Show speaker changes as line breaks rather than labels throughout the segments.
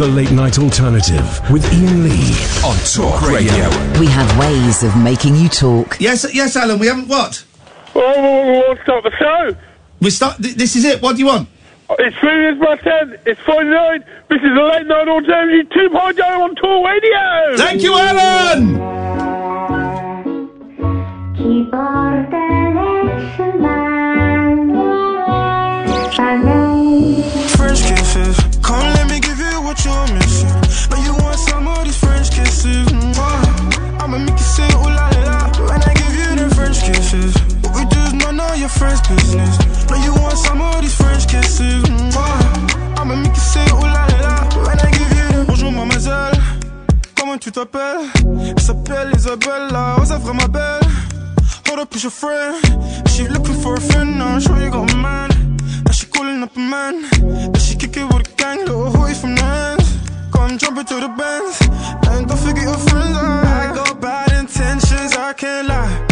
The Late Night Alternative with Iain Lee on Talk Radio.
We have ways of making you talk.
Yes, yes, Alan. We haven't what?
Well, we'll start the show.
We start. Th- this is it. What do you want?
It's three minutes past ten. It's Friday night. This is the late night alternative 2.0 on Talk Radio.
Thank you, Alan.
Keep on
French friends' business. Know you want some of these French kisses. Mwah. I'ma make you say ooh la la when I give you the Bonjour mademoiselle, comment tu t'appelles? Elle s'appelle Isabella, oh ferait ma belle. Hold up, is your friend? She looking for a friend, now I'm sure you got a man. Now she calling up a man. Now she kick it with a gang, little hoodie from the hands. Come jump into the bands. And don't forget your friends. I got bad intentions, I can't lie.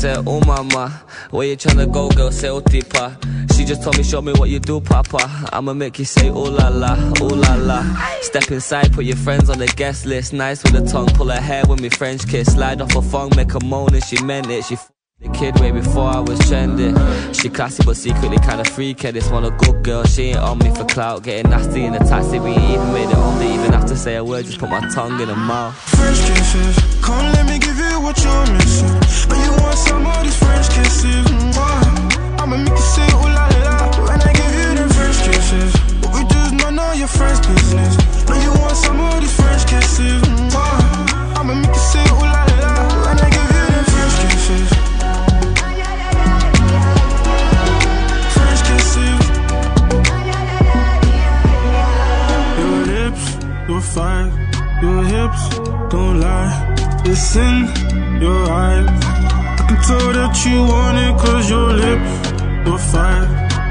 Sexy, oh mama. Where you tryna go, girl? Say oh deeper. She just told me, show me what you do, papa. I'ma make you say oh la la, oh la la. Step inside, put your friends on the guest list. Nice with a tongue, pull her hair with me French kiss. Slide off her phone, make her moan and she meant it. She f- the kid way before I was trending. She classy but secretly kinda freaky. This one a good girl, she ain't on me for clout. Getting nasty in the taxi, we ain't even made it home. They even have to say a word, just put my tongue in her mouth.
French kisses. Come let me give you what you're missing. Know you want some of these French kisses. Mwah. I'ma make you say ooh la la when I give you the French kisses. What we do is none of your friends' business. Know you want some of these French kisses. Mwah. I'ma make you say ooh la la when I give you the French kisses. French kisses. Your lips, your thighs, your hips, don't lie. It's in your eyes. I can tell that you want it cause your lips, your thighs,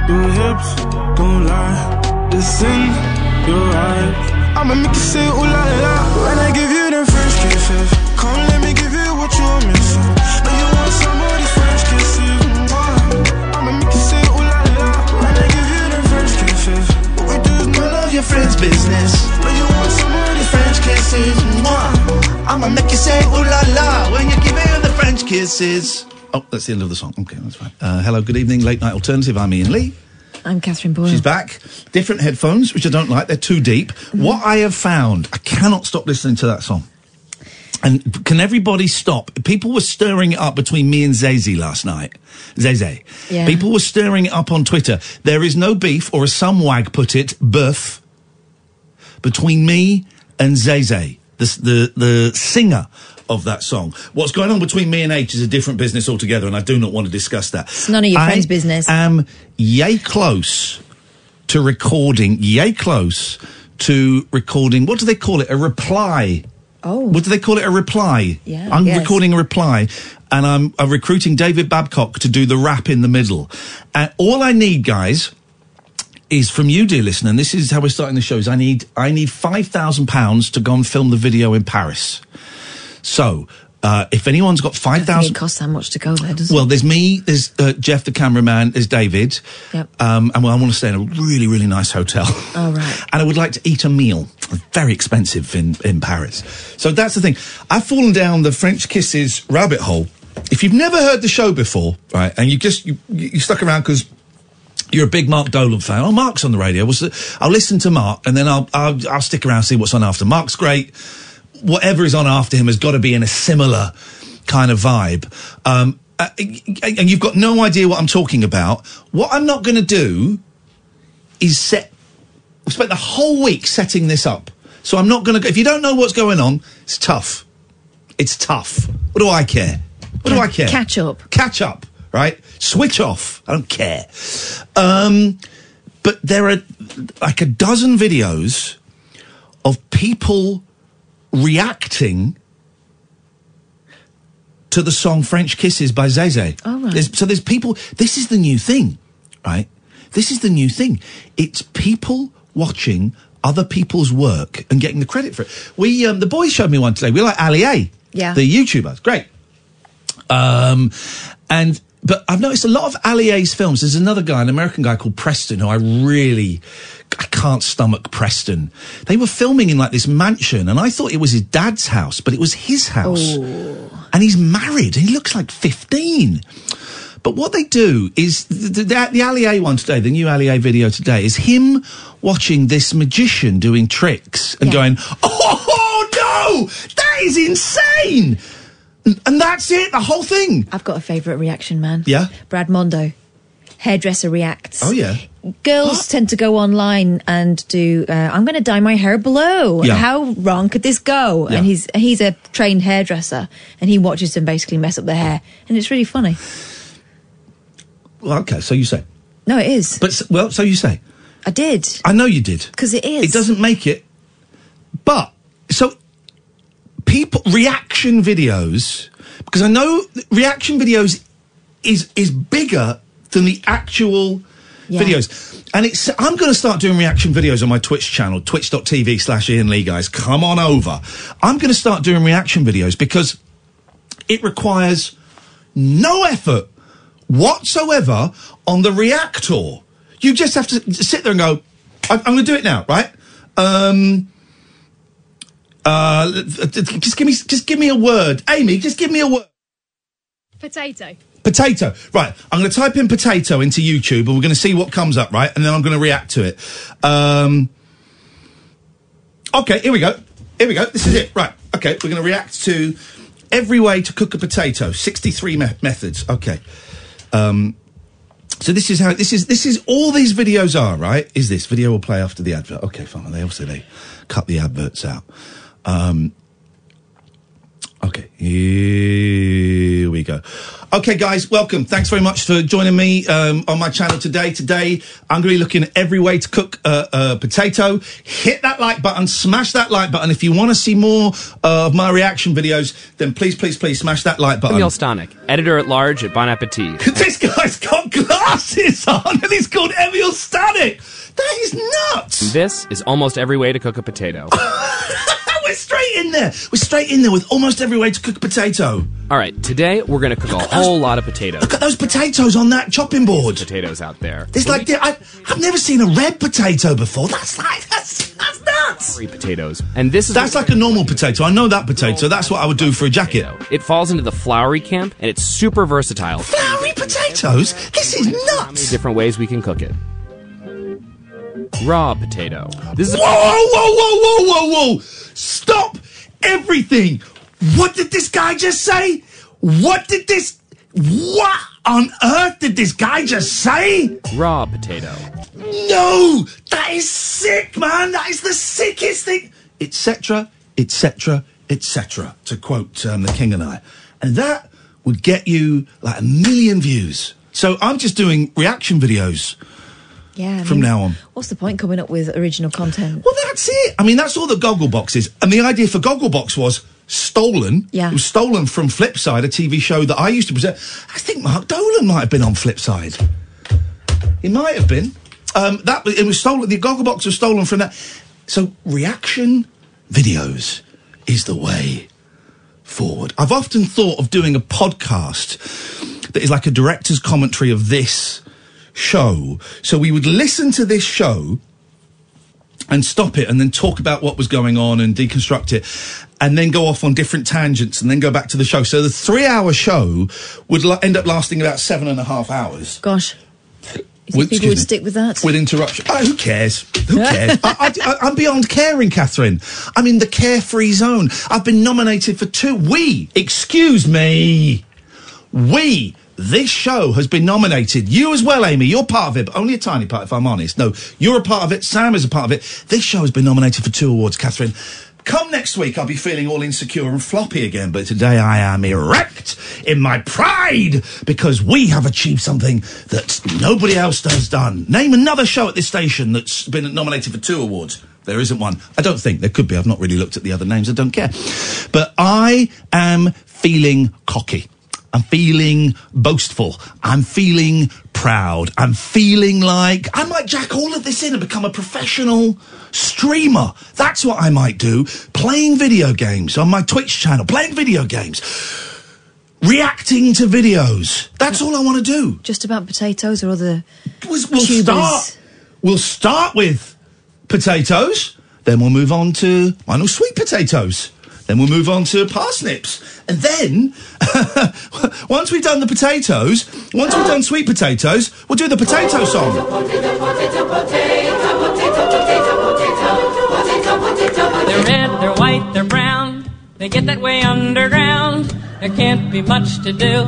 your hips, don't lie. It's in your eyes. I'ma make you say ooh la la when I give you the first kisses. Come let me give you what you're missing. Know you want some of these kisses. I'ma make you say ooh la la when I give you. What we do none of your friends' business. Know you these kisses. Mwah.
I'ma make you say ooh la la when you give me the French kisses. Oh, that's the end of the song. Okay, that's fine. Uh, hello, good evening, late night alternative. I'm Iain Lee.
I'm Catherine Boyle.
She's back. Different headphones, which I don't like. They're too deep. What I have found, I cannot stop listening to that song. And can everybody stop? People were stirring it up between me and Zazie last night. Zeze.
Yeah.
People were stirring it up on Twitter. There is no beef, or as some wag put it, birth, between me and Zeze, the, the, the singer of that song. What's going on between me and H is a different business altogether, and I do not want to discuss that. It's
none of your friends' business.
I am yay close to recording, yay close to recording, what do they call it? A reply.
Oh.
What do they call it? A reply.
Yeah,
I'm
yes.
recording a reply and I'm, I'm recruiting David Babcock to do the rap in the middle. And all I need, guys, is from you, dear listener, and this is how we're starting the shows. I need, I need £5,000 to go and film the video in Paris. So, uh, if anyone's got
five
thousand,
it costs that much to go there, doesn't
well,
it?
there's me, there's uh, Jeff, the cameraman, there's David.
Yep.
Um, and well, I want to stay in a really, really nice hotel.
Oh, right.
and I would like to eat a meal. Very expensive in, in Paris. So that's the thing. I've fallen down the French kisses rabbit hole. If you've never heard the show before, right, and you just, you, you stuck around because you're a big Mark Dolan fan. Oh, Mark's on the radio. I'll listen to Mark and then I'll, I'll, I'll stick around and see what's on after. Mark's great. Whatever is on after him has got to be in a similar kind of vibe. Um, uh, and you've got no idea what I'm talking about. What I'm not going to do is set. We spent the whole week setting this up, so I'm not going to. If you don't know what's going on, it's tough. It's tough. What do I care? What do I care?
Catch up.
Catch up. Right? Switch off. I don't care. Um, But there are like a dozen videos of people reacting to the song French Kisses by Zay
Oh, right.
There's, so there's people, this is the new thing, right? This is the new thing. It's people watching other people's work and getting the credit for it. We, um, the boys showed me one today. We like Ali A.
Yeah.
The YouTuber. Great. Um, and, but I've noticed a lot of Ali A's films. There's another guy, an American guy called Preston, who I really, I can't stomach Preston. They were filming in like this mansion, and I thought it was his dad's house, but it was his house. And he's married, and he looks like 15. But what they do is the, the, the Ali A one today, the new Ali A video today, is him watching this magician doing tricks and
Yeah.
going, "Oh no, that is insane!" And, that's it, the whole thing.
I've got a favourite reaction man.
Yeah?
Brad Mondo. Hairdresser reacts.
Oh yeah.
Girls tend to go online and do. Uh, I'm going to dye my hair blue.
Yeah.
How wrong could this go?
Yeah.
And he's he's a trained hairdresser, and he watches them basically mess up their hair, and it's really funny.
Well, okay, so you say,
No, it is.
but well, so you say.
I did
I know you did.
because it is.
It doesn't make it. But so people reaction videos because I know reaction videos is is bigger than the actual
Yeah.
videos. And it's I'm going to start doing reaction videos on my Twitch channel, twitch.tv slash Iain Lee, guys. Come on over. I'm going to start doing reaction videos because it requires no effort whatsoever on the reactor. You just have to sit there and go, I'm going to do it now, right? Um, uh, just give me, just give me a word, Amy. Just give me a word.
Potato.
Potato. Right. I'm going to type in potato into YouTube and we're going to see what comes up, right? And then I'm going to react to it. Um, okay, here we go. Here we go. This is it. Right. Okay, we're going to react to every way to cook a potato. 63 me- methods. Okay. Um, so this is how this is this is all these videos are right is this video will play after the advert okay fine they also they cut the adverts out um Okay, here we go. Okay, guys, welcome. Thanks very much for joining me um, on my channel today. Today, I'm going to be looking at every way to cook uh, a potato. Hit that like button, smash that like button. If you want to see more uh, of my reaction videos, then please, please, please smash that like button.
Emil Stanek, editor at large at Bon Appetit.
this guy's got glasses on and he's called Emil Stanek. That is nuts.
This is almost every way to cook a potato.
Straight in there. We're straight in there with almost every way to cook a potato.
All right, today we're going to cook a whole lot of potatoes.
Look at those potatoes on that chopping board.
Potatoes out there.
There's like the- I, I've never seen a red potato before. That's like that's that's nuts.
Three potatoes. And this is
That's like a normal potato. I know that potato. That's what I would do for a jacket.
It falls into the floury camp and it's super versatile.
Floury potatoes. This is nuts.
Different ways we can cook it. Raw potato. This is
Whoa, whoa, whoa, whoa, whoa, whoa, whoa! Stop everything! What did this guy just say? What did this? What on earth did this guy just say?
raw potato.
No, that is sick, man. That is the sickest thing. Etc. Etc. Etc. To quote um, the King and I, and that would get you like a million views. So I'm just doing reaction videos
Yeah. I
from
mean,
now on.
What's the point coming up with original content?
Well, that's it. I mean, that's all the Gogglebox is. And the idea for Gogglebox was stolen.
Yeah.
It was stolen from Flipside, a TV show that I used to present. I think Mark Dolan might have been on Flipside. He might have been. Um, that it was stolen. The Gogglebox was stolen from that. So reaction videos is the way forward. I've often thought of doing a podcast that is like a director's commentary of this show. So we would listen to this show and stop it and then talk about what was going on and deconstruct it and then go off on different tangents and then go back to the show. So the three hour show would la- end up lasting about seven and a half hours.
Gosh.
With-
people would
me.
stick with that?
With interruption. Oh, who cares? Who cares? I, I'm beyond caring, Catherine. I'm in the carefree zone. I've been nominated for two. We, excuse me, we, this show has been nominated. You as well, Amy. You're part of it, but only a tiny part, if I'm honest. No, you're a part of it. Sam is a part of it. This show has been nominated for two awards, Catherine. Come next week, I'll be feeling all insecure and floppy again, but today I am erect in my pride because we have achieved something that nobody else has done. Name another show at this station that's been nominated for two awards. There isn't one. I don't think there could be. I've not really looked at the other names. I don't care. But I am feeling cocky. I'm feeling boastful. I'm feeling proud. I'm feeling like I might jack all of this in and become a professional streamer. That's what I might do. Playing video games on my Twitch channel, playing video games, reacting to videos. That's all I want to do.
Just about potatoes or other
We'll, we'll start. We'll start with potatoes. Then we'll move on to I know sweet potatoes. Then we'll move on to parsnips, and then once we've done the potatoes, once we've done sweet potatoes, we'll do the potato song.
They're red, they're white, they're brown. They get that way underground. There can't be much to do.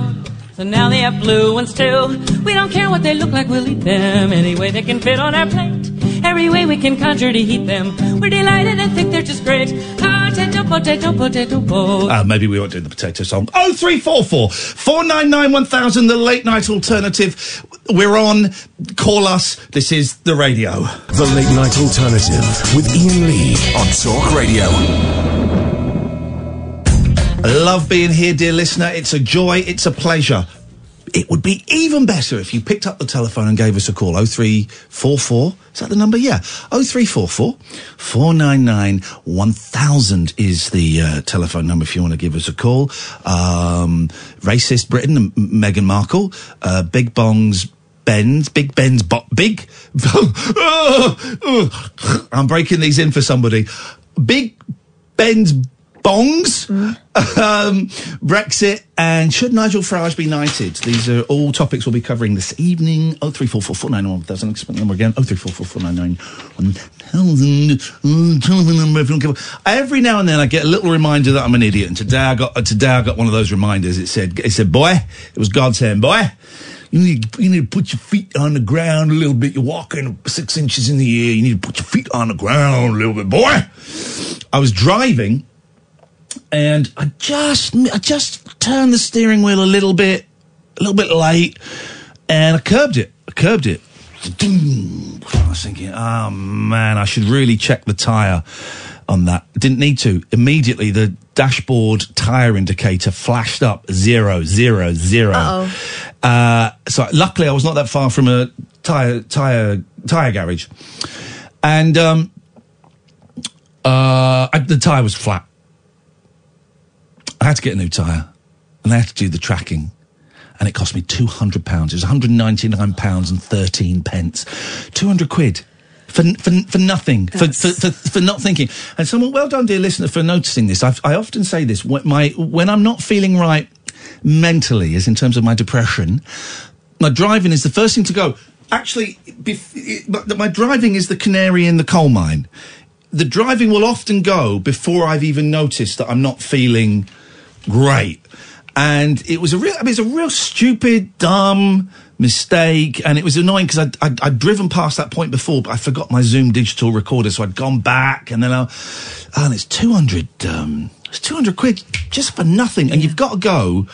So now they have blue ones too. We don't care what they look like, we'll eat them any way they can fit on our plate. Every way we can conjure to heat them. We're delighted and think they're just great. Potato, potato, potato, potato.
Uh, maybe we won't do the potato song. Oh three four four four nine nine one thousand. The late night alternative. We're on. Call us. This is the radio.
The Late Night Alternative with Iain Lee on Talk Radio.
I love being here, dear listener. It's a joy. It's a pleasure. It would be even better if you picked up the telephone and gave us a call. 0344. Is that the number? Yeah. 0344 499 1000 is the uh, telephone number if you want to give us a call. Um, racist Britain, M- Meghan Markle, uh, Big Bong's Ben's, Big Ben's, bo- Big. I'm breaking these in for somebody. Big Ben's bongs, um, Brexit, and should Nigel Farage be knighted? These are all topics we'll be covering this evening. Oh three four four four nine one thousand. Explain the number again. Oh three four four four nine nine one thousand. Mm, Telephone number. If you don't give a- Every now and then I get a little reminder that I'm an idiot. And today I got today I got one of those reminders. It said it said boy. It was God saying boy. You need, you need to put your feet on the ground a little bit. You're walking six inches in the air. You need to put your feet on the ground a little bit, boy. I was driving and I just I just turned the steering wheel a little bit, a little bit late, and I curbed it. I curbed it. I was thinking, oh man, I should really check the tyre on that. Didn't need to. Immediately, the dashboard tyre indicator flashed up zero, zero, zero. Uh, so luckily, I was not that far from a tyre tyre tyre garage, and um, uh, I, the tyre was flat. I had to get a new tyre, and I had to do the tracking, and it cost me two hundred pounds. It was one hundred ninety nine pounds and thirteen pence, two hundred quid. For, for, for nothing, for, for, for, for not thinking. And someone, well done, dear listener, for noticing this. I've, I often say this when, my, when I'm not feeling right mentally, as in terms of my depression, my driving is the first thing to go. Actually, bef- my driving is the canary in the coal mine. The driving will often go before I've even noticed that I'm not feeling great. And it was a real, I mean, it's a real stupid, dumb mistake. And it was annoying because I'd, I'd, I'd driven past that point before, but I forgot my Zoom digital recorder. So I'd gone back and then I, oh, and it's 200, um, it's 200 quid just for nothing. And you've got to go.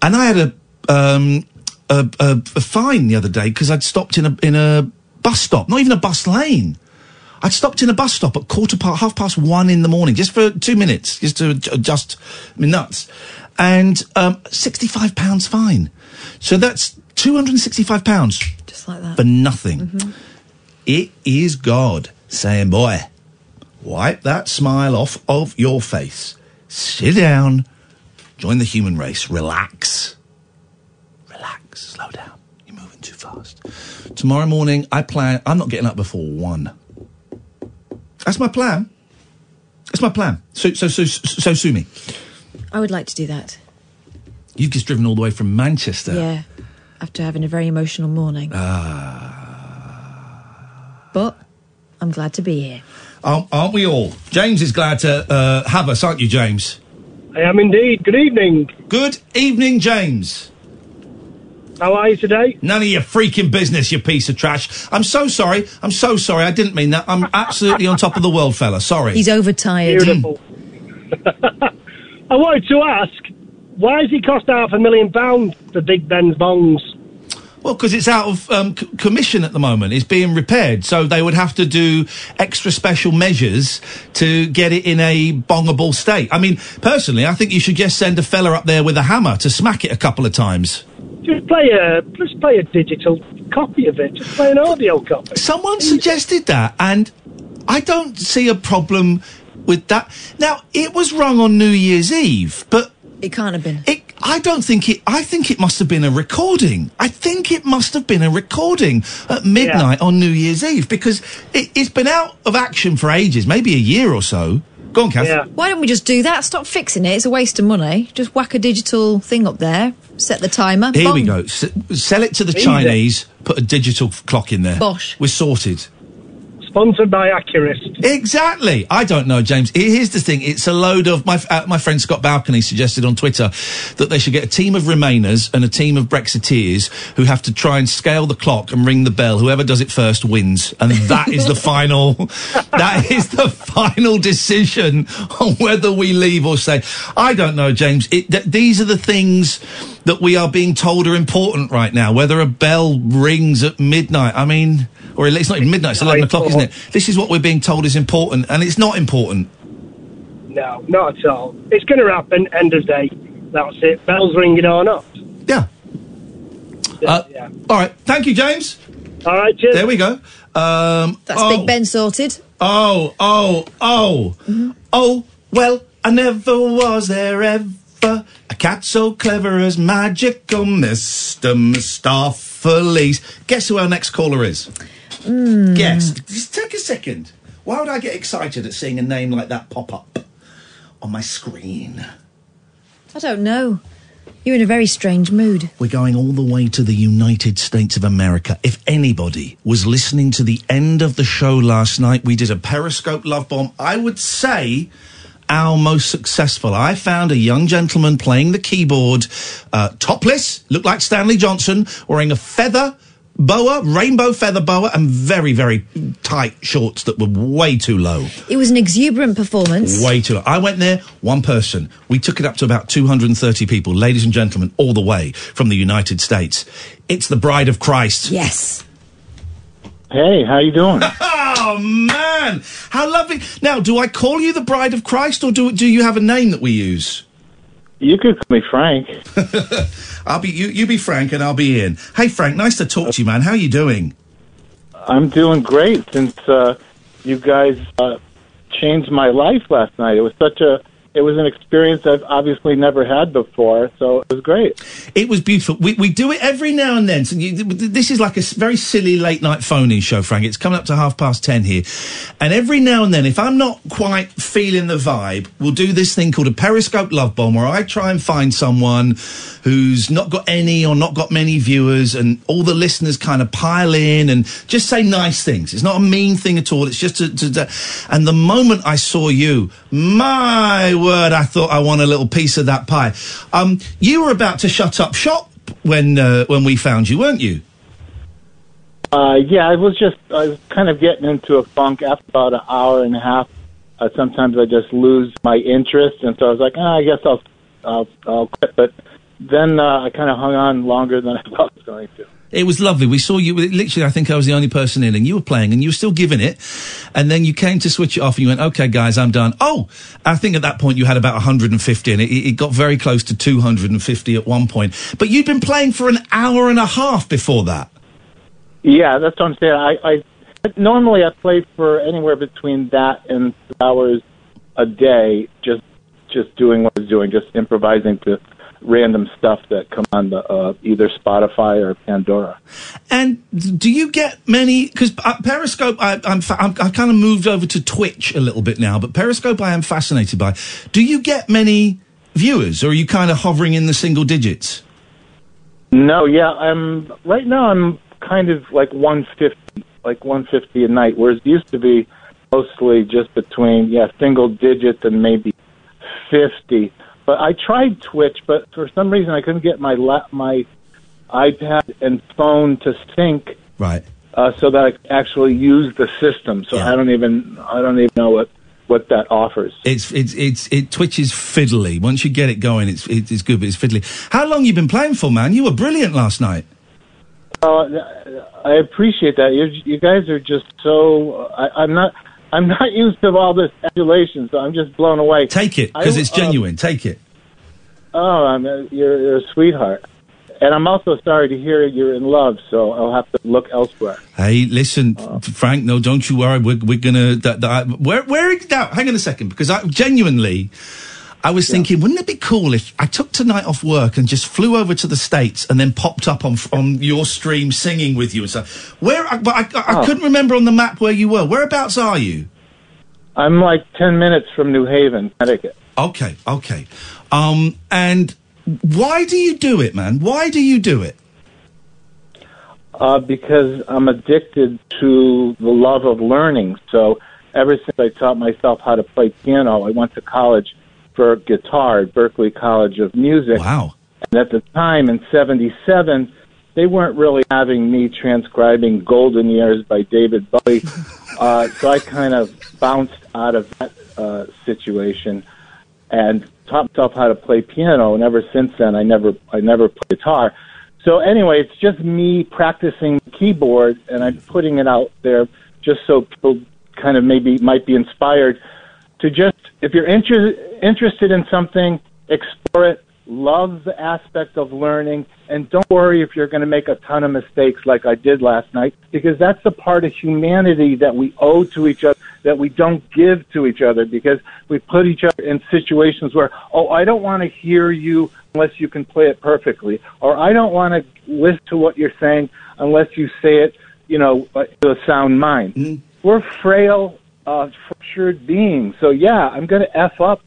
And I had a, um, a, a, a fine the other day because I'd stopped in a, in a bus stop, not even a bus lane. I'd stopped in a bus stop at quarter past, half past one in the morning, just for two minutes, just to adj- adjust my nuts. And, um, £65 fine. So that's £265
Just like that.
for nothing. It is God saying, boy, wipe that smile off of your face. Sit down. Join the human race. Relax. Relax. Slow down. You're moving too fast. Tomorrow morning, I plan, I'm not getting up before one. That's my plan. That's my plan. So, so, so, so sue me.
I would like to do that.
You've just driven all the way from Manchester.
Yeah. After having a very emotional morning. Ah. But I'm glad to be here.
Aren't, aren't we all? James is glad to uh, have us, aren't you, James?
I am indeed. Good evening.
Good evening, James.
How are you today?
None of your freaking business, you piece of trash. I'm so sorry. I'm so sorry. I didn't mean that. I'm absolutely on top of the world, fella. Sorry.
He's overtired.
Beautiful. I wanted to ask, why has he cost half a million pounds for Big Ben's bongs?
Well, because it's out of um, c- commission at the moment. It's being repaired, so they would have to do extra special measures to get it in a bongable state. I mean, personally, I think you should just send a fella up there with a hammer to smack it a couple of times.
Just play a just play a digital copy of it. Just play an audio copy.
Someone suggested that, and I don't see a problem with that. Now, it was rung on New Year's Eve, but
it can't have been.
It, I don't think it. I think it must have been a recording. I think it must have been a recording at midnight on New Year's Eve because it, it's been out of action for ages, maybe a year or so. Go on, Kath.
Why don't we just do that? Stop fixing it. It's a waste of money. Just whack a digital thing up there, set the timer.
Here we go. S- sell it to the
Easy.
Chinese. Put a digital f- clock in there.
Bosh.
We're sorted.
Sponsored by Accurist.
Exactly. I don't know, James. Here's the thing. It's a load of my uh, my friend Scott Balcony suggested on Twitter that they should get a team of Remainers and a team of Brexiteers who have to try and scale the clock and ring the bell. Whoever does it first wins, and that is the final. That is the final decision on whether we leave or stay. I don't know, James. It, th- these are the things that we are being told are important right now. Whether a bell rings at midnight. I mean. Or it's not even midnight, it's 11 o'clock, isn't it? This is what we're being told is important, and it's not important.
No, not at all. It's going to happen. End of day. That's it. Bells ringing or not.
Yeah. Uh, All right. Thank you, James.
All right, cheers.
There we go. Um,
That's
oh,
Big Ben sorted.
Oh, oh, oh. Oh, well, I never was there ever. A cat so clever as magical Mr. Mistoffelees. Guess who our next caller is?
Mm.
Guess. Just take a second. Why would I get excited at seeing a name like that pop up on my screen?
I don't know. You're in a very strange mood.
We're going all the way to the United States of America. If anybody was listening to the end of the show last night, we did a Periscope love bomb. I would say our most successful. I found a young gentleman playing the keyboard, uh, topless, looked like Stanley Johnson, wearing a feather boa, rainbow feather boa, and very, very tight shorts that were way too low.
It was an exuberant performance.
Way too low. I went there, one person. We took it up to about 230 people, ladies and gentlemen, all the way from the United States. It's the Bride of Christ.
Yes.
Hey, how you doing?
oh man, how lovely! Now, do I call you the Bride of Christ, or do do you have a name that we use?
You could call me Frank.
I'll be you. You be Frank, and I'll be Iain. Hey, Frank, nice to talk to you, man. How you doing?
I'm doing great since uh, you guys uh, changed my life last night. It was such a it was an experience I've obviously never had before, so it was great.
It was beautiful. We, we do it every now and then. So you, this is like a very silly late night phone-in show, Frank. It's coming up to half past ten here, and every now and then, if I'm not quite feeling the vibe, we'll do this thing called a Periscope Love Bomb, where I try and find someone who's not got any or not got many viewers, and all the listeners kind of pile in and just say nice things. It's not a mean thing at all. It's just to, to, to and the moment I saw you, my word, I thought I want a little piece of that pie. Um, you were about to shut up shop when uh, when we found you, weren't you?
Uh, yeah, I was just I was kind of getting into a funk after about an hour and a half. Uh, sometimes I just lose my interest, and so I was like, ah, I guess I'll I'll, I'll quit. But then uh, I kind of hung on longer than I thought I was going to.
It was lovely. We saw you. Literally, I think I was the only person in, and you were playing, and you were still giving it. And then you came to switch it off, and you went, "Okay, guys, I'm done." Oh, I think at that point you had about 150, and it, it got very close to 250 at one point. But you'd been playing for an hour and a half before that.
Yeah, that's what I'm saying. I, I normally I play for anywhere between that and hours a day, just just doing what I was doing, just improvising to random stuff that come on the uh, either Spotify or Pandora.
And do you get many? Because uh, Periscope, I, I'm, fa- I'm I kind of moved over to Twitch a little bit now, but Periscope, I am fascinated by. Do you get many viewers, or are you kind of hovering in the single digits?
No, yeah, I'm right now. I'm kind of like 150, like 150 a night, whereas it used to be mostly just between yeah single digits and maybe 50. But I tried Twitch, but for some reason I couldn't get my la- my iPad and phone to sync,
Right.
uh, so that I can actually use the system. So I don't even I don't even know what what that offers.
It's it's it's it twitches fiddly. Once you get it going, it's it's, it's good, but it's fiddly. How long you been playing for, man? You were brilliant last night.
Uh, I appreciate that. You, you guys are just so. I, I'm not. I'm not used to all this adulation, so I'm just blown away.
Take it because it's
uh,
genuine. Take it.
Oh, I'm, uh, you're, you're a sweetheart. And I'm also sorry to hear you're in love, so I'll have to look elsewhere.
Hey, listen,
Uh.
Frank. No, don't you worry. We're we're gonna. That, that, where where now? Hang on a second, because I genuinely. I was thinking, wouldn't it be cool if I took tonight off work and just flew over to the states and then popped up on on your stream singing with you and stuff? Where? I- But I, I, I
Oh.
couldn't remember on the map where you were. Whereabouts are you?
I'm like 10 minutes from New Haven, Connecticut.
Okay, okay. Um, and why do you do it, man? Why do you do it?
Uh, because I'm addicted to the love of learning. So ever since I taught myself how to play piano, I went to college for guitar at Berklee College of Music.
Wow.
And at the time in 77, they weren't really having me transcribing Golden Years by David Bowie. uh, so I kind of bounced out of that uh, situation and taught myself how to play piano. And ever since then, I never, I never played guitar. So anyway, it's just me practicing the keyboard, and I'm putting it out there just so people kind of maybe might be inspired to just, if you're inter- interested in something, explore it. Love the aspect of learning, and don't worry if you're going to make a ton of mistakes like I did last night, because that's the part of humanity that we owe to each other, that we don't give to each other, because we put each other in situations where, oh, I don't want to hear you unless you can play it perfectly, or I don't want to listen to what you're saying unless you say it, you know, with a sound mind. We're frail, uh, fractured beings. So yeah, I'm going to f up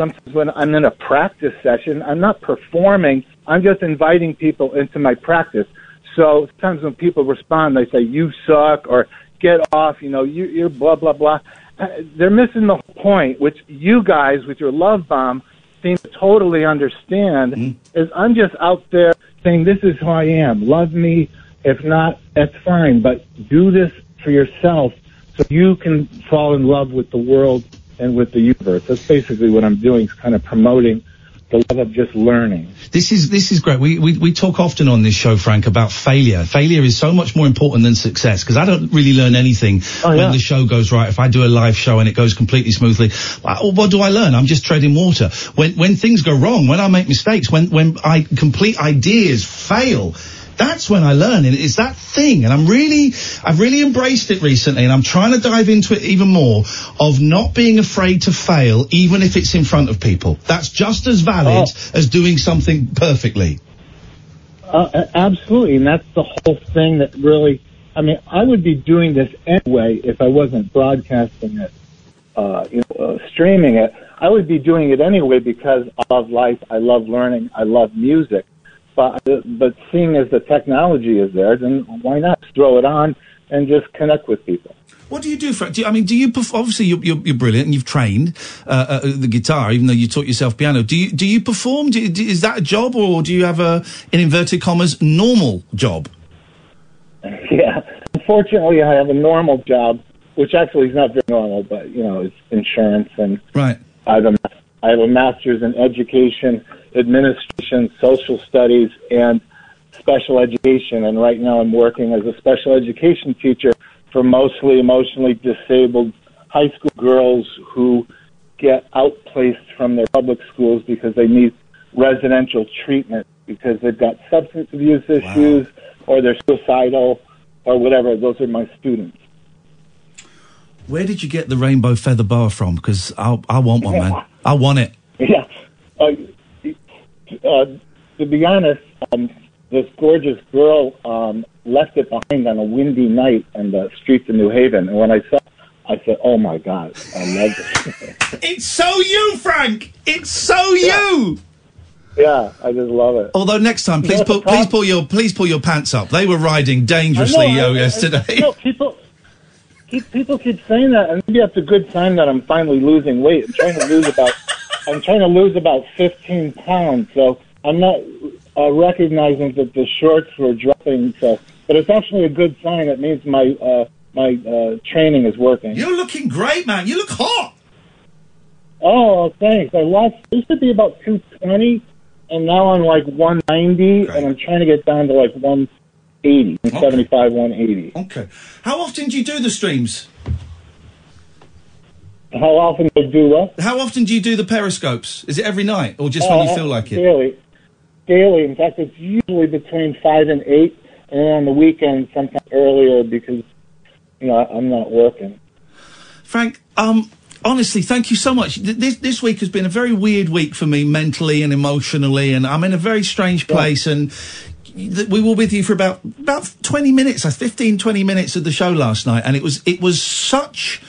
sometimes when I'm in a practice session. I'm not performing. I'm just inviting people into my practice. So sometimes when people respond, they say "you suck" or "get off," you know, you, you're blah blah blah. Uh, They're missing the point, which you guys with your love bomb seem to totally understand. Is I'm just out there saying, "This is who I am. Love me. If not, that's fine. But do this for yourself, so you can fall in love with the world and with the universe." That's basically what I'm doing. Is kind of promoting the love of just learning.
This is this is great. We, we we talk often on this show, Frank, about failure. Failure is so much more important than success because I don't really learn anything
Oh,
when
yeah.
the show goes right. If I do a live show and it goes completely smoothly, I- what do I learn? I'm just treading water. When when things go wrong, when I make mistakes, when when I complete ideas fail. That's when I learn, and it's that thing. And I'm really, I've really embraced it recently, and I'm trying to dive into it even more. Of not being afraid to fail, even if it's in front of people. That's just as valid
Oh.
as doing something perfectly.
Uh, absolutely, and that's the whole thing that really. I mean, I would be doing this anyway if I wasn't broadcasting it, uh, you know, uh, streaming it. I would be doing it anyway because I love life, I love learning, I love music. But but seeing as the technology is there, then why not throw it on and just connect with people?
What do you do, Frank? Do you, I mean, do you perf- obviously you're, you're, you're brilliant and you've trained uh, uh, the guitar, even though you taught yourself piano. Do you do you perform? Do you, do, is that a job, or do you have a in inverted commas normal job?
Yeah. Unfortunately, I have a normal job, which actually is not very normal, but you know, it's insurance and
Right.
I have a I have a master's in education, administration, social studies, and special education. And right now, I'm working as a special education teacher for mostly emotionally disabled high school girls who get outplaced from their public schools because they need residential treatment because they've got substance abuse issues or they're suicidal or whatever. Those are my students.
Where did you get the rainbow feather boa from? Because I I want one, man. I want it.
Yeah. Uh, uh, to be honest, um, this gorgeous girl um, left it behind on a windy night on the streets of New Haven. And when I saw I said, oh my God, I love it.
It's so you, Frank. It's so you.
yeah, I just love it.
Although next time,
You
please
know
pull please pull your please pull your pants up. They were riding dangerously
I know,
yo
I- I-
yesterday.
no, people, keep, people keep saying that, and maybe that's a good sign that I'm finally losing weight. I'm trying to lose about, I'm trying to lose about 15 pounds. So I'm not, uh, recognizing that the shorts were dropping. So, but it's actually a good sign. It means my uh, my uh, training is working.
You're looking great, man. You look hot.
Oh, thanks. I lost. I used to be about 220, and now I'm like 190, and I'm trying to get down to like 180, 175, 180.
Okay. How often do you do the streams?
How often do you do what?
How often do you do the periscopes? Is it every night or just when you
Uh,
feel like it?
Daily. Daily. In fact, it's usually between 5 and 8, and then on the weekend, sometimes earlier because, you know, I- I'm not working.
Frank, um, honestly, thank you so much. This this week has been a very weird week for me mentally and emotionally, and I'm in a very strange place. And th- we were with you for about about 20 minutes, uh, 15, 20 minutes of the show last night, and it was it was such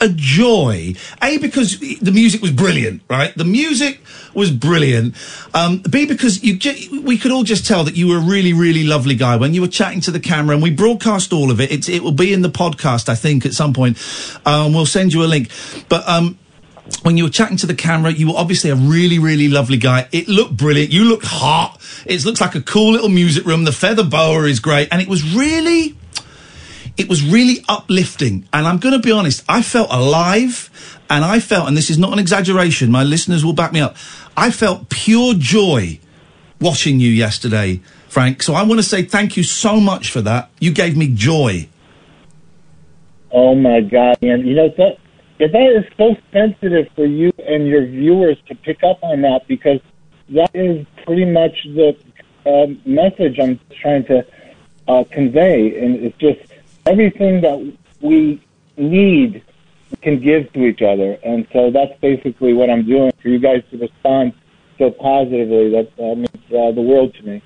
a joy. A because the music was brilliant, right? The music was brilliant. Um, B because you we could all just tell that you were a really really lovely guy when you were chatting to the camera, and we broadcast all of it. It's, it will be in the podcast, I think, at some point. Um, we'll send you a link, but. Um, when you were chatting to the camera, you were obviously a really, really lovely guy. It looked brilliant. You looked hot. It looks like a cool little music room. The feather boa is great. And it was really, it was really uplifting. And I'm going to be honest, I felt alive and I felt, and this is not an exaggeration, my listeners will back me up. I felt pure joy watching you yesterday, Frank. So I want to say thank you so much for that. You gave me joy.
Oh my God, man! You know that, that is so sensitive for you and your viewers to pick up on that because that is pretty much the um, message I'm trying to uh, convey, and it's just everything that we need can give to each other, and so that's basically what I'm doing. For you guys to respond so positively, that uh, means uh, the world to me.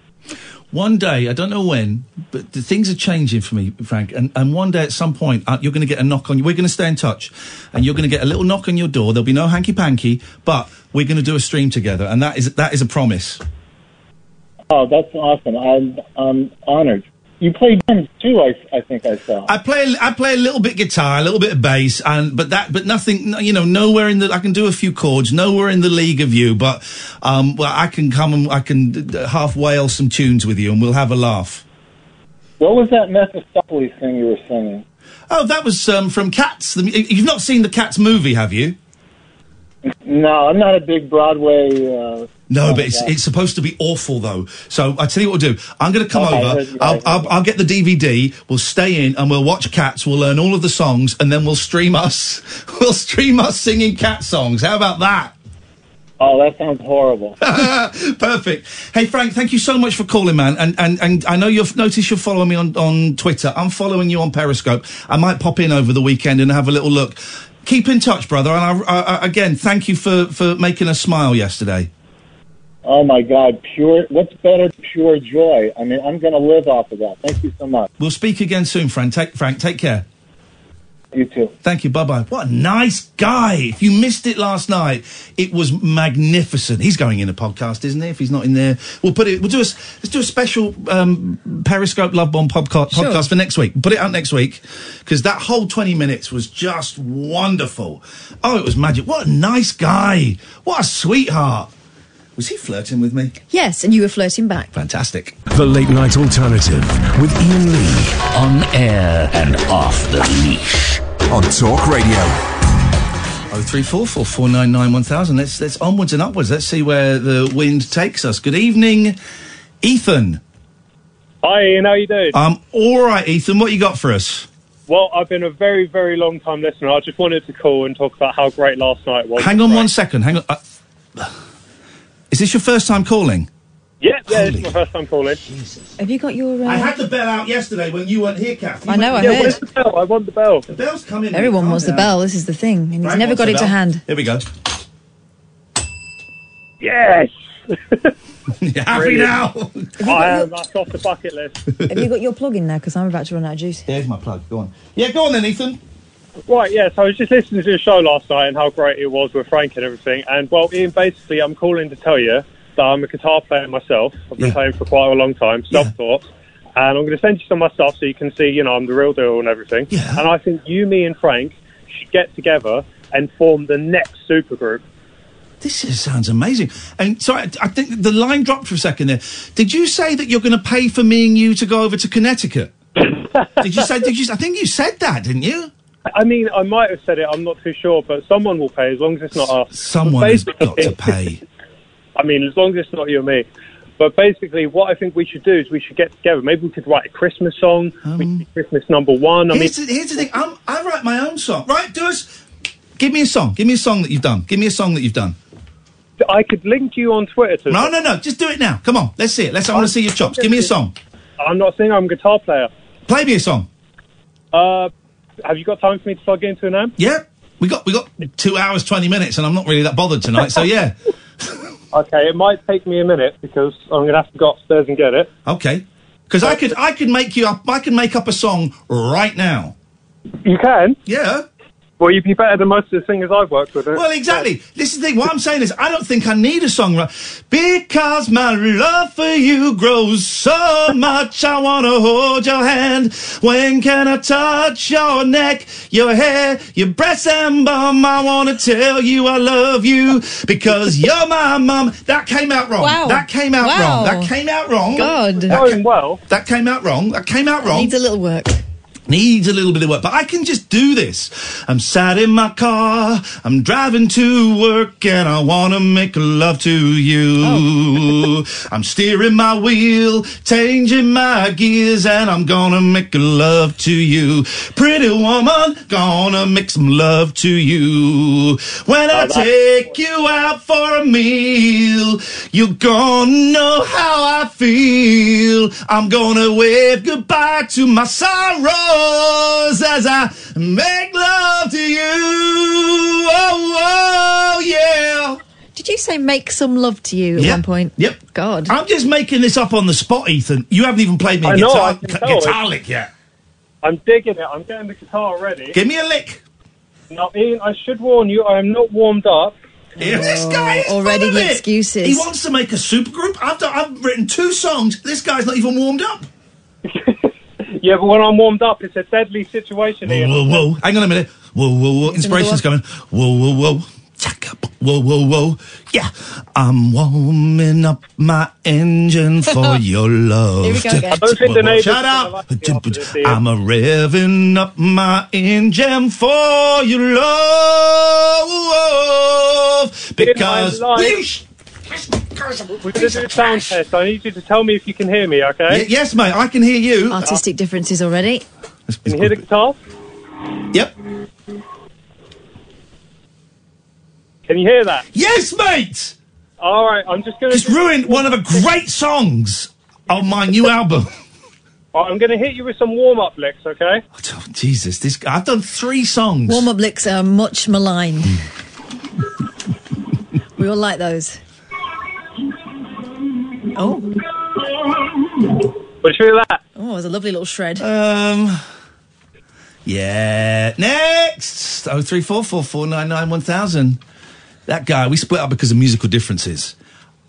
One day, I don't know when, but things are changing for me, Frank. And, and one day at some point, uh, you're going to get a knock on you. We're going to stay in touch. And you're going to get a little knock on your door. There'll be no hanky panky, but we're going to do a stream together. And that is, that is a promise.
Oh, that's awesome! I'm I'm honored. You play drums too, I, I think I saw.
I play, I play a little bit guitar, a little bit of bass, and, but that, but nothing, you know, nowhere in the, I can do a few chords, nowhere in the league of you, but, um, well, I can come and I can half wail some tunes with you and we'll have a laugh.
What was that Mephistopheles thing you were singing?
Oh, that was, um, from Cats. The, you've not seen the Cats movie, have you?
No, I'm not a big Broadway. Uh,
No, but it's it's supposed to be awful though. So I tell you what we'll do. I'm going to come
Okay,
over. I'll, I'll I'll get the DVD. We'll stay in and we'll watch Cats. We'll learn all of the songs and then we'll stream us. We'll stream us singing cat songs. How about that?
Oh, that sounds horrible.
Perfect. Hey Frank, thank you so much for calling, man. And and and I know you've noticed you're following me on on Twitter. I'm following you on Periscope. I might pop in over the weekend and have a little look. Keep in touch, brother. And I, I, again, thank you for for making us smile yesterday.
Oh my God, pure. What's better pure joy? I mean, I'm going to live off of that. Thank you so much.
We'll speak again soon, Frank. Take Frank. Take care.
You too.
Thank you. Bye bye. What a nice guy. If you missed it last night, it was magnificent. He's going in a podcast, isn't he? If he's not in there, we'll put it. We'll do a. s- Let's do a special um, Periscope Love Bomb podca-
Sure.
podcast for next week. Put it out next week because that whole twenty minutes was just wonderful. Oh, it was magic. What a nice guy. What a sweetheart. Was he flirting with me?
Yes, and you were flirting back.
Fantastic.
The Late Night Alternative with Iain Lee. On air and off the leash. On Talk Radio.
Oh three four four four nine nine one thousand. Let's let's onwards and upwards. Let's see where the wind takes us. Good evening, Ethan.
Hi, Iain. How you doing?
Um, all right, Ethan. What you got for us?
well, I've been a very, very long time listener. I just wanted to call and talk about how great last night was.
Hang on one second. Hang on. Uh, is this your first time calling?
Yeah, yeah, it's my first time calling.
Have you got your? Uh...
I had the bell out yesterday when you weren't here, Kath. You
I know, I
went-
heard.
Where's the bell? I want the bell.
The bell's coming.
Everyone
Calm
wants the bell. This is the thing, and he's
Frank
never got
the
it to hand.
Here we go.
Yes.
You happy
Brilliant.
now?
I am. That's off the bucket list.
Have you got your plug in there? Because I'm about to run out of juice.
There's my plug. Go on. Yeah, go on then, Ethan.
Right, yeah, so I was just listening to the show last night and how great it was with Frank and everything. And, well, Iain, basically, I'm calling to tell you that I'm a guitar player myself. I've been
Yeah.
playing for quite a long time, self taught. And I'm going to send you some of my stuff so you can see, you know, I'm the real deal and everything.
Yeah.
And I think you, me, and Frank should get together and form the next supergroup.
This is, sounds amazing. And sorry, I- think the line dropped for a second there. Did you say that you're going to pay for me and you to go over to Connecticut? did you say? Did you? I think you said that, didn't you?
I mean, I might have said it. I'm not too sure, but someone will pay as long as it's not us.
Someone has got to pay.
I mean, as long as it's not you and me. But basically, what I think we should do is we should get together. Maybe we could write a Christmas song. be Christmas number one. I mean,
Here's, the, here's the thing. I'm, I write my own song. Right, do us. Give me a song. Give me a song that you've done. Give me a song that you've done.
I could link you on Twitter to.
No, no, no. Just do it now. Come on. Let's see it. Let's. I want to see your chops. Give me a song.
I'm not saying I'm a guitar player.
Play me a song.
Uh, have you got time for me to plug into an amp?
Yeah. We got we got two hours twenty minutes, and I'm not really that bothered tonight. So yeah.
Okay, it might take me a minute because I'm going to have to go upstairs and get it.
Okay. Because I could I could make you up. I can make up a song right now.
You can?
Yeah.
Well, you'd be better than most of the singers I've worked with. Eh?
Well, exactly. This is the thing. What I'm saying is, I don't think I need a song, right? Because my love for you grows so much. I wanna hold your hand. When can I touch your neck, your hair, your breasts and bum? I wanna tell you I love you because you're my mum. That came out wrong.
Wow.
That came out
Wow.
wrong. That came out wrong.
God.
That
Going
well.
That came out wrong. That came out wrong.
Needs a little work.
Needs a little bit of work, but I can just do this. I'm sat in my car, I'm driving to work, and I wanna make love to you. Oh. I'm steering my wheel, changing my gears, and I'm gonna make love to you. Pretty woman, gonna make some love to you. When I take you out for a meal, you're gonna know how I feel. I'm gonna wave goodbye to my sorrows as I make love to you. Oh, oh yeah.
Did you say make some love to you at
Yep.
one point?
Yep.
God.
I'm just making this up on the spot, Ethan. You haven't even played me a
I
guitar,
I can
gu-
tell.
guitar lick yet.
I'm digging it. I'm getting the guitar ready.
Give me a lick.
Now, Iain, I should warn you, I am not warmed up.
Here, this guy is
Oh, already
full of
the
it.
excuses.
He wants to make a supergroup. I've, done, I've written two songs. This guy's not even warmed up.
Yeah, but when I'm warmed up, it's a deadly situation,
Whoa,
Iain.
whoa, whoa. Hang on a minute. Whoa, whoa, whoa. Inspiration's coming. Whoa, whoa, whoa. Check up. Whoa, whoa, whoa. Yeah. I'm warming up my engine for your love.
Here we go again. I don't think the neighbours
Shut
are
up.
gonna like the opposite here.
I'm a revving up my engine for your love. Because.
Iain, I'm.
You sh-
We're going to a sound test. I need you to tell me if you can hear me, okay?
Y- yes, mate. I can hear you.
Artistic differences already.
Can you hear the guitar?
Yep.
Can you hear that?
Yes, mate.
All right, I'm just going to.
Just ruined one of the great songs on my new album.
I'm going to hit you with some warm up licks, okay?
Oh, oh Jesus, this I've done three songs.
Warm up licks are much maligned. we all like those. Oh.
What do you feel that?
Oh, it was a lovely little shred.
Um. Yeah. Next. Oh three four four four nine nine one thousand. That guy. We split up because of musical differences.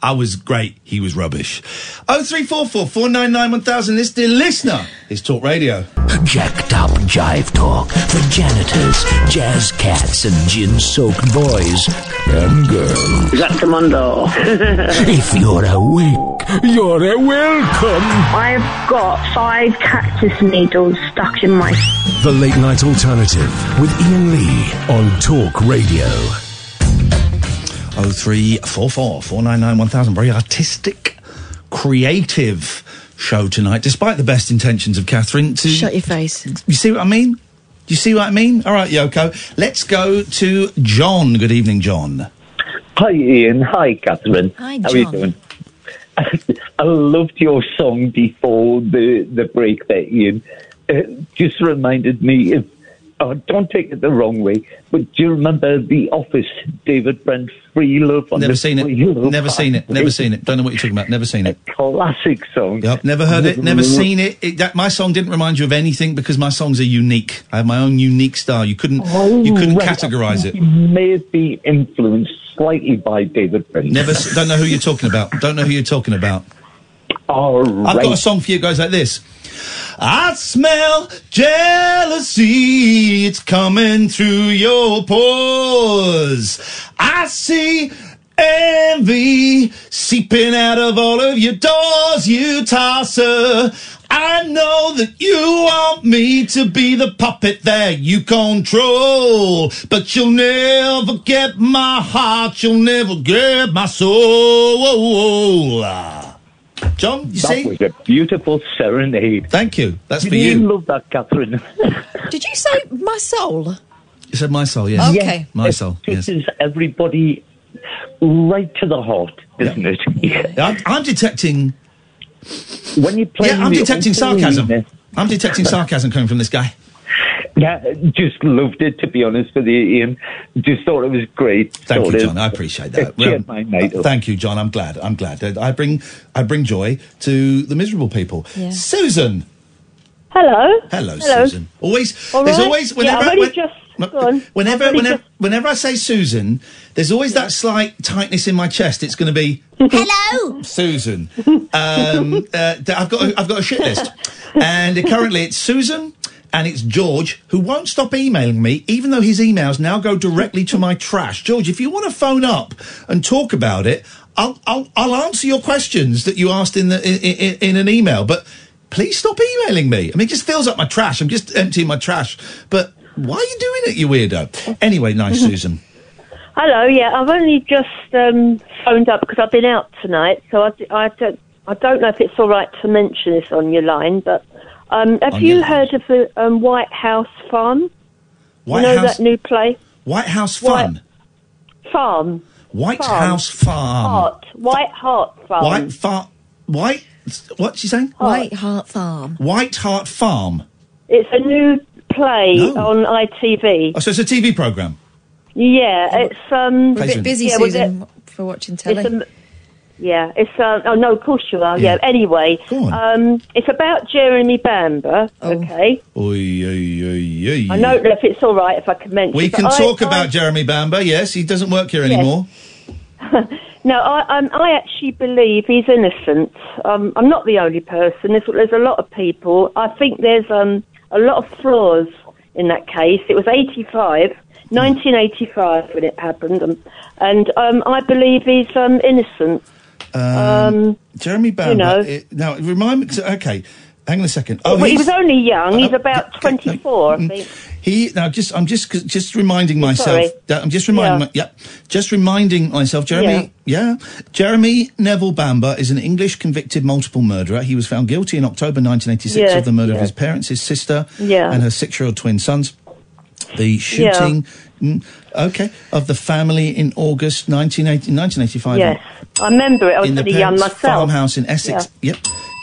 I was great. He was rubbish. Oh three four four four nine nine one thousand. This dear listener is Talk Radio.
Jacked up jive talk for janitors, jazz cats, and gin soaked boys and girls.
Commando.
if you're awake, you're a welcome.
I've got five cactus needles stuck in my.
The Late Night Alternative with Iain Lee on Talk Radio.
Oh three four four four nine nine one thousand. Very artistic, creative show tonight, despite the best intentions of Catherine. To
Shut your face.
You see what I mean? You see what I mean? All right, Yoko. Let's go to John. Good evening, John.
Hi, Iain. Hi, Catherine.
Hi,
How are you
John.
doing? I loved your song before the, the break there, Iain. Uh, just reminded me of, oh, don't take it the wrong way, but do you remember The Office, David Brent, Free Love? on
Never
the
seen it. Never seen it. Never seen it. Don't know what you're talking about. Never seen it.
Classic song.
Yep. Never heard it. Never seen it. it that, my song didn't remind you of anything because my songs are unique. I have my own unique style. You couldn't. Oh, you couldn't
right.
categorize it.
You may be influenced slightly by David Brent.
Never. Don't know who you're talking about. Don't know who you're talking about.
All right.
I've got a song for you guys like this. I smell jealousy. It's coming through your pores. I see Envy seeping out of all of your doors, you tosser. I know that you want me to be the puppet that you control, but you'll never get my heart, you'll never get my soul. John, you
that
see?
was a beautiful serenade.
Thank you. That's
Did
for you.
love that, Catherine.
Did you say my soul?
You said my soul, yes.
Okay.
My soul,
It
yes.
touches everybody right to the heart, isn't it?
I'm, I'm detecting.
When you play,
Yeah, I'm detecting sarcasm. I'm detecting sarcasm coming from this guy.
Yeah, just loved it to be honest with you, Iain. Just thought it was great.
Thank
Sort
you, John. I appreciate that.
It cheered my night up.
Thank you, John. I'm glad. I'm glad. Uh, I bring I bring joy to the miserable people.
Yeah.
Susan.
Hello.
Hello,
Hello.
Susan. Always.
All
there's
right.
always
Yeah,
whenever
I've only
when-
just
no,
gone.
whenever
I've only
whenever,
just-
whenever I say Susan, there's always that slight tightness in my chest. It's going to be
Hello.
Susan. Um, uh, I've got a, I've got a shit list, and currently it's Susan and it's George who won't stop emailing me, even though his emails now go directly to my trash. George, if you want to phone up and talk about it, I'll I'll, I'll answer your questions that you asked in the in, in, in an email, but. Please stop emailing me. I mean, it just fills up my trash. I'm just emptying my trash. But why are you doing it, you weirdo? Anyway, nice, Susan.
Hello. Yeah, I've only just um, phoned up because I've been out tonight, so I, I don't I don't know if it's all right to mention this on your line, but um, have
On
you
your
heard of the um, White House Farm?
White
you know
House-
that new play?
White House
White-
Fun.
Farm.
White
Farm.
House Farm.
Heart. White Heart Farm.
White Farm. White. What's she saying?
White Hart Farm.
White Hart Farm.
It's a new play
No.
on ITV.
Oh, so it's a TV program.
Yeah, it's um.
We're a bit busy,
yeah, well,
Susan, for watching telly.
It's a, yeah, it's uh, oh no, of course you are. Yeah. Anyway, um, it's about Jeremy Bamber.
Oh.
Okay,
Oy, oy, oy.
I don't know if it's all right if I can mention.
We can talk
I-
about Jeremy Bamber. Yes, he doesn't work here
Yes.
anymore.
No, I, um, I actually believe he's innocent. Um, I'm not the only person. There's, there's a lot of people. I think there's um, a lot of flaws in that case. It was 85, 1985 when it happened, um, and um, I believe he's um, innocent.
Um, Jeremy Bamber.
know.
it- now, remind me. Okay, hang on a second.
Well, he
Oh,
was only young. He's
Oh,
about 24, I think.
He now just I'm just just reminding myself.
Sorry.
that- I'm just reminding.
Yeah.
My, yep, just reminding myself. Jeremy, yeah. Jeremy Neville Bamber is an English convicted multiple murderer. He was found guilty in October 1986
Yes,
of the murder of his parents, his sister,
Yeah.
and her six-year-old twin sons. The shooting, mm, okay, of the family in August 1980, 1985.
Yes, I remember it. I was
in the
pretty young myself.
farmhouse in Essex. Yep,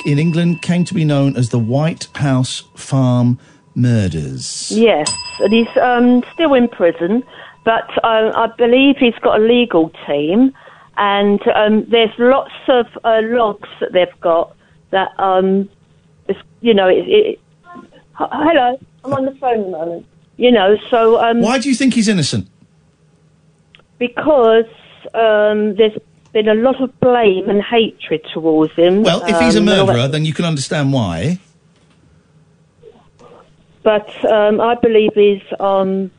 in England, came to be known as the White House Farm Murders.
Yes, and he's um, still in prison, but uh, I believe he's got a legal team, and um, there's lots of uh, logs that they've got that, um, it's, you know, it, it, hello, I'm on the phone at the moment. You know, so um,
Why do you think he's innocent?
because um, there's been a lot of blame and hatred towards him.
Well, if he's a
um, and all that-
murderer, then you can understand why.
but um, I believe he's, um,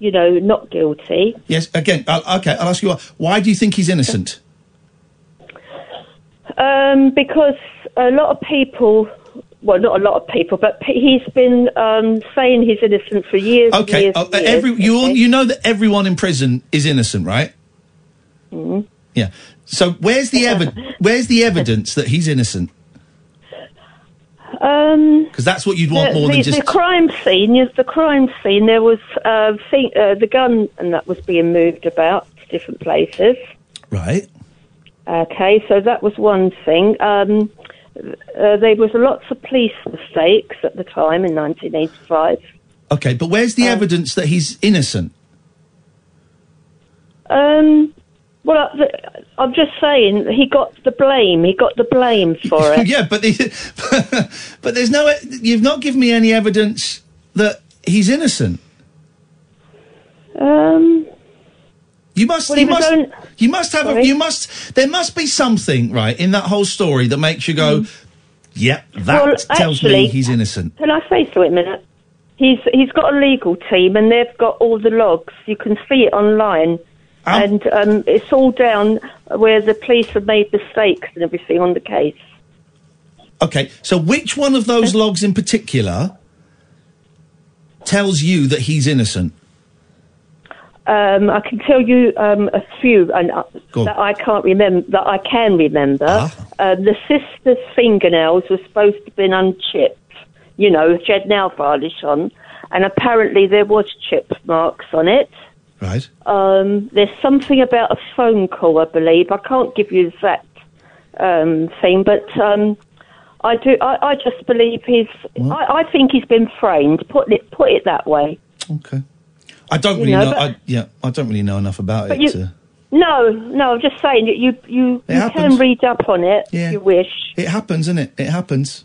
you know, not guilty.
Yes. Again, I'll, okay. I'll ask you. Why, why do you think he's innocent?
Um, because a lot of people, well, not a lot of people, but he's been um, saying he's innocent for years.
Okay.
years,
uh,
years.
every you all, you know that everyone in prison is innocent, right?
Mhm.
Yeah. So where's the evi- Where's the evidence that he's innocent?
Um,
Because that's what you'd want
the,
more
the,
than just.
the crime scene. Yes, the crime scene. There was uh, thing, uh, the gun, and that was being moved about to different places.
Right.
Okay, so that was one thing. Um, uh, there was lots of police mistakes at the time in 1985.
Okay, but where's
Uh,
the evidence that he's innocent?
Um, well, the, I'm just saying he got the blame. He got the blame for it.
yeah, but the, but there's no. You've not given me any evidence that he's innocent.
Um,
You must.
Well,
you must.
own-
You must have. A, you must. There must be something right in that whole story that makes you go, "Yep, that
Mm. Well,
tells me he's innocent."
Can I say so a minute? He's he's got a legal team and they've got all the logs. You can see it online. and um, it's all down where the police have made mistakes and everything on the case.
Okay, so which one of those logs in particular tells you that he's innocent?
Um, I can tell you um, a few and uh, that I can't remember. That I can remember.
Ah.
Um, the sister's fingernails were supposed to have been unchipped. You know, she had nail varnish on, and apparently there was chip marks on it.
Right.
Um, there's something about a phone call, I believe. I can't give you that um, thing, but um, I do. I, I just believe he's. I, I think he's been framed. Put it put it that way.
Okay. I don't
You
really
know,
know.
but-
I, yeah, I don't really know enough about it.
you-
to,
No, no. I'm just saying that you you,
It
you
happens.
can read up on it
Yeah.
if you wish.
it happens, isn't it? It happens.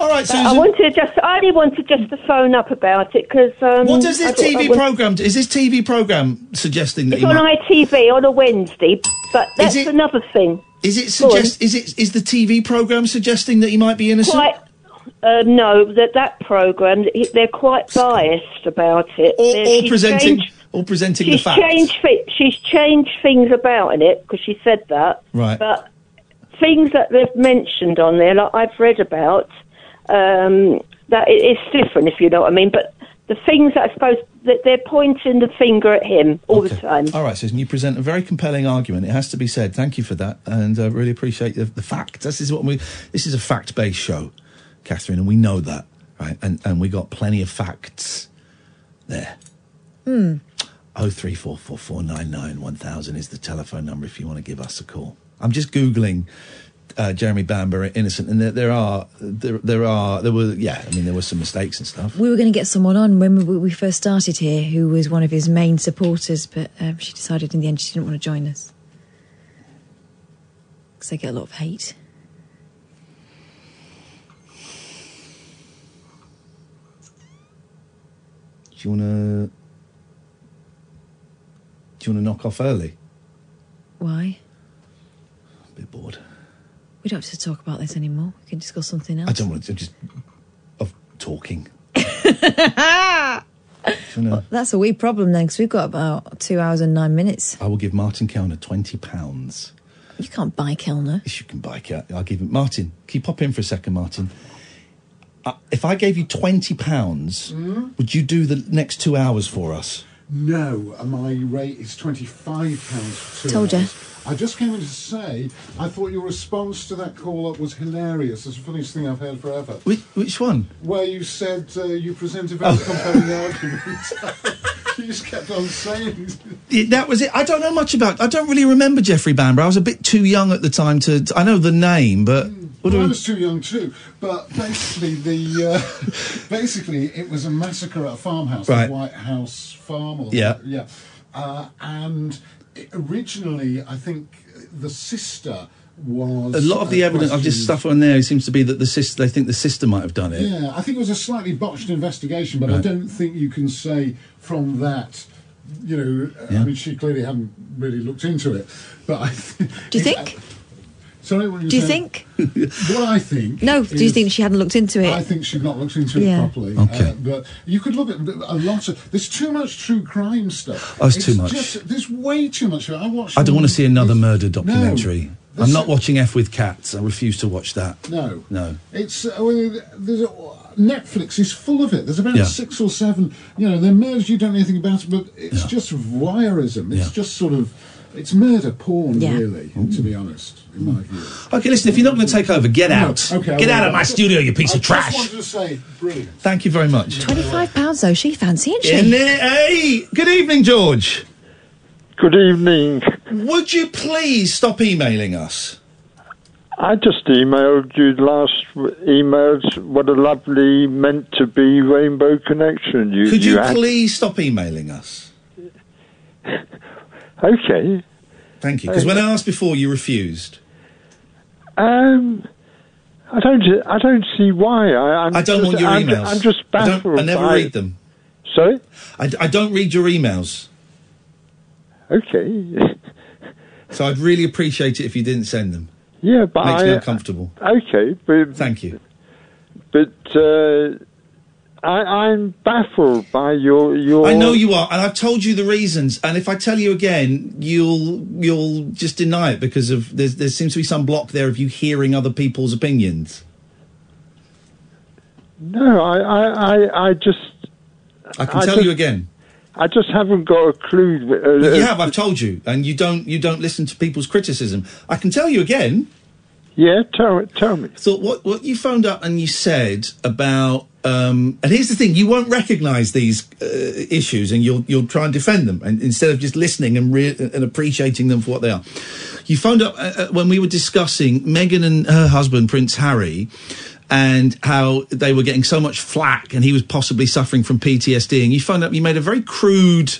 All right,
But I wanted just. I only wanted just to phone up about it because. Um,
What does this
I thought- I
TV
was-
program? Is this TV program suggesting that
It's on
might,
ITV on a Wednesday, but that's
it-
another thing.
is it suggest? Is it is the TV program suggesting that he might be innocent?
Quite. Uh, no, that that program they're quite biased about it.
or,
They're-
or
she's
presenting
changed-
or presenting the facts?
changed. She's changed things about in it because she said that.
Right.
But things that they've mentioned on there, like I've read about, um, that it, it's different, if you know what I mean. But the things that I suppose that they're pointing the finger at him all the time.
All right, Susan, you present a very compelling argument. It has to be said. Thank you for that, and I really appreciate the, the facts. This is what we. This is a fact-based show, Catherine, and we know that, right? And and we got plenty of facts there.
Hmm.
Oh three four four four nine nine one thousand is the telephone number if you want to give us a call. I'm just googling uh, Jeremy Bamber innocent, and there, there are there, there are there were yeah. I mean there were some mistakes and stuff.
We were going to get someone on when we, we first started here who was one of his main supporters, but um, she decided in the end she didn't want to join us. Because they get a lot of hate.
Do you want to? Do you want to knock off early?
Why?
A bit bored.
We don't have to talk about this anymore. We can discuss something else.
I don't want to just of talking.
Well, that's a wee problem then, because we've got about two hours and nine minutes.
I will give Martin Kelner twenty pounds.
You can't buy Kelner.
Yes, you can buy. Ke- I'll give him Martin. Can you pop in for a second, Martin? Uh, if I gave you twenty pounds,
Mm.
would you do the next two hours for us?
No, uh, my rate is twenty-five pounds for two
Told ya.
hours. I just came in to say I thought your response to that call up was hilarious. It's the funniest thing I've heard forever.
Which, which one?
Where you said uh, you present a very compelling argument. you just kept on saying.
Yeah, that was it. I don't know much about. I don't really remember Jeffrey Bamber. I was a bit too young at the time to. to- I know the name, but what
Well,
do
I was too young too, but basically the uh, basically it was a massacre at a farmhouse,
Right.
the White House Farm. Or
Yeah.
yeah, uh, and originally I think the sister was
a lot of the
uh,
evidence of this
questioned.
stuff on there seems to be that the sister. They think the sister might have done it.
Yeah, I think it was a slightly botched investigation, but I don't think you can say from that. You know,
Yeah.
I mean, she clearly hadn't really looked into it. But I th-
Do you think?
Sorry, what were
Do you
saying?
think?
what I think.
No, do you think she hadn't looked into it?
I think she'd not looked into it
Yeah.
properly.
Okay.
Uh, but you could look at a lot of. There's too much true crime stuff.
Oh, it's too much.
Just, there's way too much. I watched.
I don't want to see another murder documentary.
this-
I'm not watching F with Cats. I refuse to watch that.
No.
No.
It's uh, well, there's a, Netflix is full of it. There's about
Yeah.
six or seven. You know, they're murders you don't know anything about, it, but it's
Yeah.
just voyeurism. It's
Yeah.
just sort of. It's murder porn,
Yeah.
really, to be honest, in my view.
Okay, listen. If you're not going to take over, get
No,
out.
okay,
get
well,
out of my studio, you piece
I
of trash.
I just wanted to say, brilliant.
Thank you very much.
Twenty-five pounds though. She fancy, isn't she?
In there- Hey, good evening, George.
Good evening.
Would you please stop emailing us?
I just emailed you last w- emailed what a lovely meant to be rainbow connection you
Could you
had.
please stop emailing us?
Okay.
Thank you. Because when I asked before, you refused.
Um, I don't. I don't see why. I, I'm
I don't
just,
want your
I'm,
emails.
I'm just
I,
baffled.
don't, I never read them.
Sorry.
I, I don't read your emails.
Okay.
So I'd really appreciate it if you didn't send them.
Yeah, but
Makes
I,
me uncomfortable.
Okay, but
Thank you.
but uh, I, I'm baffled by your your.
I know you are, and I've told you the reasons. And if I tell you again, you'll you'll just deny it because of there's, there seems to be some block there of you hearing other people's opinions.
No, I, I, I, I just.
I can
I
tell
just-
you again.
I just haven't got a clue. Uh,
you have. I've told you, and you don't. You don't listen to people's criticism. I can tell you again.
Yeah, tell tell me.
So what what you phoned up and you said about. Um, and here's the thing: you won't recognise these uh, issues, and you'll you'll try and defend them, and instead of just listening and re- and appreciating them for what they are. You phoned up uh, uh, when we were discussing Meghan and her husband Prince Harry, and how they were getting so much flack, and he was possibly suffering from PTSD. And you phoned up, you made a very crude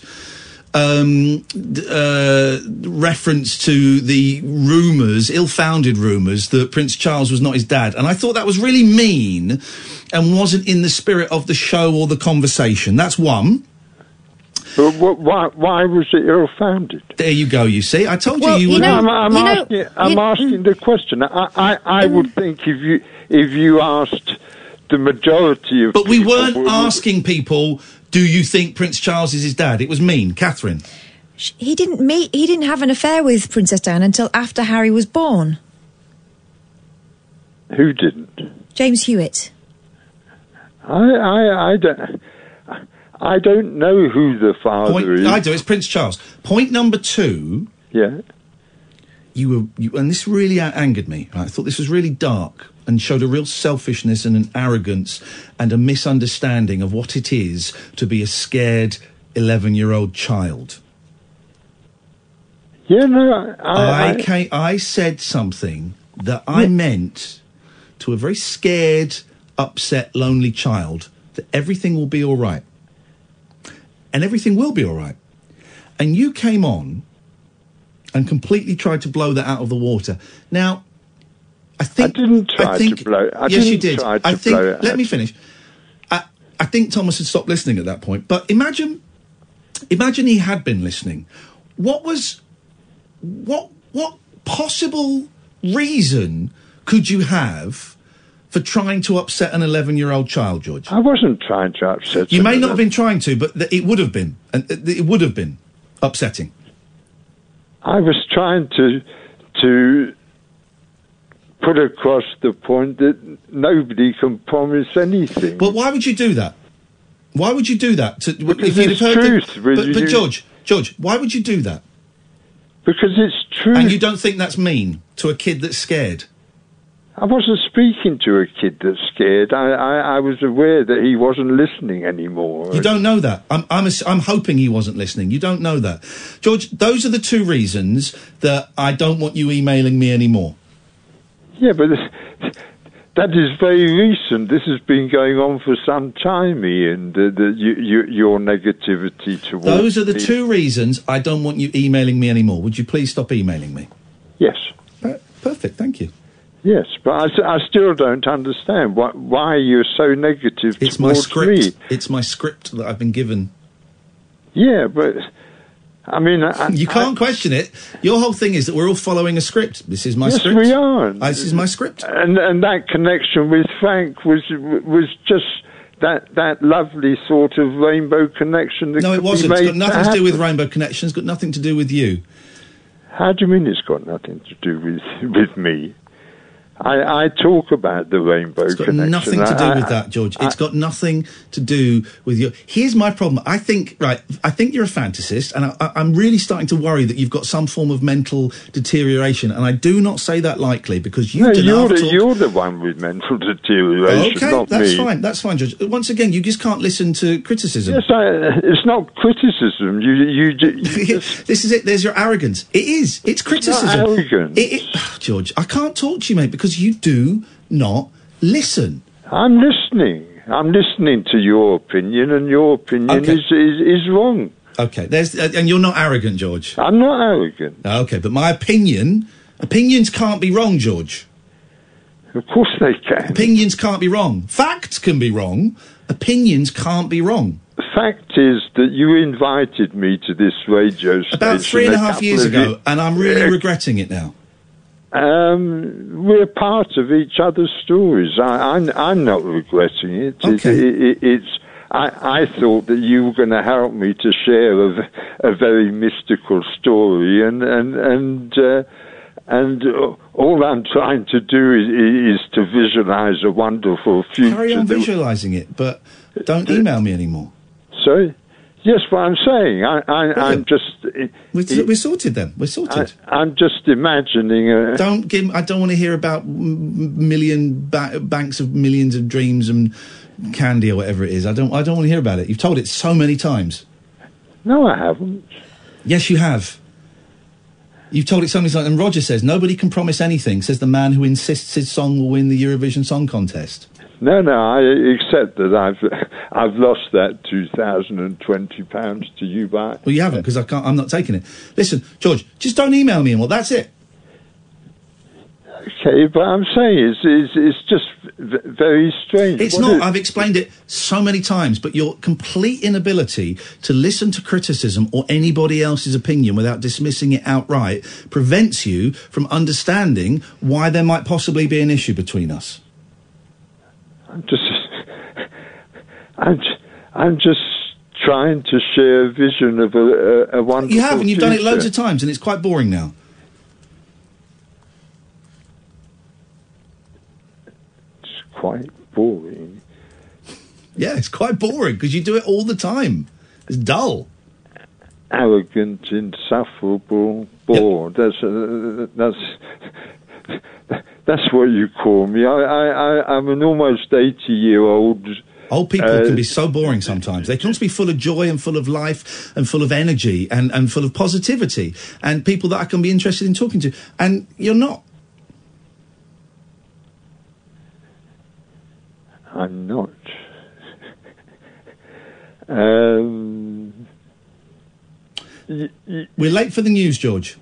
um, uh, reference to the rumours, ill-founded rumours, that Prince Charles was not his dad, and I thought that was really mean, and wasn't in the spirit of the show or the conversation. That's one.
But what, why, why was it ill-founded?
There you go. You see, I told
Well,
you you
you know- I'm- I'm asking- I'm asking the question. I, I, I would think if you if you asked the majority of
But we weren't asking people, "Do you think Prince Charles is his dad?" It was mean, Catherine.
He didn't meet. He didn't have an affair with Princess Diana until after Harry was born.
who didn't.
James Hewitt.
I, I, I don't. I don't know who the father
Point,
is.
I do. It's Prince Charles. Point number two.
Yeah.
You were, you, and this really angered me. I thought this was really dark and showed a real selfishness and an arrogance and a misunderstanding of what it is to be a scared eleven-year-old child.
Yeah, no, I,
I,
I,
I said something that I meant to a very scared, upset, lonely child that everything will be all right. And everything will be all right. And you came on and completely tried to blow that out of the water. Now, I think. I
didn't try
think,
to blow. I
yes, you did. I think. let me finish. I, I think Thomas had stopped listening at that point. But imagine, imagine he had been listening. What was what what possible reason could you have for trying to upset an 11 year old child george
I wasn't trying to upset.
you may not have been trying to but th- it would have been and uh, it would have been upsetting
I was trying to to put across the point that nobody can promise anything.
but why would you do that why would you do that to,
Because
you'd
it's
have heard
truth,
the,
but
but, george george why would you do that
because it's true
and you don't think that's mean to a kid that's scared
I wasn't speaking to a kid that's scared. I, I, I was aware that he wasn't listening anymore.
You don't know that. I'm, I'm, ass- I'm hoping he wasn't listening. You don't know that. George, those are the two reasons that I don't want you emailing me anymore.
Yeah, but that is very recent. This has been going on for some time, Iain. The, the, you, you, your negativity towards
Those are the two reasons I don't want you emailing me anymore. Would you please stop emailing me?
Yes.
Perfect, thank you.
Yes, but I still don't understand why, why you're so negative
It's my
towards
script.
me.
It's my script that I've been given.
Yeah, but I mean, I,
You can't question it. Your whole thing is that we're all following a script. This is my
yes,
script.
we are.
This is my script.
And and that connection with Frank was was just that that lovely sort of rainbow connection. That
No, it wasn't. It's got nothing to do with. Rainbow Connection. It's got nothing to do with you.
How do you mean it's got nothing to do with with me? I, I talk about the rainbow
It's got
connection.
nothing to do
I-
with that, George. It's got nothing to do with your. Here's my problem. I think, right, I think you're a fantasist, and I, I'm really starting to worry that you've got some form of mental deterioration. And I do not say that lightly because you
no, you're the,
all-
you're the one with mental deterioration,
Okay, that's
me.
fine. That's fine, George. Once again, you just can't listen to criticism.
Yes, I, it's not criticism. You, you, you
this is it. There's your arrogance. It is. It's criticism.
not arrogance.
It, it, George, I can't talk to you, mate, because you do not listen.
I'm listening. I'm listening to your opinion, and your opinion
Okay.
is, is is wrong.
Okay, there's, uh, and you're not arrogant, George.
I'm not arrogant.
Okay, but my opinion, opinions can't be wrong, George.
Of course they can.
Opinions can't be wrong. Facts can be wrong. Opinions can't be wrong.
The fact is that you invited me to this radio station
About three and a half years ago, and I'm really regretting it now.
Um, we're part of each other's stories. I, I'm not regretting it.
Okay.
It, it, it's. I, I thought that you were going to help me to share a very mystical story, and and and uh, and uh, all I'm trying to do is, is to visualize a wonderful future.
Carry on visualising it, but don't email me anymore.
Sorry. Yes, what I'm saying. I, I, I'm just.
We're, we're sorted then. We're sorted.
I, I'm just imagining. A,
don't give. I don't want to hear about million ba- banks of millions of dreams and candy or whatever it is. I don't. I don't want to hear about it. You've told it so many times.
No, I haven't.
Yes, you have. You've told it so many times. And Roger says nobody can promise anything. Says the man who insists his song will win the Eurovision Song Contest.
No, no, I accept that I've I've lost that two thousand and twenty pounds to you by.
Well, you haven't because I can't. I'm not taking it. Listen, George, just don't email me anymore. That's it.
Okay, but I'm saying it's it's, it's just v- very strange.
It's
What
not.
is-
I've explained it so many times, but your complete inability to listen to criticism or anybody else's opinion without dismissing it outright prevents you from understanding why there might possibly be an issue between us.
I'm just I'm I'm just trying to share a vision of a, a, a wonderful.
You have, and you've done it loads of times, and it's quite boring now.
It's quite boring.
Yeah, it's quite boring because you do it all the time. It's dull.
arrogant, insufferable, bored. That's uh, that's that's what you call me. I, I, I I'm an almost eighty year old.
Old people
Uh,
can be so boring sometimes. They can also be full of joy and full of life and full of energy and, and full of positivity and people that I can be interested in talking to. And you're not.
I'm not. um, y- y-
We're late for the news, George.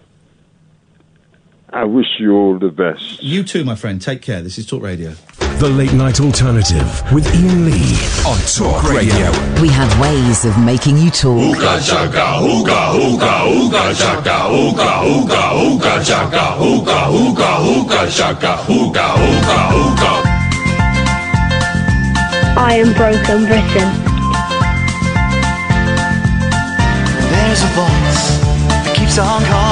I wish you all the best.
You too, my friend. Take care. This is Talk Radio.
The Late Night Alternative with Iain Lee on Talk Radio.
We have ways of making you talk.
Ooga chaka, ooga, ooga, ooga chaka, ooga, ooga, ooga chaka, ooga, ooga, ooga chaka, ooga, ooga, ooga.
I am broken Britain.
There's a voice that keeps on calling me. Down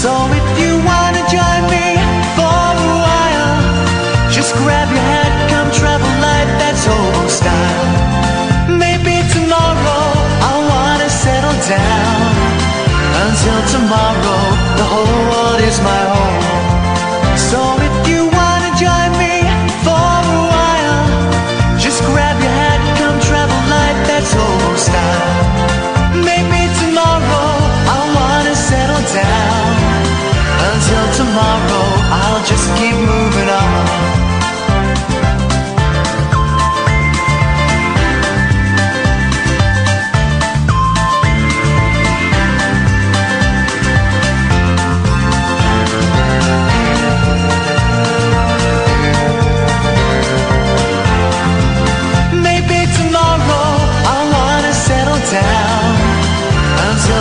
So if you wanna join me for a while, just grab your hat, come travel light, that's old style. Maybe tomorrow I'll wanna settle down. Until tomorrow, the whole world is my home. So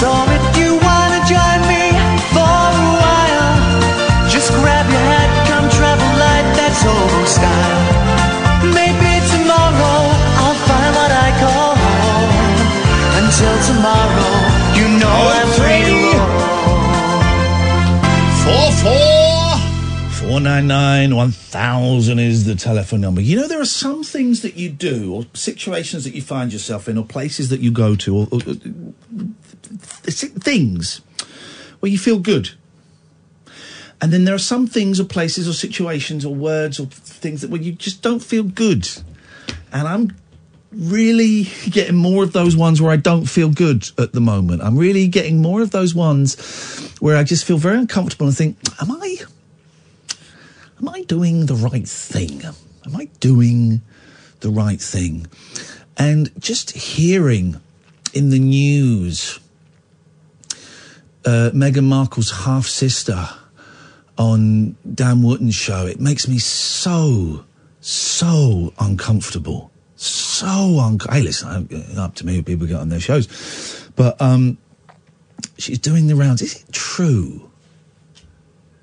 So if you wanna join me for a while, just grab your hat, come travel light, that's old style. Maybe tomorrow I'll find what I call home. Until tomorrow, you know oh, I'm free
499 1000 is the telephone number. You know, there are some things that you do, or situations that you find yourself in, or places that you go to, or, or, things where you feel good. And then there are some things, or places, or situations, or words, or things that where you just don't feel good. And I'm really getting more of those ones where I don't feel good at the moment. I'm really getting more of those ones where I just feel very uncomfortable and think, am I am I doing the right thing? Am I doing the right thing? And just hearing in the news uh, Meghan Markle's half sister on Dan Wootton's show, it makes me so, so uncomfortable. So uncomfortable. Hey, listen, I'm- up to me, people get on their shows. But um, she's doing the rounds. Is it true?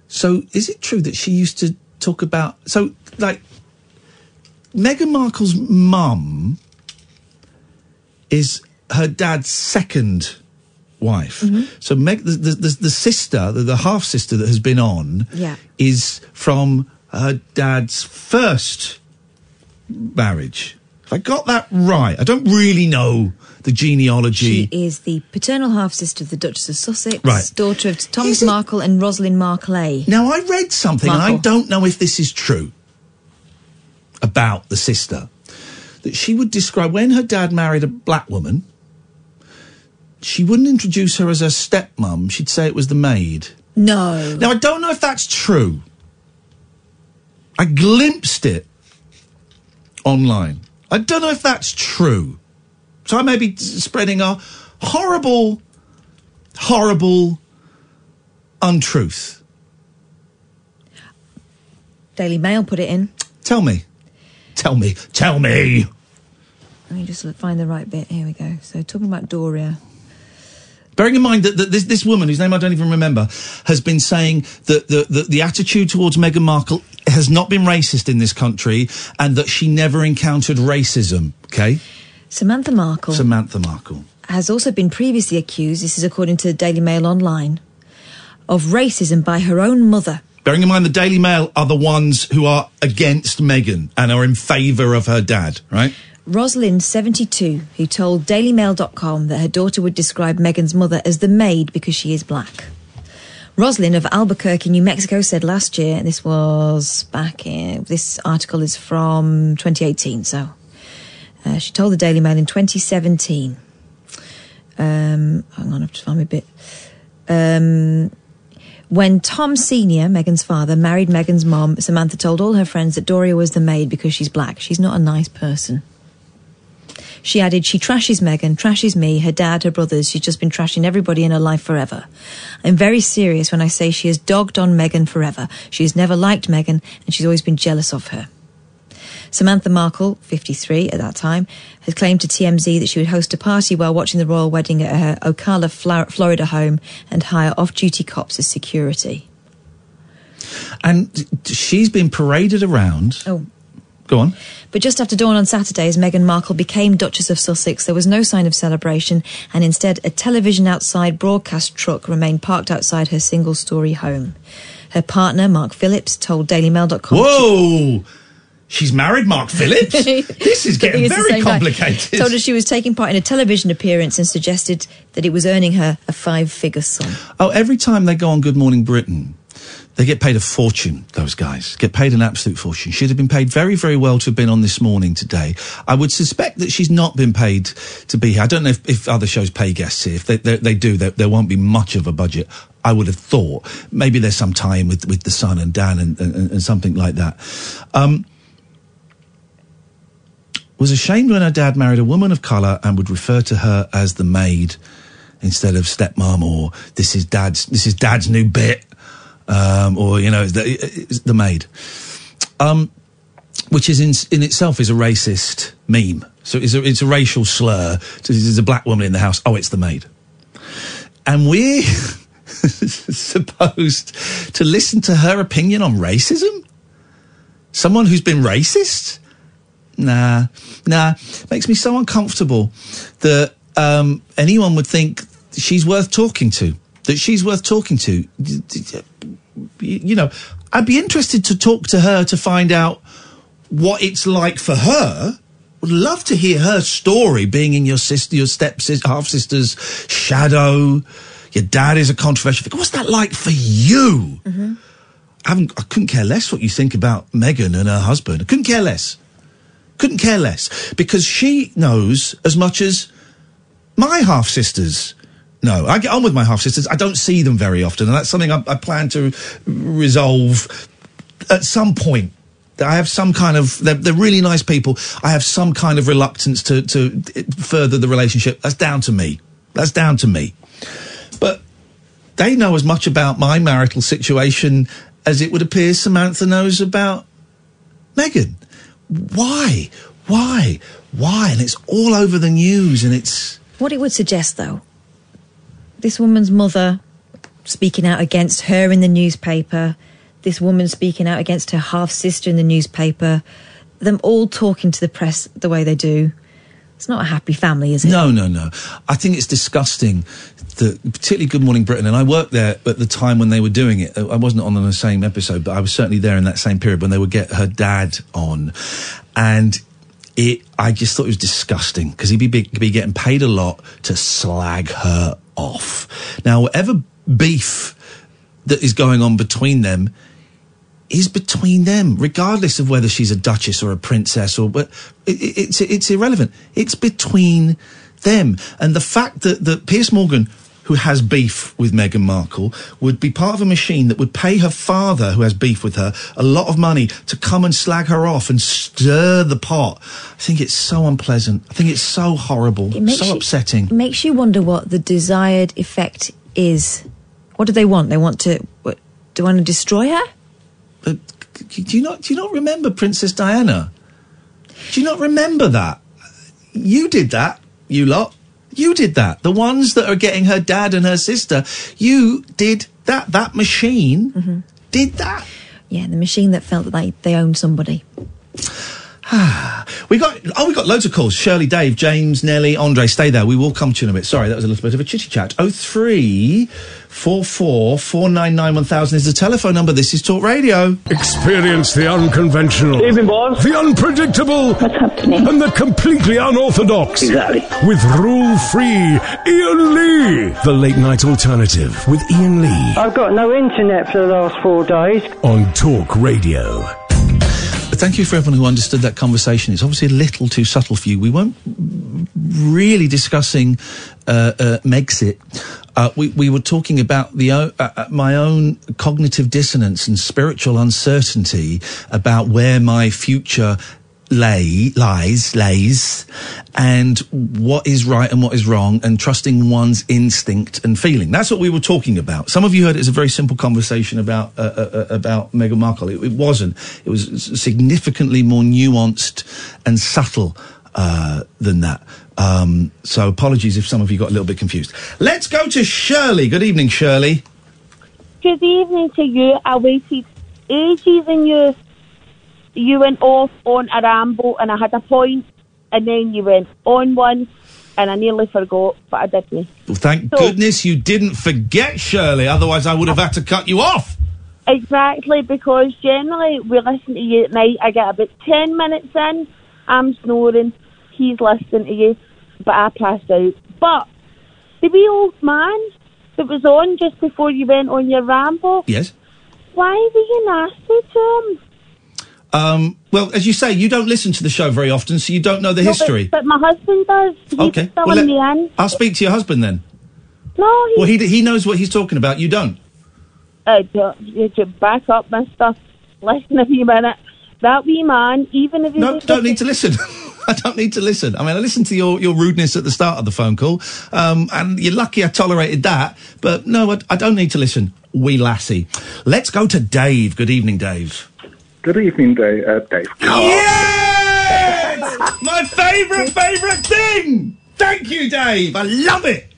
So, is it true that she used to talk about. So, like, Meghan Markle's mum is her dad's second wife. Mm-hmm. So, Meg, the, the, the, sister, the, the half sister that has been on,
Yeah.
is from her dad's first marriage. Have I got that right? I don't really know the genealogy.
She is the paternal half sister of the Duchess of Sussex,
Right.
daughter of Thomas Markle and Rosalind Markley.
Now, I read something, and I don't know if this is true about the sister, that she would describe when her dad married a black woman, she wouldn't introduce her as her stepmom, she'd say it was the maid.
No.
Now, I don't know if that's true. I glimpsed it online. I don't know if that's true. So I may be spreading a horrible, horrible untruth.
Daily Mail put it in.
Tell me. Tell me. Tell me.
Let me just find the right bit. Here we go. So, talking about Doria.
Bearing in mind that, that this, this woman, whose name I don't even remember, has been saying that the, the, the attitude towards Meghan Markle has not been racist in this country and that she never encountered racism. Okay?
Samantha Markle
Samantha Markle.
has also been previously accused, this is according to the Daily Mail Online, of racism by her own mother.
Bearing in mind the Daily Mail are the ones who are against Meghan and are in favour of her dad, right?
Rosalind, 72, who told DailyMail.com that her daughter would describe Meghan's mother as the maid because she is black. Rosalind of Albuquerque, New Mexico, said last year, and this was back in, this article is from 2018, so uh, she told the Daily Mail in 2017. Um, hang on, I have to find my bit. Um, when Tom Sr., Meghan's father, married Meghan's mom, Samantha told all her friends that Doria was the maid because she's black. She's not a nice person. She added, She trashes Meghan, trashes me, her dad, her brothers. She's just been trashing everybody in her life forever. I'm very serious when I say she has dogged on Meghan forever. She has never liked Meghan, and she's always been jealous of her. Samantha Markle, 53 at that time, has claimed to TMZ that she would host a party while watching the royal wedding at her Ocala, Florida home and hire off duty cops as security.
And she's been paraded around.
Oh.
Go on.
But just after dawn on Saturday, as Meghan Markle became Duchess of Sussex, there was no sign of celebration, and instead a television outside broadcast truck remained parked outside her single story home. Her partner, Mark Phillips, told DailyMail.com.
Whoa! She's married Mark Phillips? this is getting very complicated.
Told her she was taking part in a television appearance and suggested that it was earning her a five figure sum.
Oh, every time they go on Good Morning Britain, they get paid a fortune, those guys. Get paid an absolute fortune. She'd have been paid very, very well to have been on this morning today. I would suspect that she's not been paid to be here. I don't know if, if other shows pay guests here. If they, they, they do, there, there won't be much of a budget. I would have thought. Maybe there's some tie-in with, with the Sun and Dan and, and, and something like that. Um, was ashamed when her dad married a woman of colour and would refer to her as the maid instead of stepmom or this is dad's this is dad's new bit um, or you know the, the maid. Um, which is in, in itself is a racist meme. So it's a, it's a racial slur. There's a black woman in the house. Oh it's the maid. And we're supposed to listen to her opinion on racism? Someone who's been racist? Nah, nah. Makes me so uncomfortable that um, anyone would think she's worth talking to. That she's worth talking to. You, know, I'd be interested to talk to her to find out what it's like for her. Would love to hear her story, being in your sister, your step half sister's shadow. Your dad is a controversial figure. What's that like for you? Mm-hmm. I haven't. I couldn't care less what you think about Meghan and her husband. I couldn't care less. Couldn't care less because she knows as much as my half sisters know. I get on with my half sisters. I don't see them very often, and that's something I, I plan to resolve at some point. I have some kind of they're, they're really nice people. I have some kind of reluctance to to further the relationship. That's down to me. That's down to me. But they know as much about my marital situation as it would appear Samantha knows about Meghan. Why? Why? Why? And it's all over the news and it's.
What it would suggest, though, this woman's mother speaking out against her in the newspaper, this woman speaking out against her half sister in the newspaper, them all talking to the press the way they do. It's not a happy family, is it?
No, no, no. I think it's disgusting particularly Good Morning Britain, and I worked there at the time when they were doing it. I wasn't on the same episode, but I was certainly there in that same period when they would get her dad on. And it, I just thought it was disgusting because he'd be, be getting paid a lot to slag her off. Now, whatever beef that is going on between them is between them, regardless of whether she's a duchess or a princess or but it, it- it's it's irrelevant. It's between them, and the fact that that Piers Morgan. Who has beef with Meghan Markle would be part of a machine that would pay her father, who has beef with her, a lot of money to come and slag her off and stir the pot. I think it's so unpleasant. I think it's so horrible,
It makes
so
you-
upsetting.
It makes you wonder what the desired effect is. What do they want? They want to. What, do they want to destroy her?
Do you not? Do you not remember Princess Diana? Do you not remember that? You did that, you lot. You did that. The ones that are getting her dad and her sister. You did that. That machine did that.
Yeah, the machine that felt that they, they owned somebody. Ah.
We got oh, we got loads of calls. Shirley, Dave, James, Nelly, Andre. Stay there. We will come to you in a bit. Sorry, that was a little bit of a chitty chat. Oh three four four four nine nine one thousand is the telephone number. This is Talk Radio.
Experience the unconventional, the unpredictable, What's happening? and the completely unorthodox.
Exactly.
With rule free Iain Lee. The late night alternative with Iain Lee
I've got no internet for the last four days.
on Talk Radio.
But thank you for everyone who understood that conversation. It's obviously a little too subtle for you. We weren't really discussing uh, uh, Megxit. Uh, we, we were talking about the uh, uh, my own cognitive dissonance and spiritual uncertainty about where my future lay lies lays and what is right and what is wrong and trusting one's instinct and feeling. That's what we were talking about. Some of you heard it as a very simple conversation about uh, uh, uh, about Meghan Markle. It, it wasn't. It was significantly more nuanced and subtle uh, than that. Um, so apologies if some of you got a little bit confused. Let's go to Shirley. Good evening Shirley.
Good evening to you. I waited ages and you you went off on a ramble and I had a point and then you went on one and I nearly forgot, but I didn't.
well, thank
So-
goodness you didn't forget Shirley otherwise I would have had to cut you off
Exactly, because generally we listen to you at night. I get about 10 minutes in, I'm snoring, he's listening to you, but I passed out. But the wee old man that was on just before you went on your ramble,
yes
why were you nasty to him?
Um, well, as you say, you don't listen to the show very often, so you don't know the
No,
history.
But, but my husband does. He's
okay,
filling
well, let-
me in.
I'll speak to your husband then.
No, he,
Well, he he knows what he's talking about. You don't.
uh, don't- you should back up, mister. Listen a wee minute. That wee man, even if he's...
No, don't need to listen. I don't need to listen. I mean, I listened to your, your rudeness at the start of the phone call, um, and you're lucky I tolerated that. But no, I, I don't need to listen. Wee lassie. Let's go to Dave. Good evening, Dave.
Good evening, Dave. Uh, Dave.
Yes! My favourite, favourite thing! Thank you, Dave. I love it.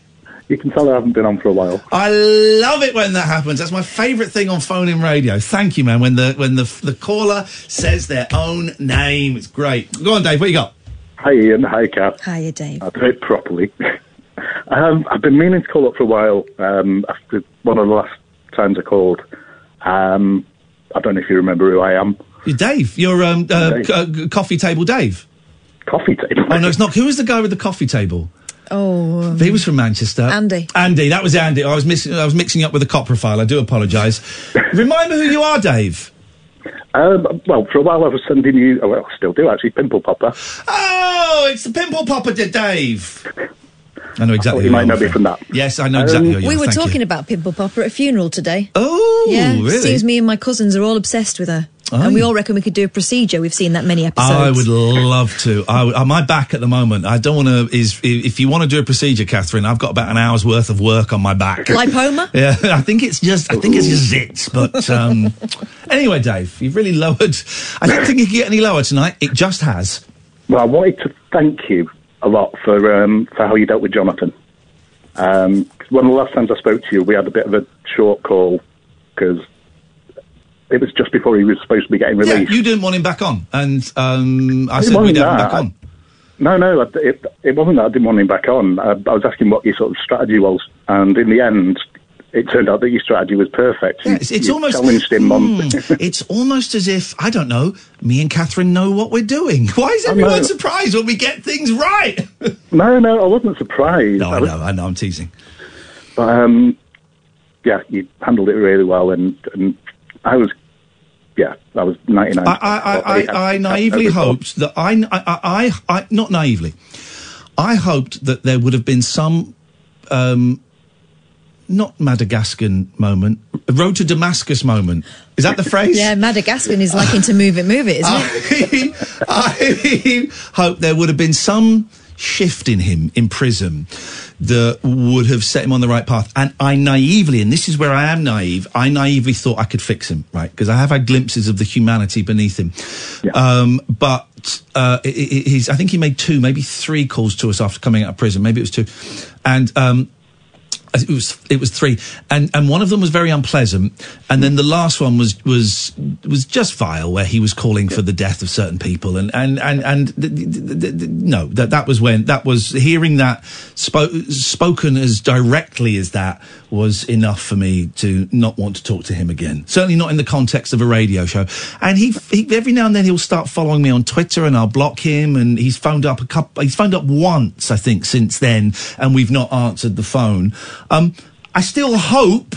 You can tell I haven't been on for a while.
I love it when that happens. That's my favourite thing on phone in radio. Thank you, man. When the when the the caller says their own name, it's great. Go on, Dave. What you got?
Hi, Iain. Hi, Kath.
Hiya, Dave.
I'll do it properly. um, I've been meaning to call up for a while um, after one of the last times I called. Um, I don't know if you remember who I am.
You're Dave. You're um, uh, c- uh, coffee table Dave.
Coffee table.
Oh no, it's not. Who was the guy with the coffee table?
Oh, um,
He was from Manchester.
Andy.
Andy, that was Andy. I was missing. I was mixing up with the cop profile. I do apologise. Remind me who you are, Dave.
Um, well, for a while I was sending you. Oh, well, I still do actually. Pimple popper.
Oh, it's the pimple popper, Dave. I know exactly.
you might know me from that.
Yes, I know exactly who you
we were
Thank you.
talking about Pimple Popper at a funeral today.
Oh,
yeah.
really?
Seems me and my cousins are all obsessed with her.
Oh,
and we all reckon we could do a procedure. We've seen that many episodes.
I would love to. I, would- my back at the moment. I don't want to. Is if you want to do a procedure, Catherine, I've got about an hour's worth of work on my back.
Lipoma?
Yeah, I think it's just. I think it's just zits. But um, anyway, Dave, you've really lowered. I don't think you can get any lower tonight. It just has.
Well, I wanted to thank you a lot for um, for how you dealt with Jonathan. Um one of the last times I spoke to you, we had a bit of a short call because it was just before he was supposed to be getting released.
Yeah, you didn't want him back on, and um, I
It
said we'd have him back on.
No, no, it, it, it wasn't that I didn't want him back on. I, I was asking what your sort of strategy was, and in the end, it turned out that your strategy was perfect.
Yeah, it's, it's almost
challenged him on.
Hmm. it's almost as if I don't know. Me and Catherine know what we're doing. Why is
I
everyone surprised when we get things right?
no, no, I wasn't surprised.
No, I
was-
know, I know. I'm teasing.
But um, yeah, you handled it really well, and, and I was, yeah, I was ninety nine.
I, I, I, I, I naively hoped that I, I, I, I, not naively, I hoped that there would have been some, um, not Madagascan moment, road to Damascus moment. Is that the phrase?
Yeah, Madagascar is liking to move it, move it, isn't it?
I hope there would have been some shift in him in prison that would have set him on the right path. And I naively, and this is where I am naive, I naively thought I could fix him, right? Because I have had glimpses of the humanity beneath him. Um, but uh, i- i- he's, I think he made two, maybe three calls to us after coming out of prison. Maybe it was two. And um, Uh, it was it was three, and and one of them was very unpleasant, and then the last one was was was just vile, where he was calling for the death of certain people, and and and and no, that that was when that was hearing that spo- spoken as directly as that was enough for me to not want to talk to him again. Certainly not in the context of a radio show. And he, he every now and then he'll start following me on Twitter, and I'll block him. And he's phoned up a couple. He's phoned up once, I think, since then, and we've not answered the phone. Um, I still hope.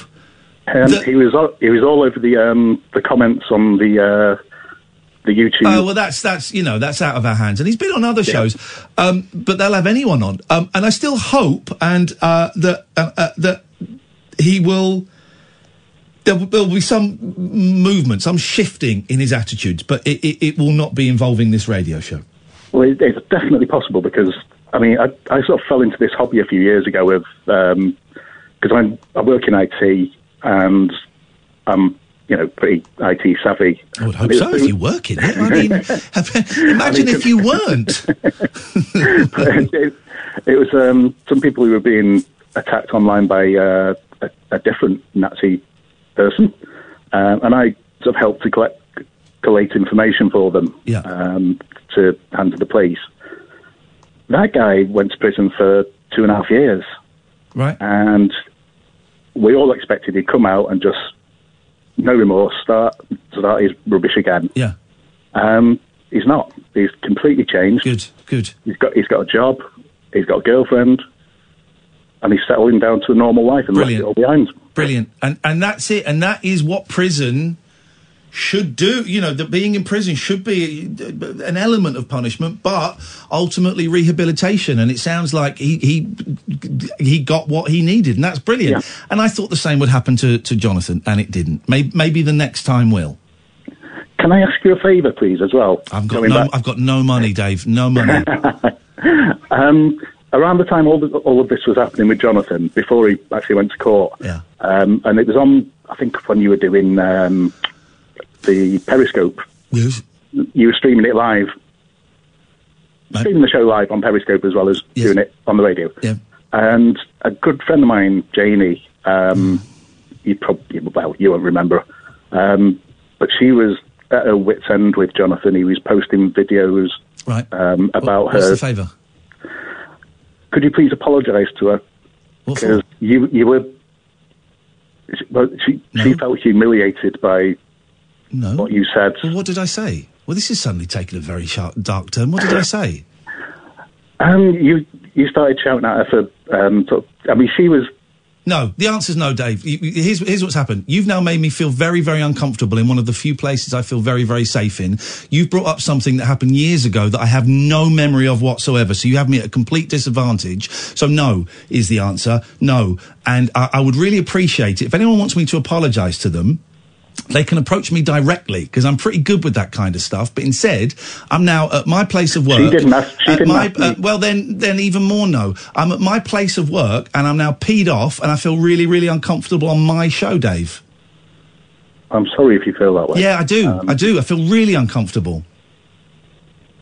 Um, he was all, he was all over the um, the comments on the uh, the YouTube.
Oh well, that's that's you know that's out of our hands, and he's been on other shows, um, but they'll have anyone on, um, and I still hope and uh, that uh, uh, that he will. There will, be some movement, some shifting in his attitudes, but it, it, it will not be involving this radio show.
Well, it, it's definitely possible because I mean I, I sort of fell into this hobby a few years ago with because I'm I work in IT and I'm you know pretty IT savvy.
I would hope so if you work in it. I mean, imagine if you weren't.
it, it was um, some people who were being attacked online by uh, a, a different Nazi person, uh, and I sort of helped to collect collate information for them
Yeah.
um, to hand to the police. That guy went to prison for two and a half years,
right?
And we all expected he'd come out and just no remorse start start his rubbish again.
Yeah.
Um, he's not. He's completely changed.
Good, good.
He's got he's got a job. He's got a girlfriend, and he's settling down to a normal life and left it all behind.
Brilliant. And and that's it. And that is what prison should do. You know, that being in prison should be an element of punishment, but ultimately rehabilitation. And it sounds like he he he got what he needed, and that's brilliant. And I thought the same would happen to to Jonathan, and it didn't. Maybe maybe the next time will.
Can I ask you a favour, please, as well?
I've got no
back-
I've got no money, Dave. No money.
um, around the time all, the, all of this was happening with Jonathan, before he actually went to court,
Yeah.
um, and it was on, I think, when you were doing um, the Periscope.
Yes.
You were streaming it live. Streaming the show live on Periscope as well as doing it on the radio.
Yeah.
And a good friend of mine, Janie, um, you probably, well, you won't remember, um, but she was at her wit's end with Jonathan. He was posting videos
Right.
um, about
What's
her.
the favour?
Could you please apologise to her? Because you you were. Well, she she felt humiliated by
No.
What you said.
Well, what did I say? Well, this is suddenly taking a very sharp, dark turn. What did I say?
Um, you you started shouting at her for. Um, of, I mean, she was.
No, the answer's no, Dave. Here's, here's what's happened. You've now made me feel very, very uncomfortable in one of the few places I feel very, very safe in. You've brought up something that happened years ago that I have no memory of whatsoever. So you have me at a complete disadvantage. So no is the answer. No. And I, I would really appreciate it. If anyone wants me to apologise to them, they can approach me directly because I'm pretty good with that kind of stuff. But instead, I'm now at my place of work.
She didn't ask- she didn't
my,
ask
uh, well, then, then even more no. I'm at my place of work and I'm now peed off and I feel really, really uncomfortable on my show, Dave.
I'm sorry if you feel that way.
Yeah, I do. I do. I feel really uncomfortable.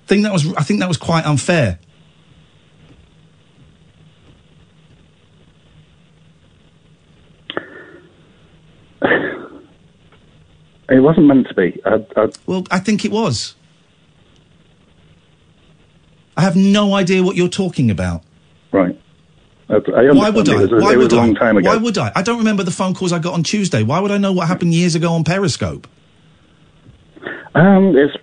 I Think that was. I think that was quite unfair.
It wasn't meant to be. I, I,
Well, I think it was. I have no idea what you're talking about.
right.
Why would I?
It was, a-
Why would I?
long time ago.
Why would I? I don't remember the phone calls I got on Tuesday. Why would I know what happened years ago on Periscope?
Um, it's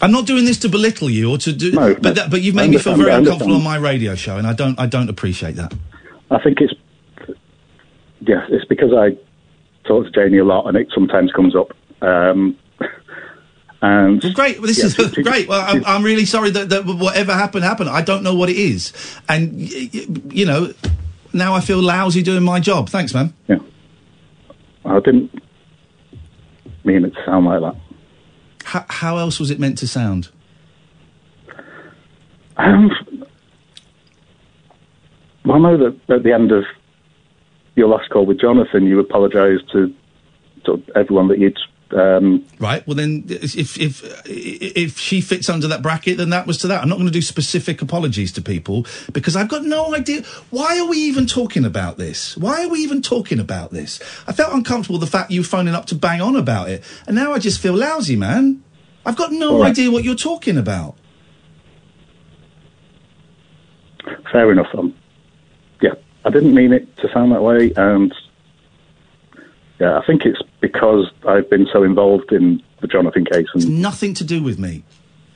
I'm not doing this to belittle you or to do.
No,
but that, but you've made me feel very uncomfortable on my radio show, and I don't. I don't appreciate that.
I think it's yeah, it's because I talk to Janie a lot, and it sometimes comes up. Um, and
Well, great. Well, this
Yeah,
is
she- she-
great. Well, I'm, I'm really sorry that, that whatever happened happened. I don't know what it is, and you know, now I feel lousy doing my job. Thanks, man.
Yeah, I didn't mean it to sound like that.
How, how else was it meant to sound?
Um, well, I know that at the end of your last call with Jonathan, you apologised to, to everyone that you'd. Um,
Right. Well, then, if if if she fits under that bracket, then that was to that. I'm not going to do specific apologies to people because I've got no idea. Why are we even talking about this? Why are we even talking about this? I felt uncomfortable the fact you were phoning up to bang on about it, and now I just feel lousy, man. I've got no
right.
idea what you're talking about.
fair enough. Um, yeah, I didn't mean it to sound that way, and yeah, I think it's because I've been so involved in the Jonathan case, and
Nothing to do with me.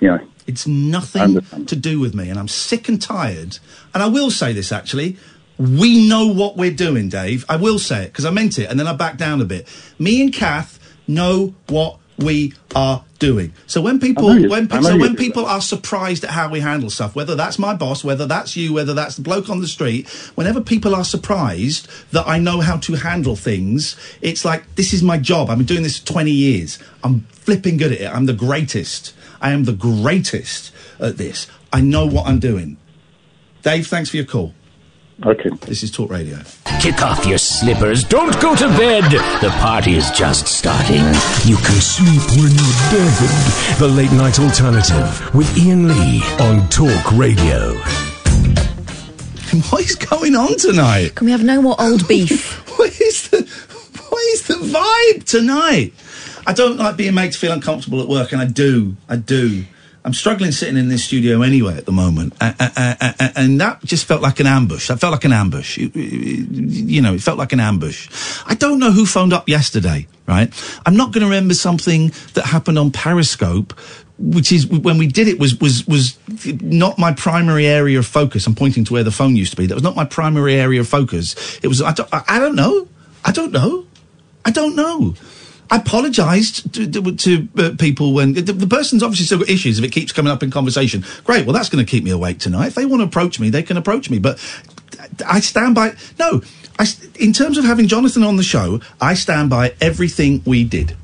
know,
It's nothing uh, to do with me, and I'm sick and tired. And I will say this actually. We know what we're doing, Dave. I will say it because I meant it, and then I backed down a bit. Me and Kath know what we are doing. So when people,
I know you-
when, so when people are surprised at how we handle stuff, whether that's my boss, whether that's you, whether that's the bloke on the street, whenever people are surprised that I know how to handle things, it's like this is my job. I've been doing this for 20 years. I'm flipping good at it. I'm the greatest. I am the greatest at this. I know what I'm doing. Dave, thanks for your call.
Okay.
This is Talk Radio.
Kick off your slippers. Don't go to bed. The party is just starting.
You can sleep when you're dead. The Late Night Alternative with Iain Lee on Talk Radio.
What is going on tonight?
Can we have no more old beef?
what is the what is the vibe tonight? I don't like being made to feel uncomfortable at work, and I do. I do. I'm struggling sitting in this studio anyway at the moment, and, that just felt like an ambush. That felt like an ambush. You- know, it felt like an ambush. I don't know who phoned up yesterday, right? I'm not going to remember something that happened on Periscope, which is when we did it was was was not my primary area of focus. I'm pointing to where the phone used to be. That was not my primary area of focus. It was I don't, I don't know. I don't know. I don't know. I apologised to, to, to uh, people when the, the person's obviously still got issues if it keeps coming up in conversation. Great, well that's going to keep me awake tonight. If they want to approach me, they can approach me. But I stand by. No, I, s- in terms of having Jonathan on the show, I stand by everything we did.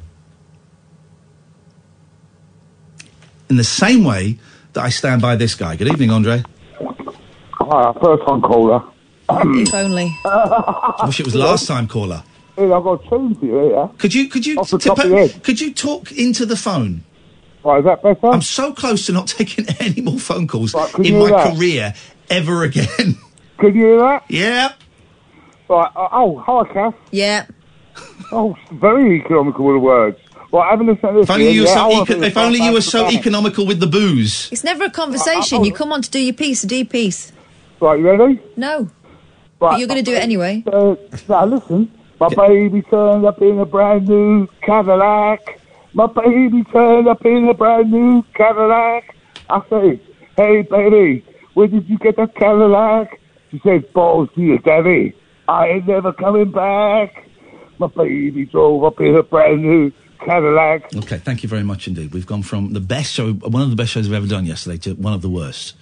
In the same way that I stand by this guy. Good evening, Andre.
Hi, first time caller.
if only.
I wish it was last time caller.
Hey, I've got a tune for you here.
Could you could you
Off the top of your head.
could you talk into the phone?
Right, is that better?
I'm so close to not taking any more phone calls
can
in
you
my
hear that?
career ever again.
Can you hear that?
Yeah.
Right, uh, oh, hi, Kath.
Yeah.
Oh, very economical with the words. Right, have a listen to this.
If only you were
yeah, I
so,
wanna
eco-
be
if only you were so
back to
economical with the booze.
It's never a conversation. You come on to do your piece, so do your piece.
Right, you ready?
No.
Right,
But you're going to do it anyway.
Uh, now, listen. My baby turned up in a brand new Cadillac. My baby turned up in a brand new Cadillac. I say, hey baby, where did you get that Cadillac? She said, balls to your daddy. I ain't never coming back. My baby drove up in a brand new Cadillac.
Okay, thank you very much indeed. We've gone from the best show, one of the best shows we've ever done yesterday, to one of the worst.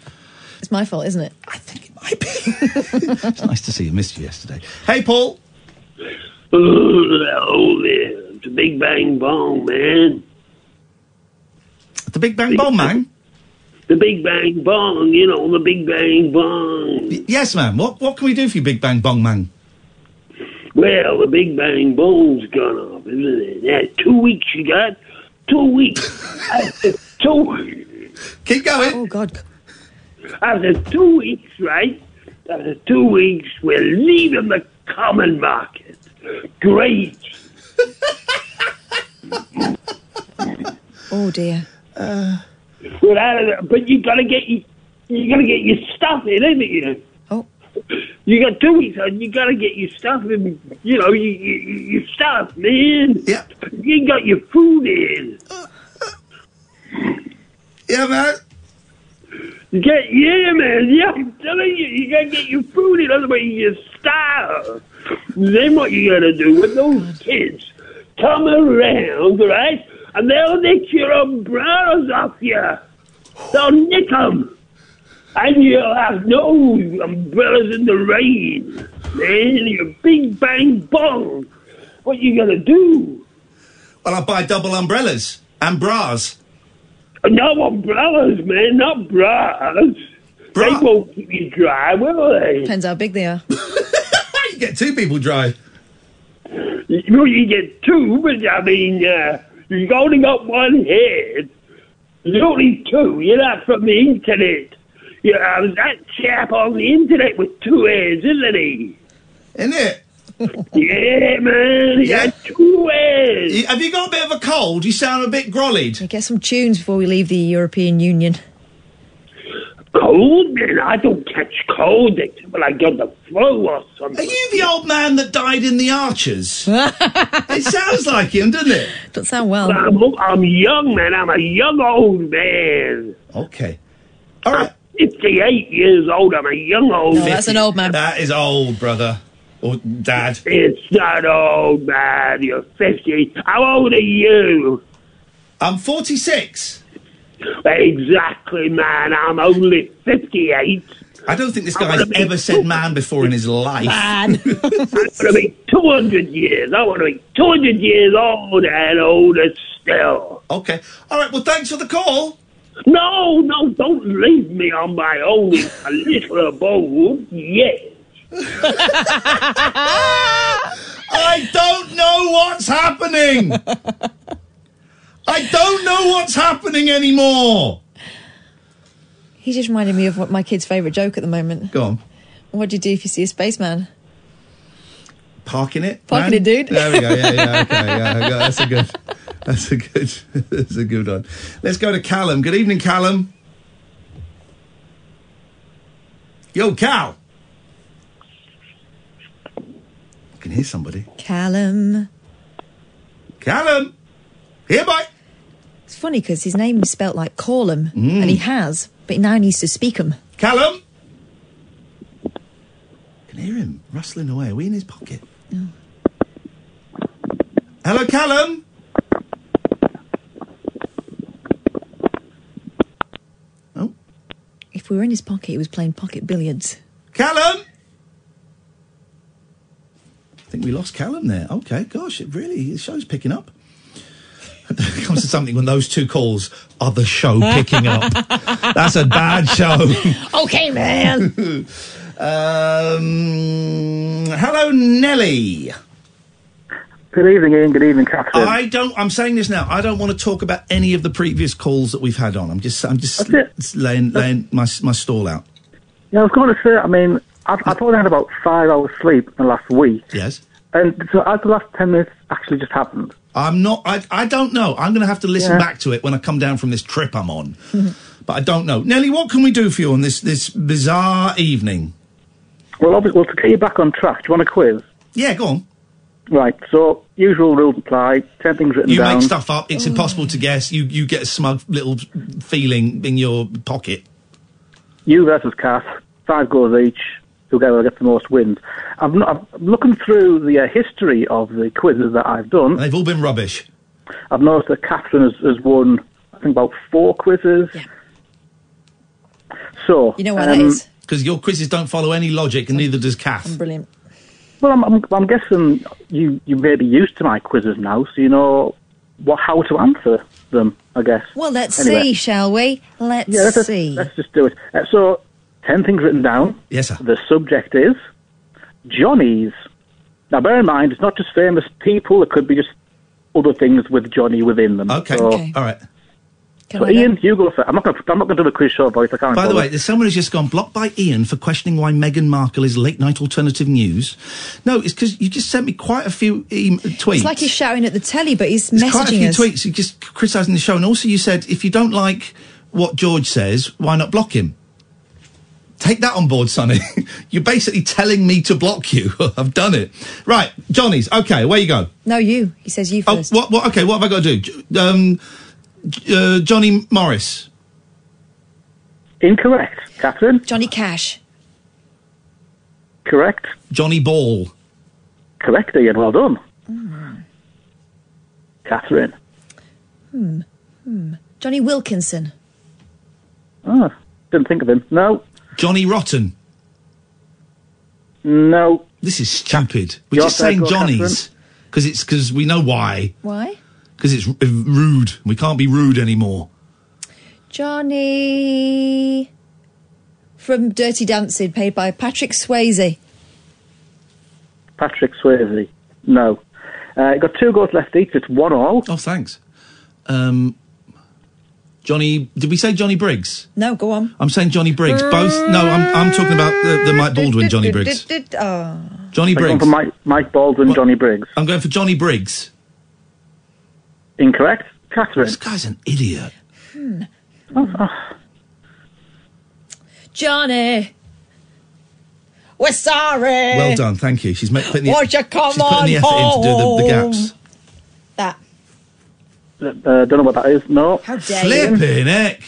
It's my fault, isn't it? I think it might be.
it's nice to see you. Missed you yesterday. Hey, Paul.
Oh, man. It's a big bang bong, man.
The Big Bang Bomb Man?
The big bang bong, you know, the big bang bong.
Y- yes, man. What what can we do for you, Big Bang Bong Man?
Well, the big bang bong's gone off, isn't it? Yeah, two weeks you got. Two weeks. After two.
Keep going.
Oh, God.
After two weeks, right? After two weeks, we're leaving the common market. Great.
Oh, dear.
We're out of there, but you gotta get you, you gotta get your stuff in, ain't you?
Oh.
You got two weeks on. You gotta get your stuff in. You know, you, you, you- your stuff, man.
Yeah.
You got your food in. Uh, uh.
Yeah, man.
You get, yeah, man. Yeah, I'm telling you, you gotta get your food in. Otherwise, you starve. Then what you gotta do with those kids? Come around, right? And they'll nick your umbrellas off you. They'll nick them. And you'll have no umbrellas in the rain. Man, your big bang bong. What you gonna do?
Well, I'll buy double umbrellas and bras.
No umbrellas, man, not bras. They won't keep you dry, will they?
Depends how big they are.
you get two people dry.
You, you get two, but I mean, uh, you've only got one head. There's only two. You're not from the internet. Yeah, that chap on the internet with two heads, isn't he?
Isn't it?
Yeah, man. He had two heads.
Have you got a bit of a cold? You sound a bit grollied.
Get some tunes before we leave the European Union.
Cold, man. I don't catch cold except when I got the flu or something.
Are you the old man that died in the Archers? it sounds like him, doesn't it?
Doesn't sound well.
I'm, I'm young, man. I'm a young old man.
Okay. All right.
58 years old. I'm a young old
No, that's an old man.
That is old, brother. Or dad.
It's not old, man. You're 50. How old are you?
I'm 46.
Exactly, man. I'm only 58.
I don't think this guy's ever said man before in his life.
Man. I want to be 200 years. I want to be 200 years old and older still.
Okay. All right. Well, thanks for the call.
No, no, don't leave me on my own a little abode. Yes.
I don't know what's happening. I don't know what's happening anymore.
He just reminded me of what my kid's favourite joke at the moment.
Go on.
What do you do if you see a spaceman?
Parking it.
Parking
man?
it, dude.
There we go. Yeah, yeah. Okay. Yeah, that's a good. That's a good. That's a good one. Let's go to Callum. Good evening, Callum. Yo, Cal. I can hear somebody.
Callum.
Callum. Here, boy.
It's funny because his name is spelt like Callum,
Mm.
and he has, but he now needs to speak 'em.
Callum. I can hear him rustling away. Are we in his pocket? Hello, Callum. Oh.
If we were in his pocket, he was playing pocket billiards.
Callum. I think we lost Callum there. Okay, gosh, it really the show's picking up. It comes to something when those two calls are the show picking up. That's a bad show.
okay, man.
um, hello, Nelly.
Good evening, Iain. Good evening, Catherine.
I don't. I'm saying this now. I don't want to talk about any of the previous calls that we've had on. I'm just. I'm just laying laying my my stall out.
Yeah, I was going to say, I mean, I've, I've only had about five hours sleep in the last week.
Yes.
And so has the last 10 minutes actually just happened?
I'm not. I. I don't know. I'm going to have to listen
Yeah.
back to it when I come down from this trip I'm on. but I don't know. Nelly, what can we do for you on this this bizarre evening?
Well, obviously, well, to get you back on track, do you want a quiz?
Yeah, go on.
Right. So usual rules apply. Ten things written
You
down.
make stuff up. It's impossible to guess. You you get a smug little feeling in your pocket.
You versus Kath. Five goals each. Whoever gets the most wins. I'm, not, I'm looking through the uh, history of the quizzes that I've done.
They've all been rubbish.
I've noticed that Catherine has, has won, I think, about four quizzes. Yeah. So
You know why
um,
that is?
Because your quizzes don't follow any logic, and neither does Kath.
Brilliant.
Well, I'm, I'm, I'm guessing you you may be used to my quizzes now, so you know what how to answer them. I guess.
Well, let's
Anyway.
see, shall we? Let's
Yeah, let's,
see.
let's just do it. Uh, so, ten things written down.
Yes, sir.
The subject is Johnny's. Now, bear in mind, it's not just famous people. It could be just other things with Johnny within them.
Okay.
So,
All right.
so Iain, you go first. I'm not going. I'm not going to do the quiz show voice. I can't.
By the
bother.
way, there's someone who's just gone blocked by Iain for questioning why Meghan Markle is late night alternative news. No, it's because you just sent me quite a few e- tweets.
It's like he's shouting at the telly, but he's
There's quite a
messaging
few
us.
tweets. You just criticising the show, and also you said if you don't like what George says, why not block him? Take that on board, Sonny. You're basically telling me to block you. I've done it. Right, Johnny's. Okay, where you go?
No, you. He says you
Oh,
first.
what? What? Okay, what have I got to do? Um, uh, Johnny Morris.
Incorrect, Catherine.
Johnny Cash.
Correct.
Johnny Ball.
Correct, Iain. Well done,
Hmm.
Catherine.
Hmm. Hmm. Jonny Wilkinson.
Oh, didn't think of him. No,
Johnny Rotten.
no.
This is stupid. We're
Your
just saying Johnny's because it's because we know why.
Why?
Because it's r- rude. We can't be rude anymore.
Johnny from Dirty Dancing, played by Patrick Swayze.
Patrick Swayze. No. Uh, got two goals left each. It's one all.
Oh, thanks. Um, Johnny. Did we say Johnny Briggs?
No, go on.
I'm saying Johnny Briggs. Both. No, I'm I'm talking about the, the Mike Baldwin Johnny Briggs.
Oh.
Johnny
I'm going
Briggs.
for Mike, Mike Baldwin, Johnny Briggs.
I'm going for Johnny Briggs.
Incorrect. Catherine.
This guy's an idiot.
Hmm.
Oh, oh.
Johnny. We're sorry.
Well done, thank you. She's ma- putting the,
Won't you come
she's putting the
on
effort in to do the, the
home?
gaps.
That.
Uh, don't know what that is. No.
How dare you?
Flipping heck.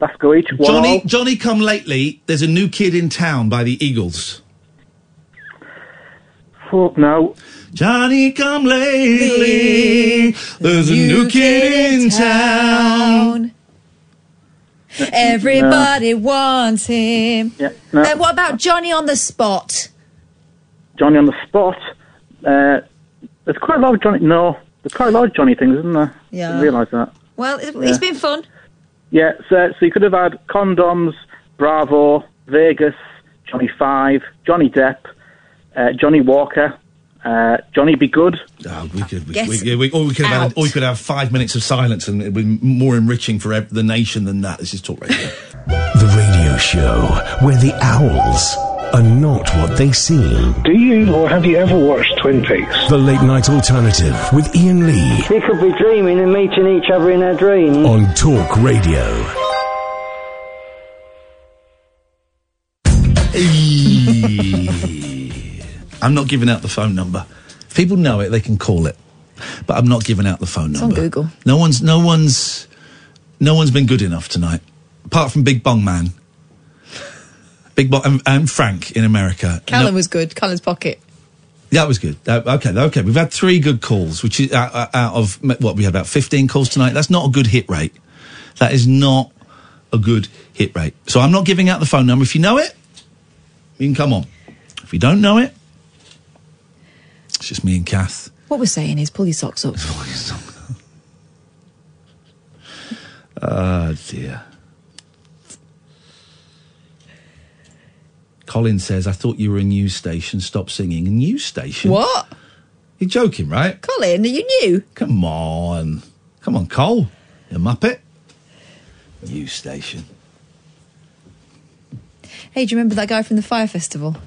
Let's go each. One
Johnny. Johnny, come lately. There's a new kid in town by the Eagles.
Fuck no.
Johnny, come lately. There's a new kid in town.
Everybody wants him.
Yeah. No.
Uh, what about Johnny on the spot?
Johnny on the spot. Uh, there's quite a lot of Johnny. No, there's quite a lot of Johnny things, isn't there?
Yeah.
Didn't realise that.
Well, it,
Yeah.
it's been fun.
Yeah, so, so you could have had condoms, Bravo, Vegas, Johnny Five, Johnny Depp, uh, Johnnie Walker, uh, Johnny B. Goode.
Oh, we could, we, we, yeah, we, or we could have, had, or we could have five minutes of silence, and it would be more enriching for ev- the nation than that. This is talk radio.
The radio show where the owls are not what they seem.
Do you or have you ever watched Twin Peaks?
The late night alternative with Iain Lee
We could be dreaming and meeting each other in our dreams.
on Talk Radio.
I'm not giving out the phone number. If people know it, they can call it, but I'm not giving out the phone
It's on
number.
Google.
No one's, no one's, no one's been good enough tonight, apart from Big Bong Man, Big Bong and, and Frank in America.
Callum was good. Callum's pocket.
That was good. Uh, okay, okay. We've had three good calls, which is out, out- out of what we had about fifteen calls tonight. That's not a good hit rate. That is not a good hit rate. So I'm not giving out the phone number. If you know it, you can come on. If you don't know it, it's just me and Kath.
What we're saying is pull your socks up.
Oh dear. Colin says, "I thought you were a news station. Stop singing. A news station?
What?
You're joking, right?
Colin, are you new?
Come on. Come on, Cole. You muppet. News station.
Hey, do you remember that guy from the Fyre Festival?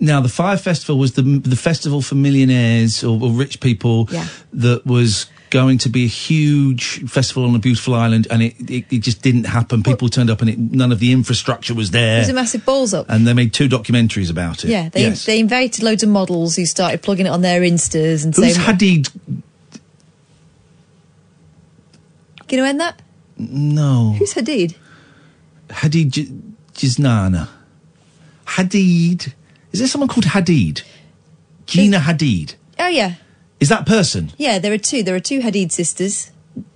Now, the Fyre Festival was the the festival for millionaires or, or rich people
Yeah.
that was going to be a huge festival on a beautiful island, and it, it, it just didn't happen. People turned up, and it, none of the infrastructure was there.
There's a massive balls up.
and they made two documentaries about it.
Yeah, they
yes.
they invited loads of models who started plugging it on their instas and
Who's
saying,
Hadid?
"Can you end that?
No,
Who's Hadid?
Hadid J- Jiznana. Hadid. Is there someone called Hadid? Gina Hadid.
Oh yeah,
Is that person?
yeah. There are two. There are two Hadid sisters.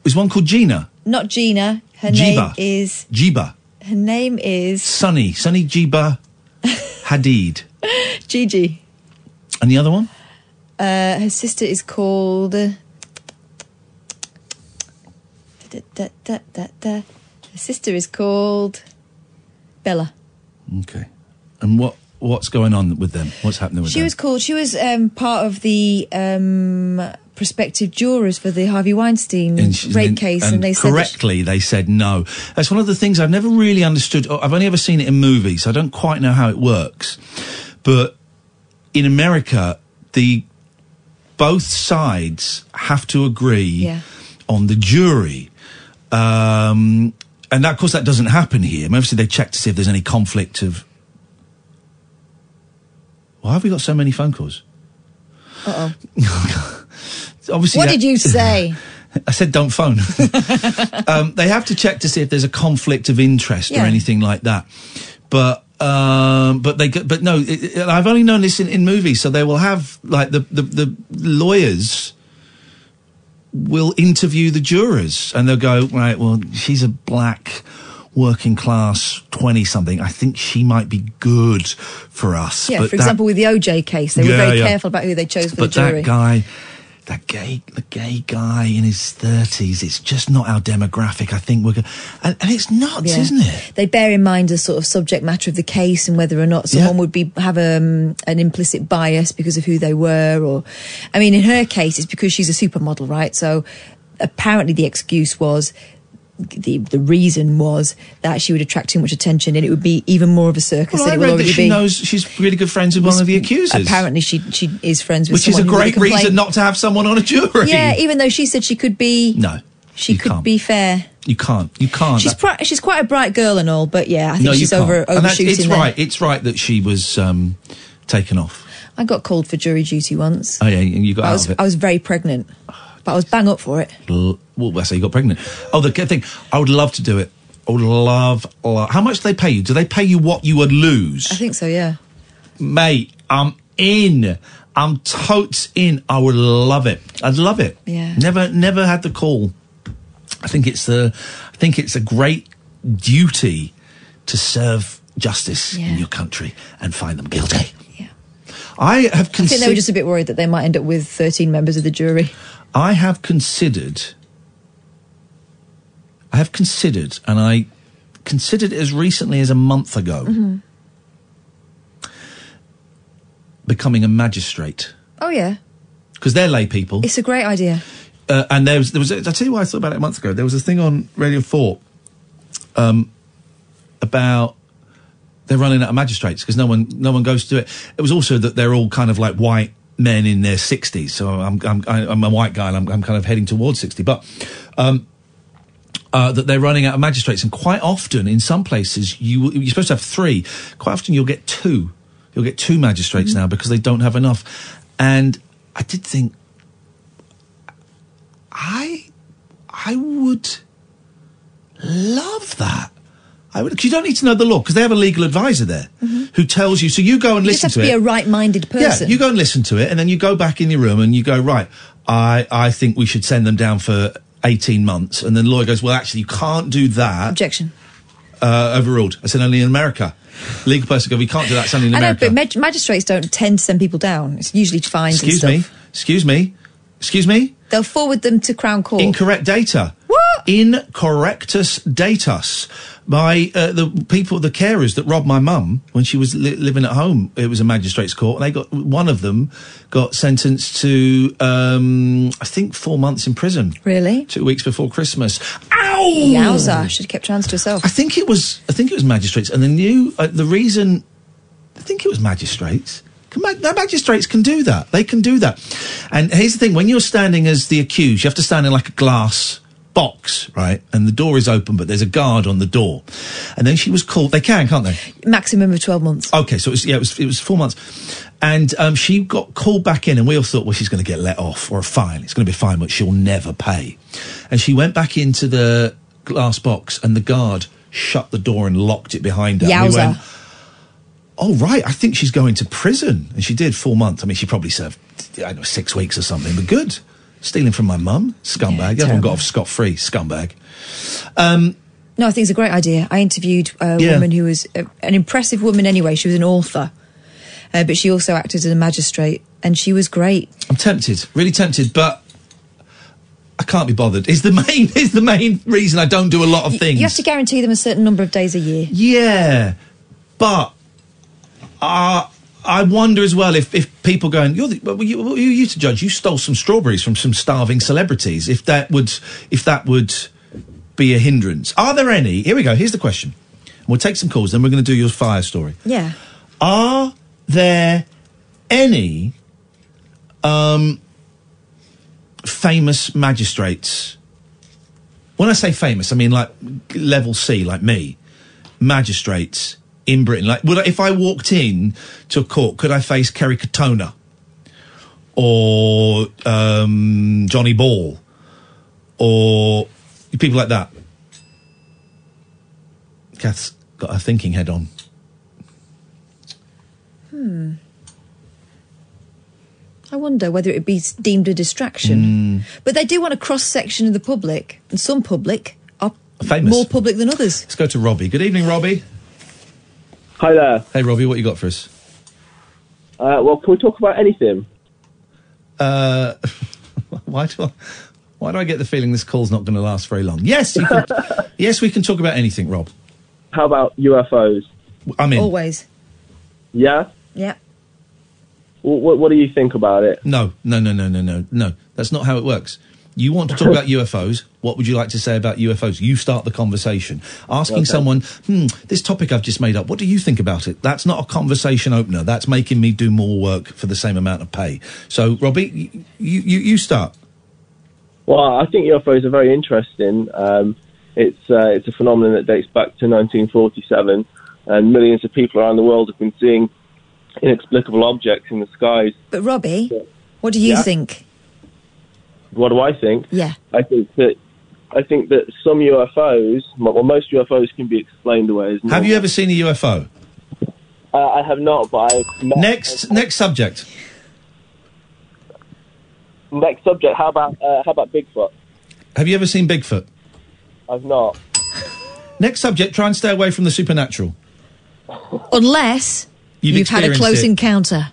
Is one called Gina?
Not Gina. Her
Jiba.
name is.
Jiba.
Her name is
Sunny. Sunny Jiba Hadid.
Gigi.
And the other one?
Uh, her sister is called. uh, Da, da, da, da, da. Her sister is called Bella.
Okay. And what what's going on with them? What's happening with
She
them?
She was called. She was um, part of the um, prospective jurors for the Harvey Weinstein
And she-
rape
and-
case,
and
and, they said that
correctly they said no. That's one of the things I've never really understood. oh, I've only ever seen it in movies. I don't quite know how it works. But in America, the both sides have to agree
Yeah.
on the jury. Um, and that, of course, that doesn't happen here. I mean, Obviously, they check to see if there's any conflict of. Why have we got so many phone calls?
Uh
Obviously,
What
that-
did you say?
I said don't phone. um, they have to check to see if there's a conflict of interest or anything like that. But um, but they but no, it, it- I've only known this in, in movies. So they will have like the, the the lawyers will interview the jurors and they'll go right. Well, she's a black working class twenty something. I think she might be good for us.
Yeah,
But
for
that-
example, with the OJ case, they were very
yeah.
careful about who they chose for
but
the jury.
that guy, that gay, the gay guy in his thirties, it's just not our demographic. I think we're, go- and, and it's nuts,
Yeah.
isn't it?
They bear in mind the sort of subject matter of the case and whether or not someone would be have um, an implicit bias because of who they were. Or, I mean, in her case, it's because she's a supermodel, right? So apparently, the excuse was. The the reason was that she would attract too much attention and it would be even more of a circus
Well,
than
I
it
that
already
she
be.
knows she's really good friends with one of the accusers,
Apparently, she she is friends with
which is a
would
great reason not to have someone on a jury.
Yeah, even though she said she could be.
no,
she could
can't.
be fair.
You can't. You can't.
She's pri- she's quite a bright girl and all, but yeah, I think
no,
she's
can't.
over overshooting.
It's
there.
right. It's right that she was um, taken off.
I got called for jury duty once.
Oh yeah, and you got
I
out
was
of it.
I was very pregnant, but I was bang up for it.
L- well, that's how you got pregnant. Oh, the good thing. I would love to do it. I would love, love. How much do they pay you? Do they pay you what you would lose?
I think so. Yeah.
Mate, I'm in. I'm totes in. I would love it. I'd love it.
Yeah.
Never, never had the call. I think it's the. I think it's a great duty to serve justice in your country and find them guilty.
Yeah.
I have
I think they were just a bit worried that they might end up with 13 members of the jury.
I have considered. I have considered, and I considered as recently as a month ago,
Mhm.
becoming a magistrate
Oh yeah,
because they're lay people.
it's a great idea.
Uh, and there was, there was. A, I tell you why I thought about it a month ago. There was a thing on Radio Four um, about they're running out of magistrates because no one, no one goes to do it. It was also that they're all kind of like white men in their sixties. So I'm, I'm, I'm a white guy and I'm, I'm kind of heading towards sixty. But um, uh, that they're running out of magistrates, and quite often in some places you you're supposed to have three. Quite often you'll get two. You'll get two magistrates now because they don't have enough. And I did think I I would love that. I would, 'cause you don't need to know the law because they have a legal advisor there who tells you. So you go and
You
listen to it.
You have to be a right-minded person.
Yeah, you go and listen to it, and then you go back in your room and you go, right, I, I think we should send them down for 18 months. And then the lawyer goes, well, actually, you can't do that.
Objection.
Uh, overruled. I said, only in America. Legal person go, we can't do that, it's only in America.
I know, but mag- magistrates don't tend to send people down. It's usually fines
Excuse me, excuse me, excuse me.
They'll forward them to Crown Court.
Incorrect data. What? Incorrectus datus. By uh, the people, the carers that robbed my mum when she was li- living at home. It was a magistrate's court. And they got one of them got sentenced to, um, I think, four months in prison.
Really?
Two weeks before Christmas. Ow!
Yowza! Should have kept her hands to herself.
I think it was. I think it was magistrates, and the new. Uh, the reason. I think it was magistrates. Can The magistrates can do that. They can do that. And here's the thing: when you're standing as the accused, you have to stand in like a glass box, right? And the door is open, but there's a guard on the door. And then she was called. They can, can't they?
Maximum of 12 months.
Okay, so it was, yeah, it was, it was four months. And um, she got called back in, and we all thought, well, she's going to get let off or a fine. It's going to be a fine, but she'll never pay. And she went back into the glass box, and the guard shut the door and locked it behind her. And we went, oh, right, I think she's going to prison. And she did four months. I mean, she probably served, I don't know, six weeks or something, but good. Stealing from my mum, scumbag. the other one got off scot free, scumbag. Um,
No, I think it's a great idea. I interviewed a
Yeah.
woman who was a, an impressive woman anyway. She was an author, uh, but she also acted as a magistrate, and she was great.
I'm tempted, really tempted, but I can't be bothered. Is the main is the main reason I don't do a lot of things.
You have to guarantee them a certain number of days a year.
Yeah, but uh, I wonder as well if, if people going, you're the, well, you, you you to judge. You stole some strawberries from some starving celebrities. If that would if that would be a hindrance, are there any? Here we go. Here's the question. We'll take some calls, then we're going to do your fire story.
Yeah.
Are there any um, famous magistrates? When I say famous, I mean like level C, like me, magistrates in Britain. Like, would I, if I walked in to a court, could I face Kerry Katona or um, Johnny Ball or people like that? Kath's got her thinking head on.
Hmm. I wonder whether it would be deemed a distraction. But they do want a cross section of the public, and some public are
Famous.
more public than others.
Let's go to Robbie. Good evening, Robbie.
Hi there.
Hey, Robbie, what you got for us?
Uh, well, can we talk about anything?
Uh, why do I, why do I get the feeling this call's not going to last very long? Yes, you can, yes, we can talk about anything, Rob.
How about UFOs?
I'm in.
Always.
Yeah?
Yeah.
What, what, what do you think about it?
No, no, no, no, no, no, no. That's not how it works. You want to talk about UFOs? What would you like to say about UFOs? You start the conversation. Asking
Okay.
someone, hmm, this topic I've just made up, what do you think about it? That's not a conversation opener. That's making me do more work for the same amount of pay. So, Robbie, you, you, you start.
Well, I think UFOs are very interesting. Um, it's uh, it's a phenomenon that dates back to 1947, and millions of people around the world have been seeing inexplicable objects in the skies.
But Robbie, what do you
Yeah.
think?
What do I think?
Yeah.
I think that I think that some UFOs, well, most UFOs can be explained away as
Have you ever seen a UFO?
Uh, I have not, but I've met-
Next, next subject.
Next subject. How about uh, how about Bigfoot?
Have you ever seen Bigfoot?
I've not.
Next subject, try and stay away from the supernatural.
Unless
You've
you've, had a close
it.
encounter.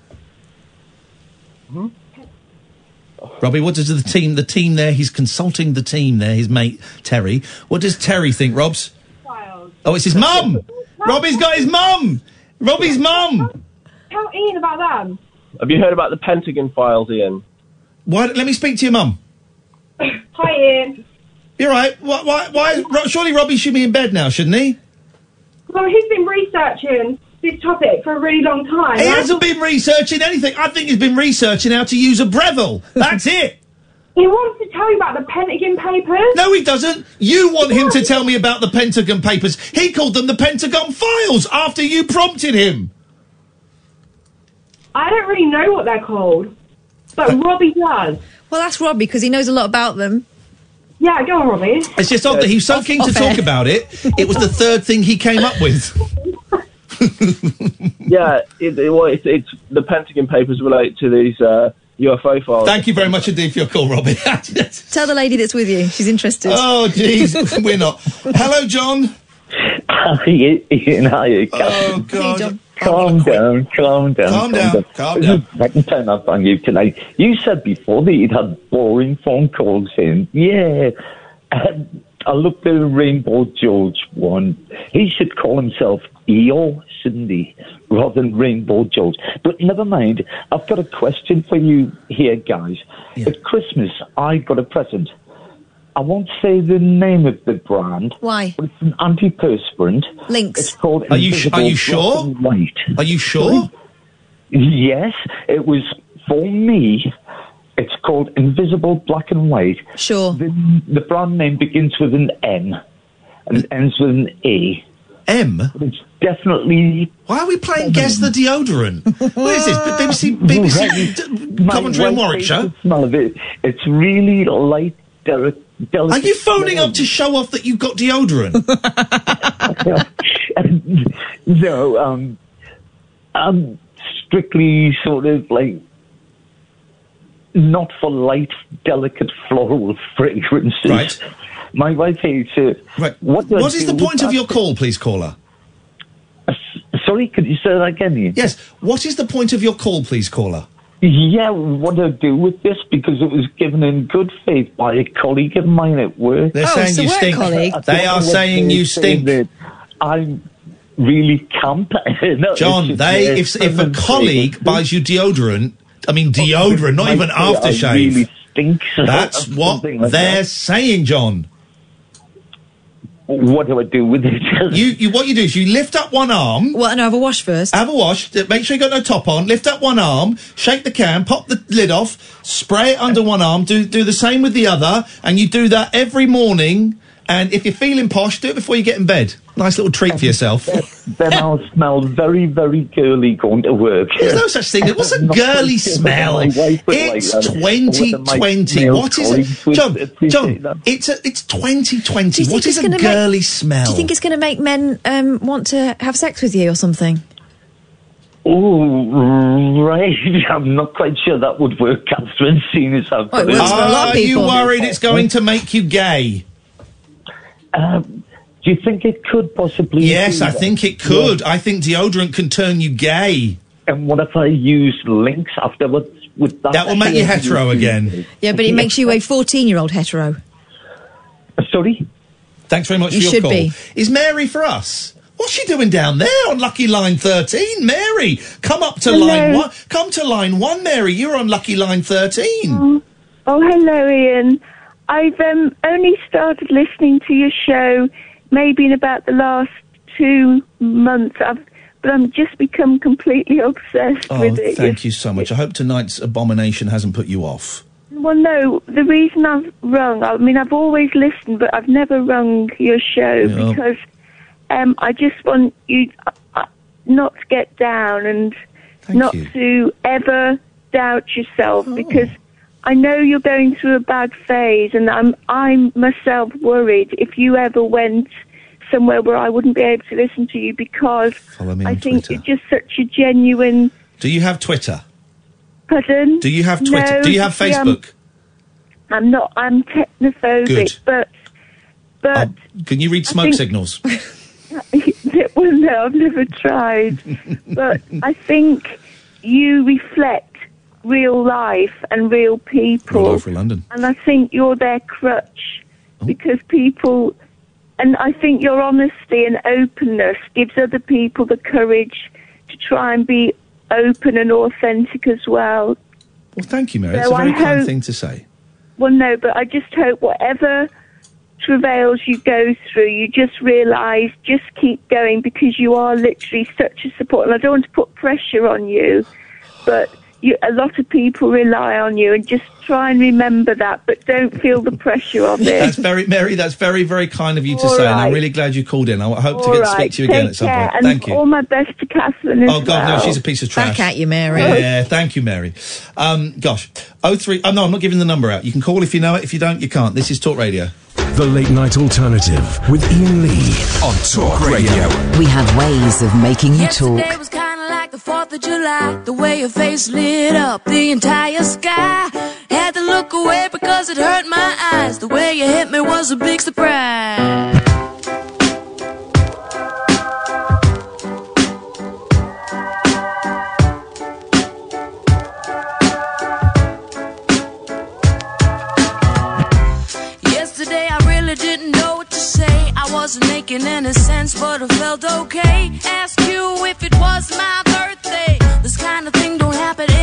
Robbie, what does the team, the team there, he's consulting the team there, his mate Terry. What does Terry think, Robs? Oh, it's his mum! Robbie's got his mum! Robbie's mum!
Tell Iain about them.
Have you heard about the Pentagon files, Iain?
Why, let me speak to your mum.
Hi, Iain.
You're right. Why, why, why, Ro- surely Robbie should be in bed now, shouldn't he?
Well, he's been researching this topic for a really long time.
He hasn't been researching anything. I think he's been researching how to use a Breville. That's it.
He wants to tell you about the Pentagon Papers.
No, he doesn't. You want him to tell me about the Pentagon Papers. He called them the Pentagon Files after you prompted him.
I don't really know what they're called, but uh, Robbie does.
Well, that's Robbie because he knows a lot about them.
Yeah, go on, Robbie.
It's just odd that he's so keen to
off
talk
air.
about it. It was the third thing he came up with.
yeah, it, it, well, it's, it's the Pentagon Papers relate to these uh, UFO files.
Thank you very much indeed for your call, Robbie.
Tell the lady that's with you. She's interested.
oh, jeez, we're not. Hello, John.
Hi, Iain. Hi,
Oh, God.
John.
Calm down, calm down.
Calm down, calm down.
Second time I've rang you tonight. You said before that you'd had boring phone calls in. Yeah. Um, I looked at the Rainbow George one. He should call himself EO, shouldn't he? Rather than Rainbow George. But never mind. I've got a question for you here, guys. At Christmas, I got a present. I won't say the name of the brand.
Why?
But it's an antiperspirant.
Lynx.
It's called
Are you sh- are
Invisible
you sure?
Light.
Are you sure?
Yes, it was for me. It's called Invisible Black and White.
Sure.
The, the brand name begins with an M and ends with an A.
M?
It's definitely.
Why are we playing Guess the Deodorant? what is this? BBC, BBC d- Coventry and Warwickshire?
Smell of it. It's really light, deli-
Are you phoning up to show off that you've got deodorant?
no, um, um, strictly sort of like not for light, delicate floral fragrances.
Right.
My wife hates it.
Right.
What,
What is the point of your call, please, caller?
Uh, sorry, could you say that again? Iain?
Yes. What is the point of your call, please, caller?
Yeah, what do I do with this? Because it was given in good faith by a colleague of mine at work.
They're Oh, saying it's you work stink. colleague.
I
They
don't
are
know what
saying
they're
you stink.
that I'm really camp. No,
John, they if if a colleague buys you deodorant, I mean deodorant, not even
say
aftershave.
really stink.
That's what
like
they're
that.
saying, John.
What do I do with it?
you, you, what you do is you lift up one arm.
Well, no, have a wash first.
Have a wash. Make sure you got no top on. Lift up one arm. Shake the can. Pop the lid off. Spray it under one arm. Do do the same with the other, and you do that every morning. And if you're feeling posh, do it before you get in bed. Nice little treat for yourself.
then I'll smell very, very girly going to work.
There's no such thing. What's a
Not
girly smell?
whether my wife would like
It's
that, or whether my
2020. What is it, John? John, it's a, it's 2020.
Do you
What
think
is
it's
a girly
make-
smell?
Do you think it's going to make men um, want to have sex with you or something?
Oh, right. I'm not quite sure that would work, Catherine, seeing as I've
Oh, it works for a lot of
Are you worried it's going to make you gay?
Um, do you think it could possibly?
Yes, I think it could. I think deodorant can turn you gay.
And what if I use Lynx afterwards? Would that,
That will make you hetero again.
Yeah, but it makes you a 14 year old hetero.
Sorry?
Thanks very much
You
for your
should
call.
be.
Is Mary for us? What's she doing down there on lucky line 13? Mary, come up to
Hello.
line one. Come to line one, Mary. You're on lucky line 13.
Oh, hello, Iain. I've um, only started listening to your show maybe in about the last two months. I've, but I'm just become completely obsessed
Oh,
with it.
thank you so much. I hope tonight's abomination hasn't put you off.
Well, no, the reason I've rung, I mean, I've always listened, but I've never rung your show
Yeah.
because um, I just want you uh, not to get down and not to ever doubt yourself
Oh.
because I know you're going through a bad phase, and I'm I'm myself worried if you ever went somewhere where I wouldn't be able to listen to you because I think
Twitter.
you're just such a genuine.
Do you have Twitter?
Pardon?
Do you have Twitter?
No,
Do you have
see, I'm-
Facebook?
I'm not. I'm technophobic,
Good.
but but um,
Can you read
I
smoke
think-
signals?
well, no, I've never tried. but I think you reflect real life and real people,
Roll over London.
and I think you're their crutch
Oh.
because people. And I think your honesty and openness gives other people the courage to try and be open and authentic as well.
Well, thank you, Mary.
So
That's a very kind thing to say.
Well, no, but I just hope whatever travails you go through, you just realise, just keep going because you are literally such a support. And I don't want to put pressure on you, but you, a lot of people rely on you, and just try and remember that. But don't feel the pressure of it.
That's very, Mary. That's very, very kind of you to
All
say, and I'm really glad you called in. I hope to
All
get to speak to you again
take
at some
care,
point.
and
Thank you.
All my best to Catherine as
Oh God,
well.
no, she's a piece of trash.
Back at you, Mary.
Yeah, thank you, Mary. Um, gosh, oh three. Oh no, I'm not giving the number out. You can call if you know it. If you don't, you can't. This is Talk Radio.
The Late Night Alternative with Iain Lee on Talk Radio.
We have ways of making you talk.
Like the 4th of July. The way your face lit up the entire sky. Had to look away because it hurt my eyes. The way you hit me was a big surprise. Yesterday I really didn't know what to say. I wasn't making any sense, but I felt okay. Ask you if it was my kind of thing don't happen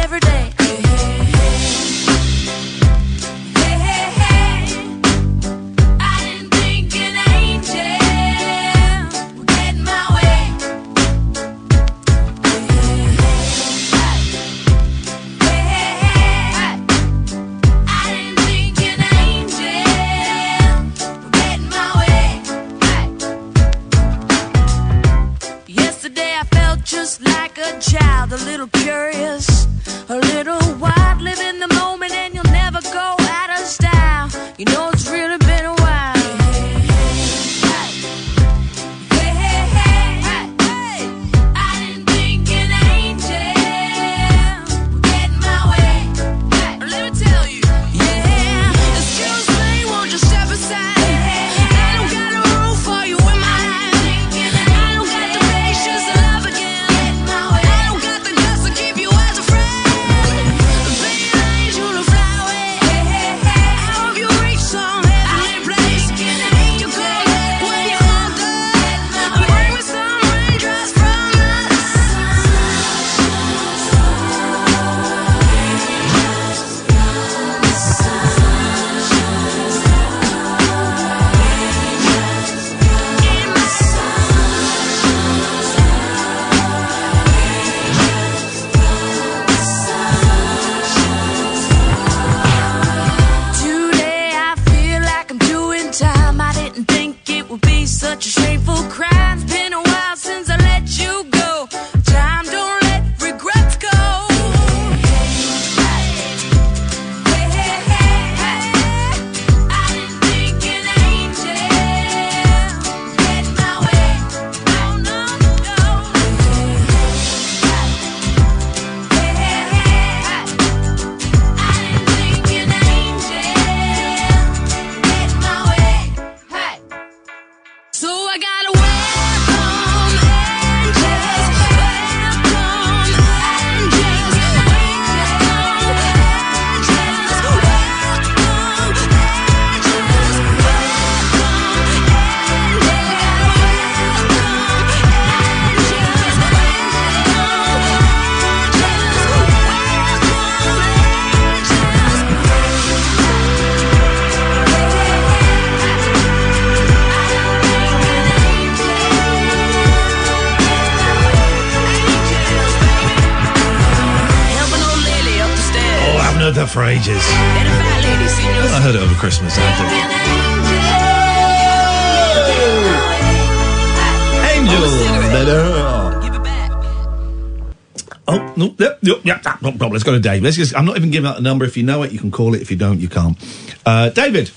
yep, no problem. Let's go to Dave. Let's just. I'm not even giving out the number. If you know it, you can call it. If you don't, you can't. Uh, David.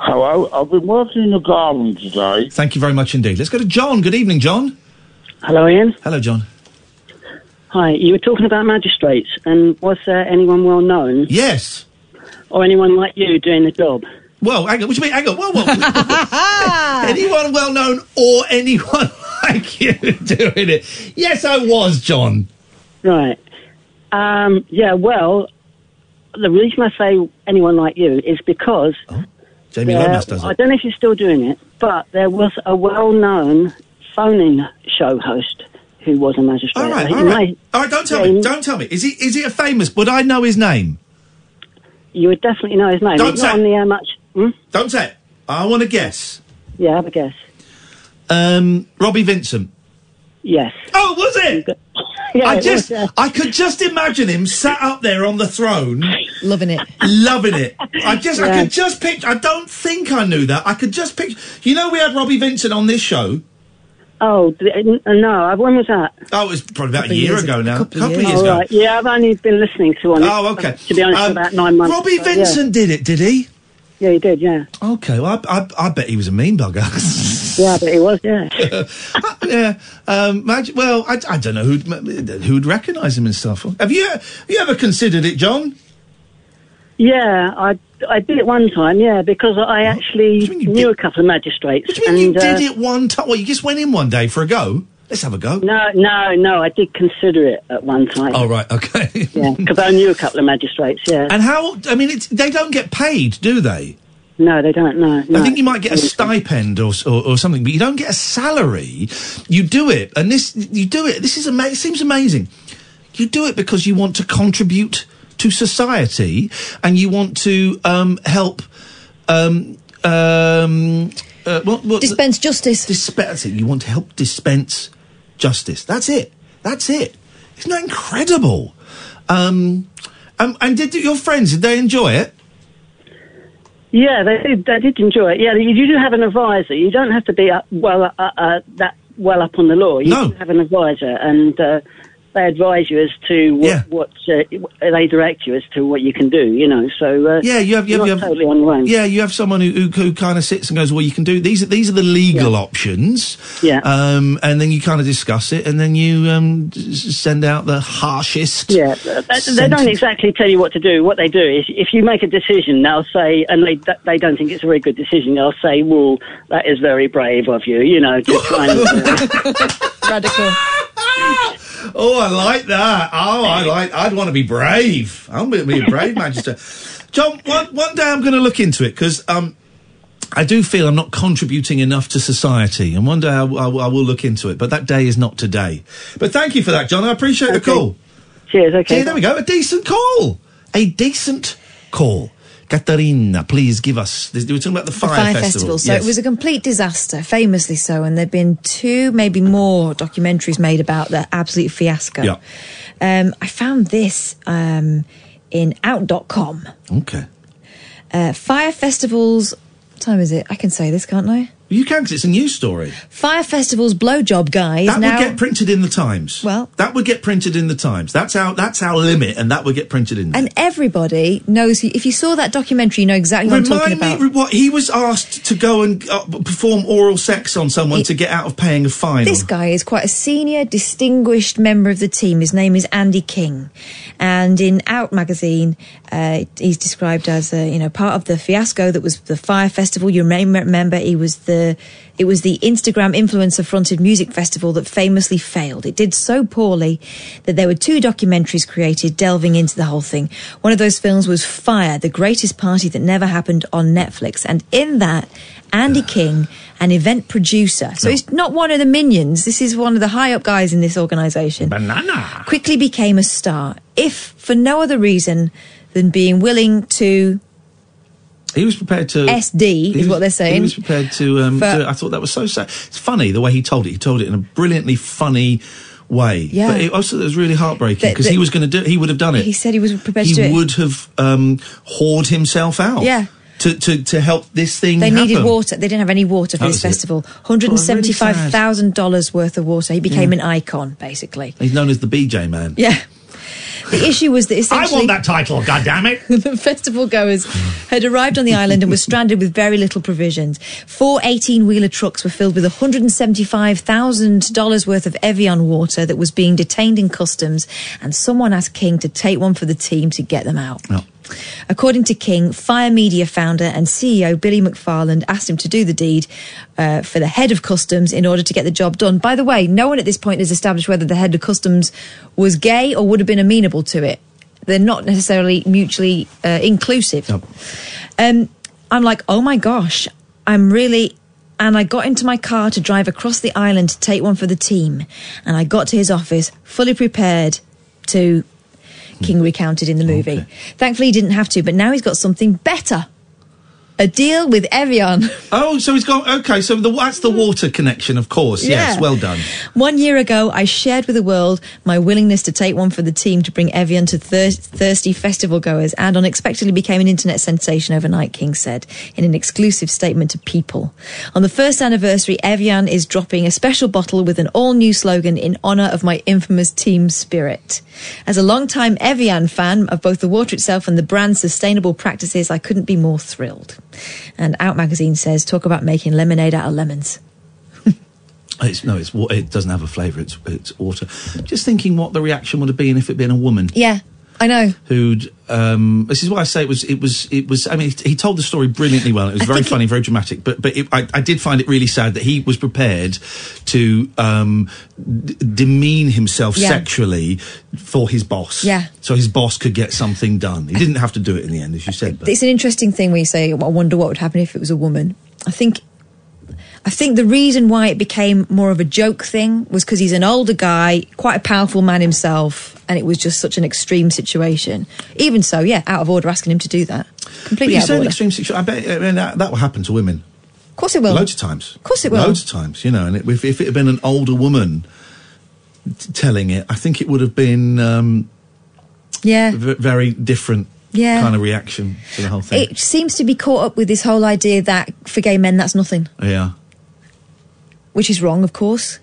Hello, I've been working in the garden today.
Thank you very much indeed. Let's go to John. Good evening, John.
Hello, Iain.
Hello, John.
Hi, you were talking about magistrates, and was there anyone well known?
Yes.
Or anyone like you doing the job?
Well, hang on. What do you mean? Hang on. Whoa, whoa. anyone well known or anyone like you doing it? Yes, I was, John.
Right. Um, yeah, well, the reason I say anyone like you is because.
Jamie
there-
Lomas does
I don't know if you're still doing it, but there was a well known phoning show host who was a magistrate.
All right, all right.
May,
all right, don't tell
Yeah,
me. Don't tell me. Is he is he a famous? Would I know his name?
You would definitely know his name.
Don't
He's not
say-
on the uh, much. Hmm?
Don't say it. I want to guess.
Yeah, have a guess.
Um, Robbie Vincent.
Yes.
Oh, was it?
Yeah,
I just,
was, yeah.
I could just imagine him sat up there on the throne,
loving it,
loving it. I just, I could just picture. I don't think I knew that. I could just picture. You know, we had Robbie Vincent on this show.
Oh, d- n- no. When was that?
Oh, it was probably about a year ago
ago.
now.
Couple
couple
of
of
years
years ago.
right. Yeah, I've only been listening to one.
Oh, okay.
To be honest,
Um,
for about nine months.
Robbie
so, yeah.
Vincent did it, did he?
Yeah, he did. Yeah.
Okay, well, I, I, I bet he was a mean bugger.
Yeah, but he was. Yeah.
yeah. Um, well, I, I don't know who'd who'd recognise him and stuff. Have you have you ever considered it, John?
Yeah, I I did it one time. Yeah, because I actually knew a couple of magistrates.
What do you mean
and,
you
uh,
did it one time? Well, you just went in one day for a go. Let's have a go.
No, no, no. I did consider it at one time.
Oh right, okay.
Yeah, because I knew a couple of magistrates. Yeah.
And how? I mean, it's, they don't get paid, do they?
No, they don't. No. no.
I think you might get a stipend or, or or something, but you don't get a salary. You do it, and this you do it. This is ama- it seems amazing. You do it because you want to contribute to society, and you want to um, help. Um, um, uh, what, what,
Dispense justice.
Dispense it. You want to help dispense justice. That's it. That's it. Isn't that incredible? Um, um, and did your friends did they enjoy it?
Yeah, they did. They did enjoy it. Yeah, you do have an advisor. You don't have to be uh, well uh, uh, that well up on the law. You
No.
have an advisor, and uh, they advise you as to what,
Yeah.
what uh, they direct you as to what you can do. You know, so uh,
Yeah, you have, you have,
you're
you have
totally on your own.
Yeah, you have someone who, who, who kind of sits and goes, "Well, you can do these. Are these are the legal options."
Yeah.
Um, and then you kind of discuss it, and then you um, send out the harshest.
Yeah, they, they don't exactly tell you what to do. What they do is, if you make a decision, they'll say, and they they don't think it's a very good decision. They'll say, "Well, that is very brave of you," you know, to try and. uh,
Radical.
Oh, I like that. Oh, I like. I'd want to be brave. I'm going to be a brave Manchester. John, one one day I'm going to look into it because um, I do feel I'm not contributing enough to society, and one day I, will- I I will look into it. But that day is not today. But thank you for that, John. I appreciate the call.
Cheers. Okay.
See, there we go. A decent call. A decent call. Katarina, please give us. We were talking about the
The
Fyre,
Fyre
festival.
Festival. So
Yes.
it was a complete disaster, famously so, and there've been two, maybe more documentaries made about the absolute fiasco.
Yeah.
Um, I found this um, in out.com.
Okay.
Uh, Fyre festivals. What time is it? I can say this, can't I?
You can because it's a news story.
Fyre festivals blowjob guy is
That
now.
would get printed in the Times.
Well-
that would get printed in the Times. That's our that's our limit, and that would get printed in. there.
and everybody knows. If you saw that documentary, you know exactly what I'm talking
Remind
about.
me what he was asked to go and uh, perform oral sex on someone to get out of paying a fine.
This guy is quite a senior, distinguished member of the team. His name is Andy King, and in Out magazine, uh, he's described as a, you know part of the fiasco that was the Fyre Festival. You may remember he was the it was the Instagram influencer fronted music festival that famously failed. It did so poorly that there were two documentaries created delving into the whole thing. One of those films was Fyre, the greatest party that never happened on Netflix, and in that. Andy King, an event producer. So he's not one of the minions. This is one of the high up guys in this organisation.
Banana.
Quickly became a star, if for no other reason than being willing to
He was prepared to
SD
he
is
was-
what they're saying.
He was prepared to. Um,
For-.
I thought that was so sad. It's funny the way he told it. He told it in a brilliantly funny way.
Yeah.
But it also it was really heartbreaking because he was going to do. He would have done it.
He said he was prepared
he
to do it.
He would have um, whored himself out.
Yeah.
To, to, to help this thing
They needed water. They didn't have any water for
That
this festival. Hundred and seventy-five thousand dollars worth of water. He became
Yeah.
an icon, basically.
He's known as the BJ man.
Yeah. The issue was that essentially I want that
title. God damn it!
the festival goers had arrived on the island and were stranded with very little provisions. Four 18 wheeler trucks were filled with $175,000 worth of Evian water that was being detained in customs, and someone asked King to take one for the team to get them out. Oh. According to King, Fyre Media founder and CEO Billy McFarland asked him to do the deed uh, for the head of customs in order to get the job done. By the way, no one at this point has established whether the head of customs was gay or would have been amenable to it. They're not necessarily mutually uh, inclusive. Um, I'm like, oh my gosh, I'm really. And I got into my car to drive across the island to take one for the team. And I got to his office fully prepared to. King hmm. recounted in the movie. Thankfully, he didn't have to, but now he's got something better. A deal with Evian.
Oh, so he's gone. okay. So the, that's the water connection, of course. Yes, well done.
One year ago, I shared with the world my willingness to take one for the team to bring Evian to thir- thirsty festival goers and unexpectedly became an internet sensation overnight, King said in an exclusive statement to People. On the first anniversary, Evian is dropping a special bottle with an all new slogan in honour of my infamous team spirit. As a long-time Evian fan of both the water itself and the brand's sustainable practices, I couldn't be more thrilled. And Out magazine says, talk about making lemonade out of lemons.
It's no, it's it doesn't have a flavour. It's it's water. Just thinking what the reaction would have been if it'd been a woman
Yeah, I know.
who'd. Um, this is why I say it was. It was. It was. I mean, he told the story brilliantly well. It was
I
very funny, very dramatic. But but it, I, I did find it really sad that he was prepared to um, d- demean himself
Yeah.
sexually for his boss.
Yeah.
So his boss could get something done. He didn't have to do it in the end, as you said. But
It's an interesting thing when you say, I wonder what would happen if it was a woman. I think. I think the reason why it became more of a joke thing was because he's an older guy, quite a powerful man himself, and it was just such an extreme situation. Even so, yeah, out of order asking him to do that.
But
Completely
you
out of order.
extreme situation. I bet I mean, that, that will happen to women.
Of course it will.
Loads of times.
Of course it will.
Loads of times, you know. And it, if, if it had been an older woman t- telling it, I think it would have been um,
Yeah.
v- very different
Yeah.
kind of reaction to the whole thing.
It seems to be caught up with this whole idea that for gay men that's nothing,
yeah.
Which is wrong, of course.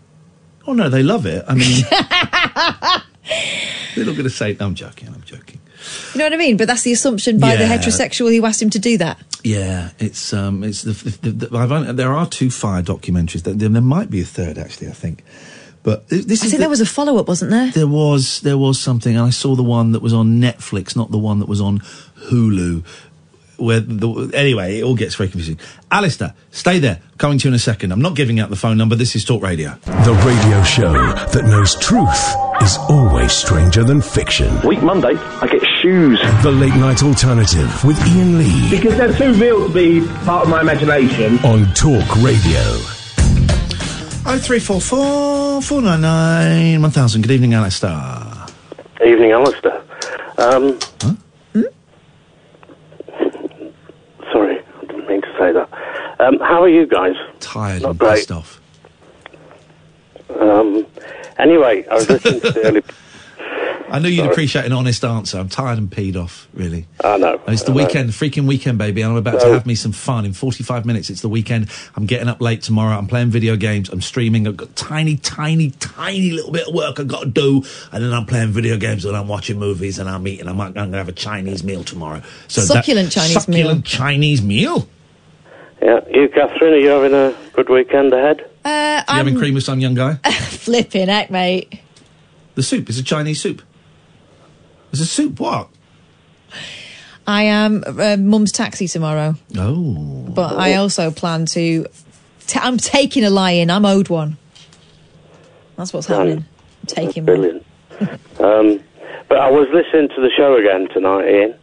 Oh no, they love it. I mean, they're not going to say. I'm joking. I'm joking.
You know what I mean? But that's the assumption by the heterosexual who asked him to do that.
Yeah, it's um, it's the, the, the, I've only, there are two Fyre documentaries. There, there might be a third actually. I think, but this
I
is
think
the-
there was a follow up, wasn't there?
There was there was something, and I saw the one that was on Netflix, not the one that was on Hulu. Where the, anyway, it all gets very confusing. Alistair, stay there. Coming to you in a second. I'm not giving out the phone number. This is Talk Radio.
The radio show that knows truth is always stranger than fiction.
Week Monday, I get shoes.
The Late Night Alternative with Iain Lee
Because they're too real to be part of my imagination.
on Talk Radio.
Oh three four four four nine nine one thousand. Good evening, Alistair.
Evening, Alistair. Um, Sorry, I didn't mean to say that. Um, how are you guys?
Tired
Not
and
great.
pissed off.
Um, anyway, I was listening to the early.
I knew you'd
Sorry.
appreciate an honest answer. I'm tired and peed off, really.
I know.
It's the
I know.
weekend, freaking weekend, baby, and I'm about to have me some fun. In 45 minutes, it's the weekend. I'm getting up late tomorrow. I'm playing video games. I'm streaming. I've got tiny, tiny, tiny little bit of work I've got to do, and then I'm playing video games and I'm watching movies and I'm eating. I'm, I'm going to have a Chinese meal tomorrow. So that-
Succulent Chinese meal.
succulent Chinese meal.
Yeah, you, Catherine, are you having a good weekend ahead?
Uh,
You having cream with some young guy?
flipping heck, mate.
The soup is a Chinese soup. It's a soup. What?
I am uh, mum's taxi tomorrow,
Oh.
but I also plan to. T- I'm taking a lie in. I'm owed one. That's what's happening. I'm taking one.
Brilliant. um, but I was listening to the show again tonight, Iain,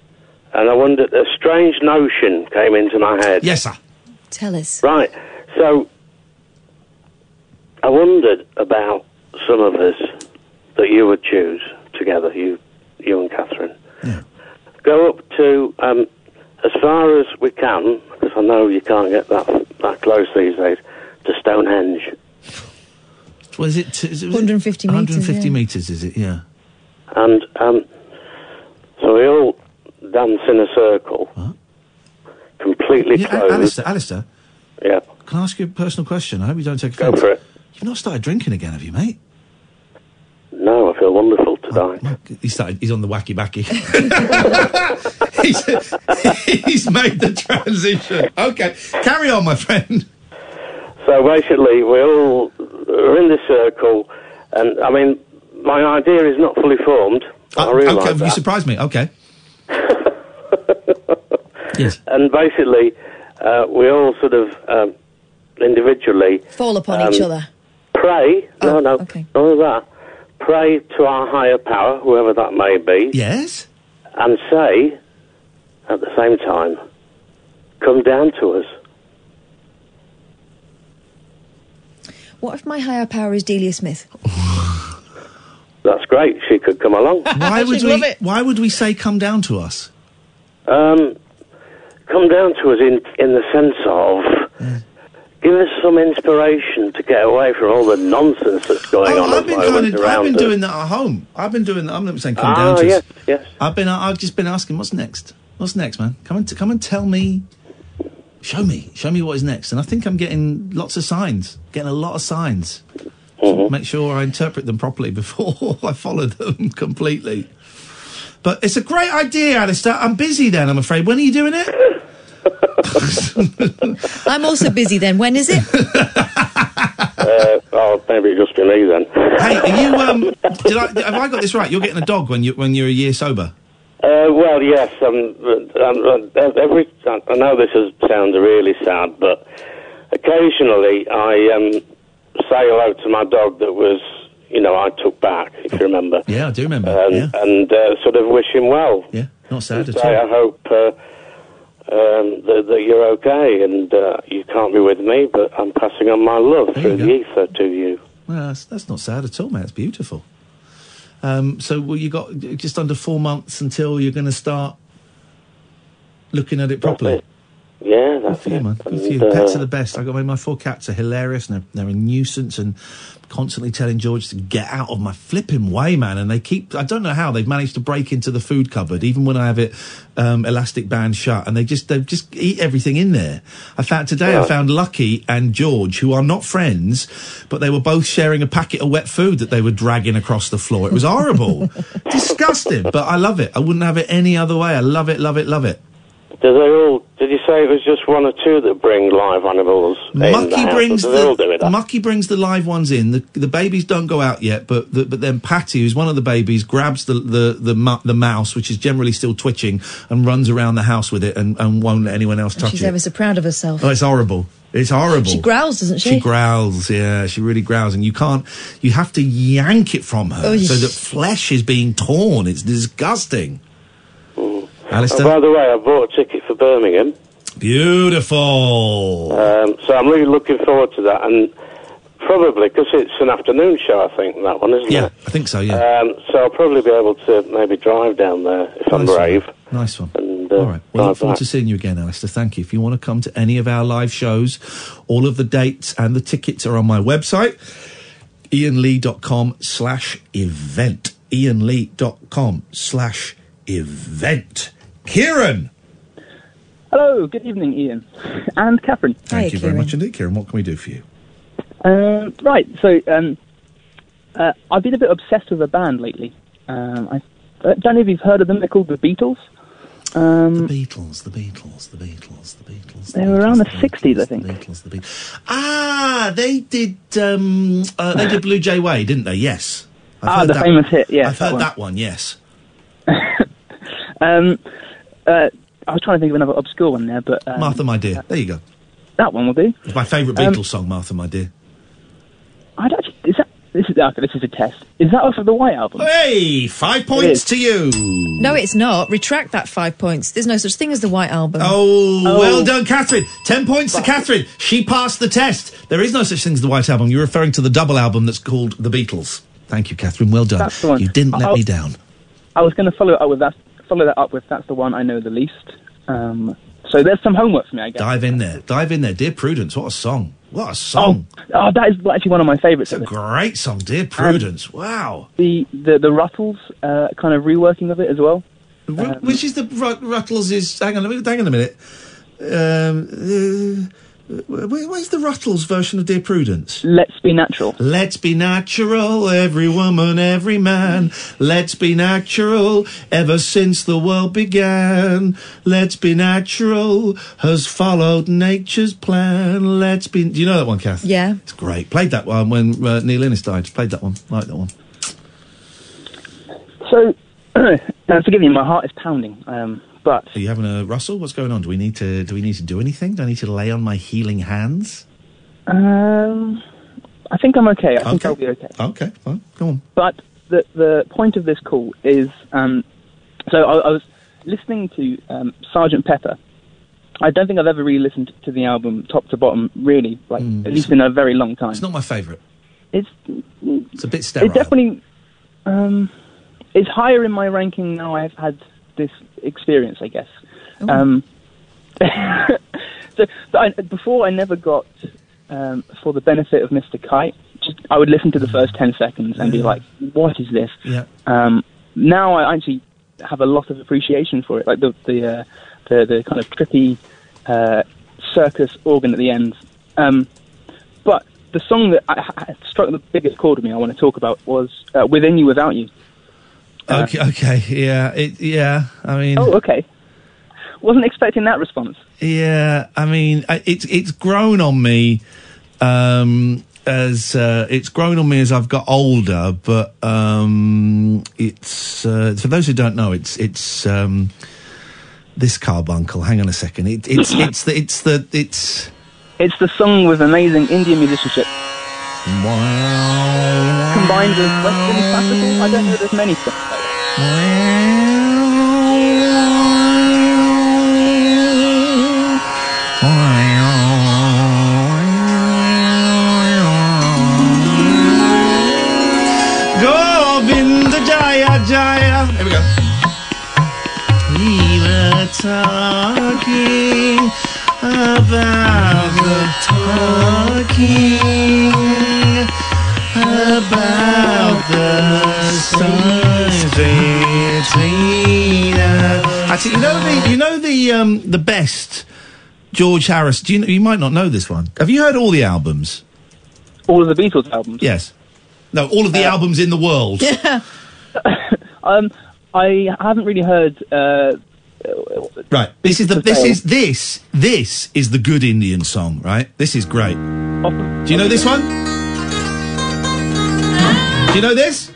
and I wondered, a strange notion came into my head.
Yes, sir.
Tell us.
Right. So, I wondered about some of us that you would choose together, you, you and Catherine. Go up to um, as far as we can, because I know you can't get that that close these days, to Stonehenge.
What is it? Is it
150 metres,
150
yeah.
metres, is it? Yeah.
And um, so we all dance in a circle, completely
yeah
closed.
Alistair, Alistair,
Yeah,
can I ask you a personal question? I hope you don't take
go
offence.
for it.
You've not started drinking again, have you, mate?
No, I feel wonderful tonight.
He started. He's on the wacky backy. he's, he's made the transition. Okay, carry on, my friend.
So basically, we're all are in this circle, and I mean, my idea is not fully formed. I realise
Uh, okay, you
that.
surprised me. Okay. yes.
And basically, uh, we all sort of um, individually
Fall upon
Um,
each other.
pray. no, no,
okay.
none of that. Pray to our higher power, whoever that may be.
Yes.
And say, at the same time, come down to us.
What if my higher power is Delia Smith?
That's great. She could come along.
Why would
She'd
we?
love it.
Why would we say come down to us?
Um, come down to us in in the sense of give us some inspiration to get away from all the nonsense that's going
Oh,
on
I've
at the
been. I've been doing that at home. I've been doing that. I'm not saying come
Ah,
down to
yes,
us.
yes.
I've been. I've just been asking what's next. What's next, man? Come and come and tell me. Show me. Show me what is next. And I think I'm getting lots of signs. Getting a lot of signs.
Mm-hmm.
Make sure I interpret them properly before I follow them completely. But it's a great idea, Alistair. I'm busy then. I'm afraid. When are you doing it?
I'm also busy then. When is it?
uh, oh, maybe it just be me then.
Hey, are you? Um, did I? Have I got this right? You're getting a dog when you when you're a year sober.
Uh, well, yes. Um, um, uh, every I know this is, sounds really sad, but occasionally I um, say hello to my dog that was, you know, I took back. If you remember.
Yeah, I do remember.
And,
yeah,
and uh, sort of wish him well.
yeah. Not sad at
Say, I hope uh, um, that, that you're okay, and uh, you can't be with me, but I'm passing on my love
There
through the ether to you.
Well, that's, that's not sad at all, man. It's beautiful. Um, so, well, you got just under four months until you're going to start looking at it properly.
Yeah, that's
Good for you, man. Good for
And,
you. Pets
uh,
are the best. I got my, my four cats are hilarious and they're, they're a nuisance and constantly telling George to get out of my flipping way, man. And they keep, I don't know how they've managed to break into the food cupboard, even when I have it um, elastic band shut, and they just they just eat everything in there. I found today I found Lucky and George, who are not friends, but they were both sharing a packet of wet food that they were dragging across the floor. It was horrible, disgusting. But I love it. I wouldn't have it any other way. I love it, love it, love it.
Do they all? Did you say it was just one or two that bring live animals in the
Mucky
house?
brings
or do they all do
the
it?
Mucky brings the live ones in. The the babies don't go out yet, but the, but then Patty, who's one of the babies, grabs the the the, mu- the mouse, which is generally still twitching, and runs around the house with it, and, and won't let anyone else touch
She's
it.
She's ever so proud of herself.
Oh, it's horrible. It's horrible.
She growls, doesn't she?
She growls, yeah. She really growls, and you can't. You have to yank it from her
Oh,
so that flesh is being torn. It's disgusting.
Oh, by the way, I bought a ticket for Birmingham,
beautiful.
um, so I'm really looking forward to that. And probably because it's an afternoon show, I think that one, isn't
Yeah,
it?
Yeah, I think so. Yeah,
Um, so I'll probably be able to maybe drive down there if I'm
Nice one.
brave.
nice one.
And, uh,
All right. Well, look forward
back.
to seeing you again, Alistair. Thank you. If you want to come to any of our live shows, all of the dates and the tickets are on my website, iainlee.com slash event. iainlee.com slash event. Kieran!
Hello, good evening, Iain and Catherine.
Thank you very much indeed, Kieran. What can we do for you?
Um, right, so um, uh, I've been a bit obsessed with a band lately. Um, I uh, don't know if you've heard of them. They're called the Beatles. Um,
the Beatles, the Beatles, the Beatles, the Beatles.
They were around the '60s, I think.
The Beatles, the Beatles. Ah, they did. Um, uh, they did Blue Jay Way, didn't they? Yes.
Ah,
heard
the famous hit, yes,
I've
that
heard
one.
that one. Yes.
um, uh, I was trying to think of another obscure one there, but um,
Martha, my dear. There you go.
that one will do.
It's my favourite
Um,
Beatles song, Martha, my dear.
I'd actually, is that this is okay, this is a test. Is that off of the White album?
Hey, five points to you.
No, it's not. Retract that five points. There's no such thing as the White Album.
Oh, well done, Catherine. Ten points to Catherine. She passed the test. There is no such thing as the White Album. You're referring to the double album that's called The Beatles. Thank you, Catherine. Well done.
That's the one.
You didn't let
I'll-
me down.
I was going to follow it up with that. Follow that up with that's the one I know the least. Um, so there's some homework for me, I guess.
Dive in there. Dive in there. Dear Prudence, what a song. What a song.
Oh, that is actually one of my favourites.
It's a great song, Dear Prudence. wow.
The the the Ruttles uh, kind of reworking of it as well.
Wh- Which is the Rut- Ruttles is. Hang on, a minute, hang on a minute. Um, uh, where's the Ruttles version of Dear Prudence?
Let's be natural.
Let's be natural, every woman, every man. Let's be natural, ever since the world began. Let's be natural, has followed nature's plan. Let's be. Do you know that one, Kath?
Yeah.
It's great. Played that one when uh, Neil Innes died. Played that one. Like that one.
So, uh, forgive me, my heart is pounding. Um, but
Are you having a Russell? What's going on? Do we need to? Do we need to do anything? Do I need to lay on my healing hands?
um, I think I'm okay. I think I'll be okay.
Okay, fine. Go on.
But the the point of this call is, um, so I, I was listening to um, Sergeant Pepper. I don't think I've ever really listened to the album top to bottom, really, like at least in a very long time.
Mm. It's not my favourite.
It's
It's a bit sterile.
It definitely um, it's higher in my ranking now. I've had this experience, I guess. Um, so, so I, before I never got um, for the benefit of Mr. Kite. Just, I would listen to the first ten seconds and be like, "What is this?"
Yeah.
Um, now I actually have a lot of appreciation for it, like the the uh, the, the kind of trippy uh, circus organ at the end. Um, but the song that I, I, struck the biggest chord with me, I want to talk about, was uh, "Within You, Without You."
Okay, okay, yeah, it, yeah. I mean,
Oh, okay. Wasn't expecting that response.
Yeah, I mean, it's it's grown on me um, as uh, it's grown on me as I've got older. But um, it's uh, for those who don't know, it's it's um, this carbuncle. Hang on a second. It, it's it's the it's the it's
It's the song with amazing Indian musicianship combined with Western classical. I don't know. There's many. Like that.
Actually, you know the you know the um the best George Harris. Do you know, you might not know this one? Have you heard all the albums?
All of the Beatles albums.
Yes. No, all of the albums in the world.
um, I haven't really heard. Uh,
Right. This is the this is this this is the good Indian song, right? This is great. Do you know this one? Do you know this?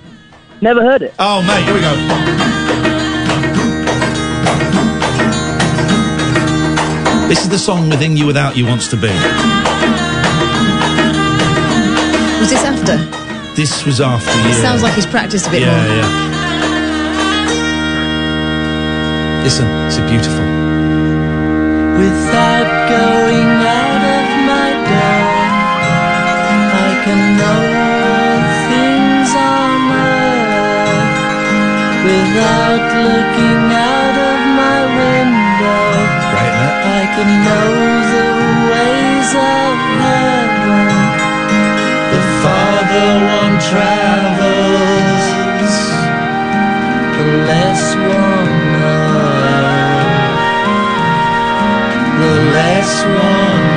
Never heard it.
Oh mate, here we go. This is the song Within You Without You Wants to Be.
Was this after?
This was after
It sounds like he's practiced a bit
yeah,
more.
Yeah, Listen, it's beautiful.
Without going out of my door, I can know all things on earth. Without looking out The ways. The farther one travels, the less one knows. The less one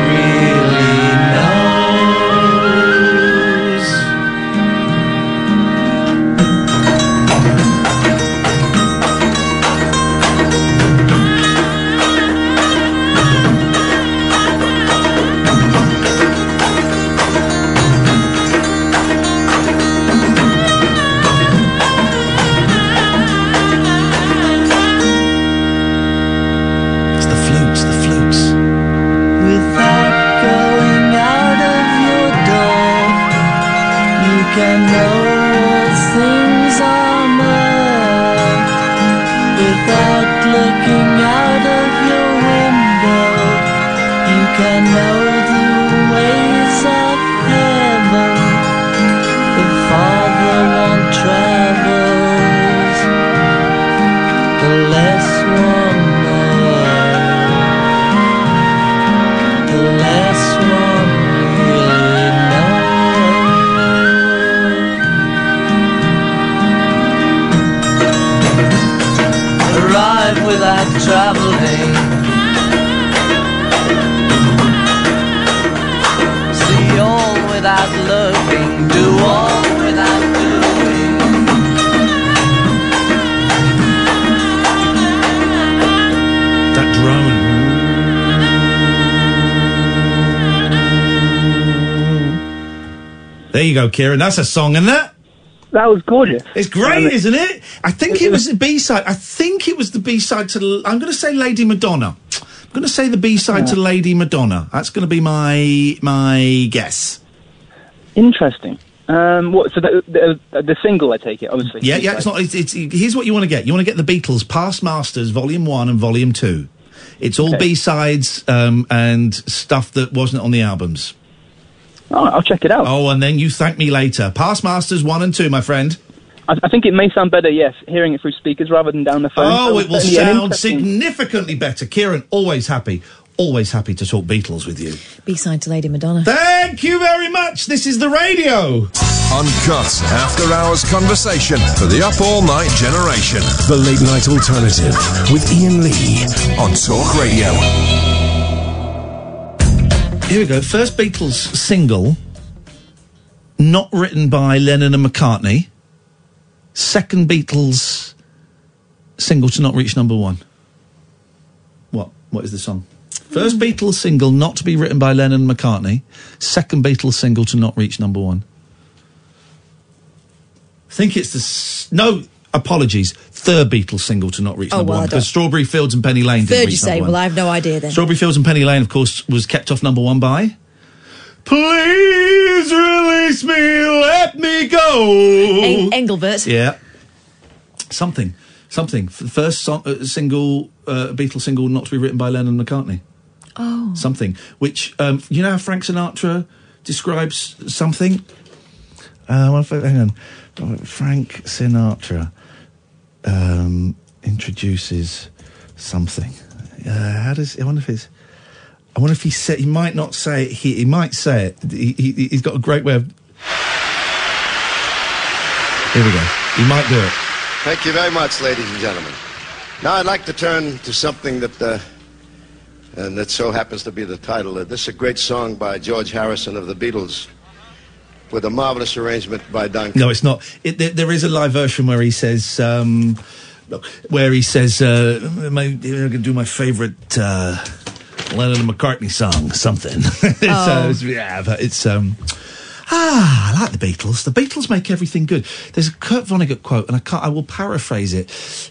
you
go, Kieran. That's a song, isn't it?
That was gorgeous.
It's great, isn't it? I think it was the B side. I think it was the B side to. I'm going to say Lady Madonna. I'm going to say the B side to Lady Madonna. That's going to be my my guess.
Interesting. Um, what? So the, the, the single, I take it, obviously.
Yeah, yeah. It's not. It's, it's here's what you want to get. You want to get the Beatles Past Masters Volume One and Volume Two. It's all B sides um, and stuff that wasn't on the albums.
Oh, I'll check it out.
Oh, and then you thank me later. Past Masters One and Two, my friend.
I, I think it may sound better, yes, hearing it through speakers rather than down the phone.
Oh,
So
it will
it's certainly an
sound significantly better. Kieran, always happy. Always happy to talk Beatles with you.
B side to Lady Madonna.
Thank you very much. This is the radio.
Uncut after hours conversation for the up all night generation.
The Late Night Alternative with Iain Lee
on Talk Radio.
Here we go. First Beatles single, not written by Lennon and McCartney. Second Beatles single to not reach number one. What? What is the song? First hmm. Beatles single not to be written by Lennon and McCartney. Second Beatles single to not reach number one. I think it's the s- no. Apologies. Third Beatles single to not reach
Oh,
number
well,
one because Strawberry Fields and Penny Lane didn't
Third,
reach
you say?
number one.
Well, I have no idea then.
Strawberry Fields and Penny Lane, of course, was kept off number one by. Please release me, let me go.
Eng- Engelbert.
Yeah. Something. Something. The first song, uh, single, uh, Beatles single not to be written by Lennon McCartney.
Oh.
Something. Which, um, you know how Frank Sinatra describes something? Uh, what if I- hang on. Oh, Frank Sinatra um, introduces something. Uh, how does I wonder if it's I wonder if he said he might not say it. He, he might say it. He, he, he's got a great way of. Here we go. He might do it.
Thank you very much, ladies and gentlemen. Now I'd like to turn to something that, uh, and that so happens to be the title. Uh, this is a great song by George Harrison of the Beatles, with a marvelous arrangement by Duncan.
No, it's not. It, there, there is a live version where he says, um, look, where he says, uh, my, I'm going to do my favourite uh, Lennon and McCartney song, something. it's, uh,
Oh.
it's- yeah, but it's. Um, Ah, I like the Beatles. The Beatles make everything good. There's a Kurt Vonnegut quote, and I can't. I will paraphrase it.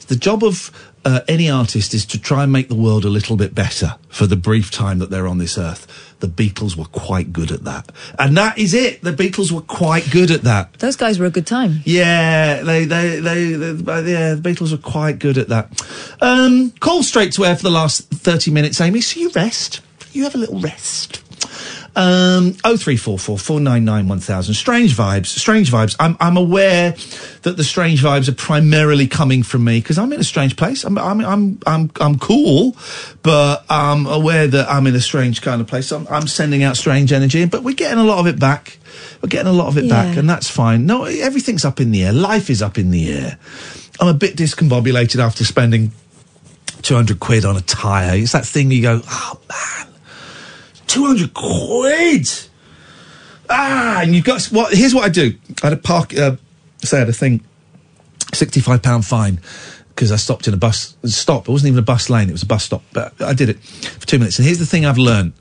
The job of uh, any artist is to try and make the world a little bit better for the brief time that they're on this earth. The Beatles were quite good at that, and that is it. The Beatles were quite good at that.
Those guys were a good time.
Yeah, they, they, they, they yeah, the Beatles were quite good at that. Um, call straight to air for the last 30 minutes, Amy, so you rest. You have a little rest. Um, 0344 Strange vibes, strange vibes. I'm, I'm aware that the strange vibes are primarily coming from me because I'm in a strange place. I'm, I'm, I'm, I'm, I'm cool, but I'm aware that I'm in a strange kind of place. I'm, I'm sending out strange energy, but we're getting a lot of it back. We're getting a lot of it back, and that's fine. No, everything's up in the air. Life is up in the air. I'm a bit discombobulated after spending 200 quid on a tyre. It's that thing you go, oh man, 200 quid! Ah, and you've got, what, here's what I do. I had a park, uh, say I had a thing, £65 fine, because I stopped in a bus, stop, it wasn't even a bus lane, it was a bus stop, but I did it for two minutes. And here's the thing I've learned.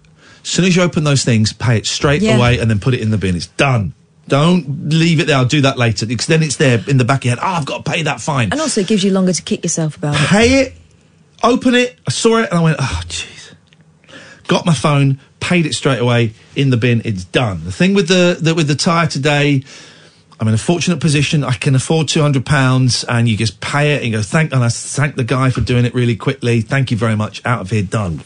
As soon as you open those things, pay it straight
Yeah.
away and then put it in the bin. It's done. Don't leave it there. I'll do that later. Because then it's there in the back of your head. Oh, I've got to pay that fine.
And also, it gives you longer to kick yourself about it.
Pay it, open it. I saw it and I went, oh, jeez. Got my phone, paid it straight away in the bin. It's done. The thing with the, the with the tyre today, I'm in a fortunate position. I can afford two hundred pounds, and you just pay it and go thank. And I thank the guy for doing it really quickly. Thank you very much. Out of here, done.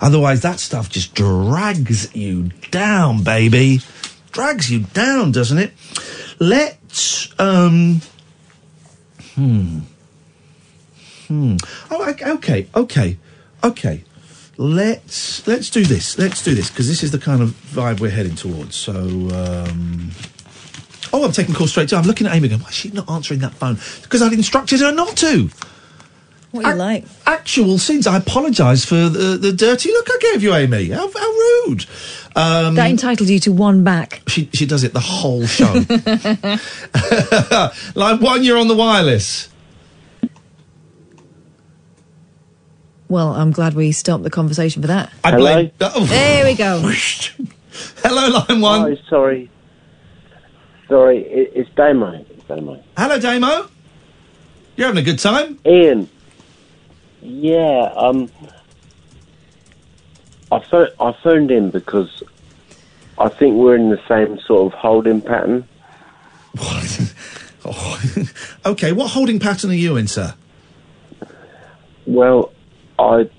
Otherwise, that stuff just drags you down, baby. Drags you down, doesn't it? Let's um. Hmm. Hmm. Oh, okay, okay, okay. Let's let's do this. Let's do this because this is the kind of vibe we're heading towards. So, um, oh, I'm taking calls straight to. I'm looking at Amy going, why is she not answering that phone? Because I'd instructed her not to.
What you like?
Actual sins. I apologise for the, the dirty look I gave you, Amy. How, how rude. Um,
that entitled you to one back.
she she does it the whole show. Line one, you're on the wireless.
Well, I'm glad we stopped the conversation for that.
I blame. Oh.
There we go.
Hello, line one.
Oh, sorry. Sorry, it, it's Damo. It's Damo.
Hello, Damo. You're having a good time.
Iain. Yeah, um, I phoned, I phoned in because I think we're in the same sort of holding pattern. What?
Okay, what holding pattern are you in, sir?
Well, I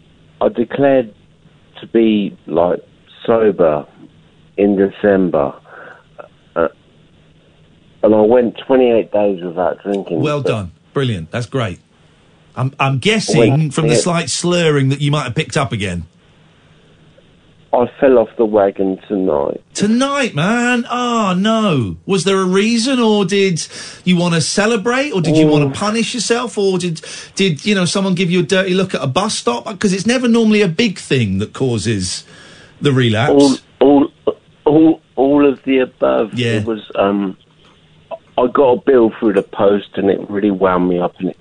I declared to be like sober in December, uh, and I went 28 days without drinking.
Well done. Brilliant. That's great. I'm, I'm guessing from the slight slurring that you might have picked up again.
I fell off the wagon tonight.
Tonight, man. Oh, no. Was there a reason or did you want to celebrate or did you want to punish yourself or did, did, you know, someone give you a dirty look at a bus stop? Because it's never normally a big thing that causes the relapse.
All, all, all, all of the above.
Yeah.
It was. Um, I got a bill through the post, and it really wound me up, and it,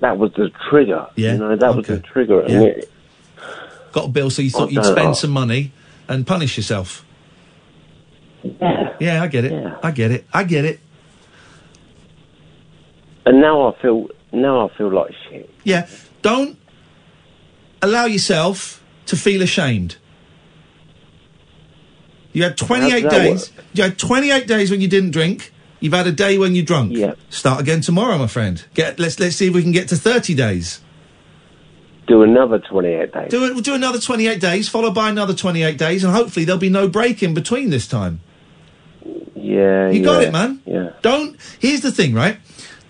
that was the trigger.
Yeah,
You know, that was the trigger. And
Yeah.
it,
Got a bill, so you thought you'd spend some money and punish yourself.
Yeah.
Yeah, I get it. I get it. I get it.
and now I feel. Now I feel like shit.
Yeah. Don't allow yourself to feel ashamed. You had 28
How does
days. You had 28 days when you didn't drink. You've had a day when you're drunk. Yeah. Start again tomorrow, my friend. Get let's let's see if we can get to 30 days.
Do another 28 days.
Do do another 28 days, followed by another 28 days, and hopefully there'll be no break in between this time.
Yeah.
You got
yeah,
it, man.
Yeah.
Don't. Here's the thing, right?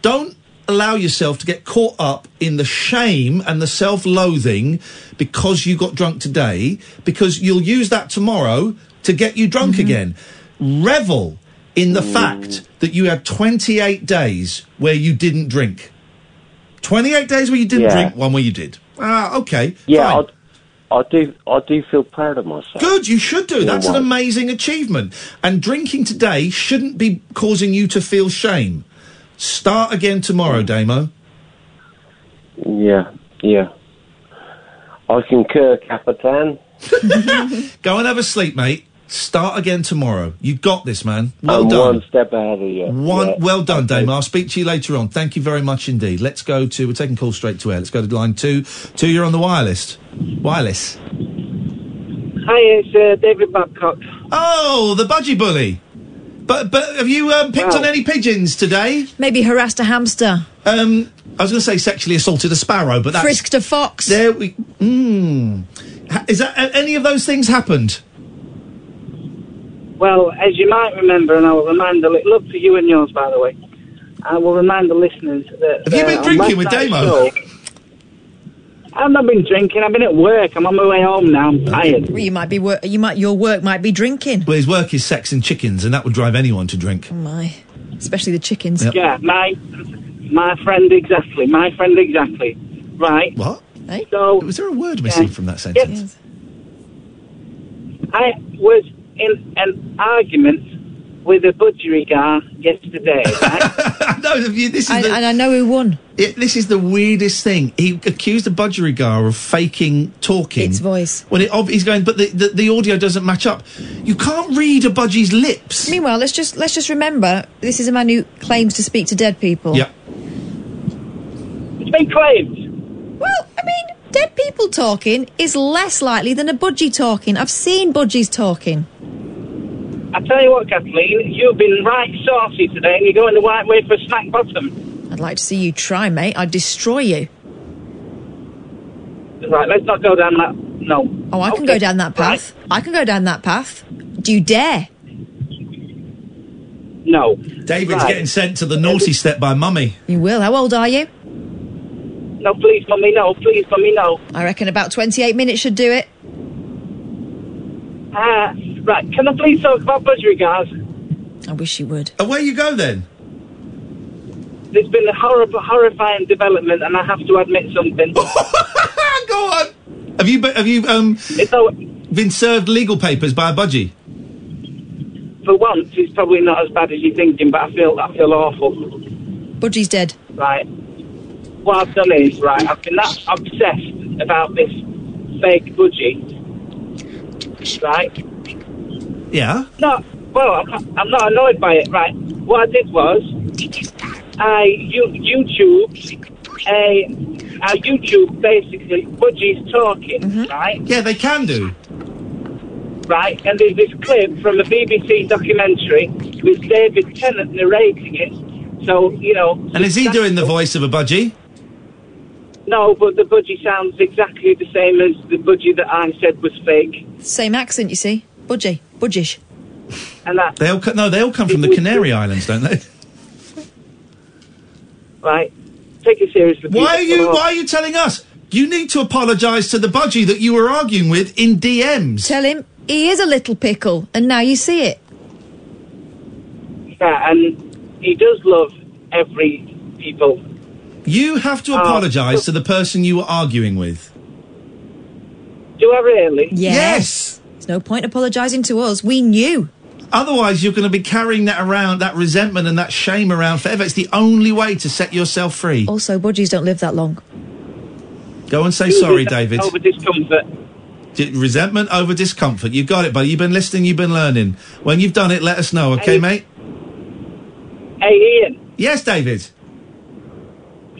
Don't allow yourself to get caught up in the shame and the self-loathing because you got drunk today, because you'll use that tomorrow to get you drunk mm-hmm. again. Revel in the mm. fact that you had 28 days where you didn't drink. 28 days where you didn't
Yeah.
drink, one where you did. Ah, okay.
Yeah. I, I do. I do feel proud of myself.
Good, you should do. That's an amazing achievement. And drinking today shouldn't be causing you to feel shame. Start again tomorrow, Damo.
Yeah, yeah. I concur, Capitan.
Go and have a sleep, mate. Start again tomorrow. You got this, man. Well
I'm
done.
one step ahead of you.
One,
Yeah.
well done, Damo. I'll speak to you later on. Thank you very much indeed. Let's go to. We're taking calls straight to air. Let's go to line two. Two, you're on the wireless. Wireless.
Hi, it's uh, David Babcock.
Oh, the budgie bully. But but have you um, picked on any pigeons today?
Maybe harassed a hamster.
Um, I was going to say sexually assaulted a sparrow, but that's
Frisked a fox.
There we. Mm. Is that a- any of those things happened?
Well, as you might remember, and I will remind the li- look for you and yours, by the way. I will remind the listeners that.
Have you been
uh,
drinking with
night's
Damo?
I've not been drinking. I've been at work. I'm on my way home now. I'm tired.
Well, you might be wor- you might your work might be drinking.
Well, his work is sex and chickens, and that would drive anyone to drink.
Oh my, especially the chickens.
Yeah, my my friend exactly. My friend exactly. Right.
What?
So
was there a word missing from that sentence?
I was in an argument with a budgerigar yesterday. Right?
no, this is
And,
the,
and I know who won.
it, this is the weirdest thing. He accused the budgerigar of faking talking.
Its voice.
When it, ob- he's going, but the, the, the audio doesn't match up. You can't read a budgie's lips.
Meanwhile, let's just let's just remember this is a man who claims to speak to dead people.
Yeah.
it's been claimed.
Well, I mean, dead people talking is less likely than a budgie talking. I've seen budgies talking.
I tell you what, Kathleen, you've been right saucy today, and you're going the right way for a snack bottom.
I'd like to see you try, mate. I'd destroy you.
Right, let's not go down that. No.
Oh, I can go down that path. I can go down that path. Do you dare?
No.
David's
Right.
getting sent to the naughty step by mummy.
You will. How old are you?
No, please, mummy, no. Please, mummy, no.
I reckon about 28 minutes should do it.
Ah, right. Can I please talk about budgerigars?
I wish you would.
Away you go then.
There's been a horrible, horrifying development, and I have to admit something.
go on. Have you have you um
It's all,
been served legal papers by a budgie?
for once, it's probably not as bad as you're thinking, but I feel I feel awful.
Budgie's dead.
Right. What I've done is right. I've been that obsessed about this fake budgie. Right.
Yeah.
No, well, I'm not, I'm not annoyed by it, right? What I did was, I you, YouTube, a, I YouTube basically Budgie's talking, mm-hmm. right?
Yeah, they can do.
Right, and there's this clip from a BBC documentary with David Tennant narrating it. So you know,
And is he doing the voice of a budgie?
No, but the budgie sounds exactly the same as the budgie that I said was fake,
Same accent, you see. Budgie. Budgish.
and that
They all co- no, they all come from the Canary Islands, don't they?
right. Take it seriously.
Why are you Why are you telling us? You need to apologise to the budgie that you were arguing with in DMs.
Tell him he is a little pickle, and now you see it.
Yeah, and he does love every people.
You have to
Oh.
apologise to the person you were arguing with.
Do I really?
Yes.
There's no point apologising to us. We knew.
Otherwise, you're going to be carrying that around, that resentment and that shame around forever. It's the only way to set yourself free.
Also, budgies don't live that long.
Go and say sorry, David.
Over discomfort.
D- resentment over discomfort. You got it, buddy. You've been listening, you've been learning. When you've done it, let us know, okay,
Hey.
mate?
Hey, Iain,
Yes, David.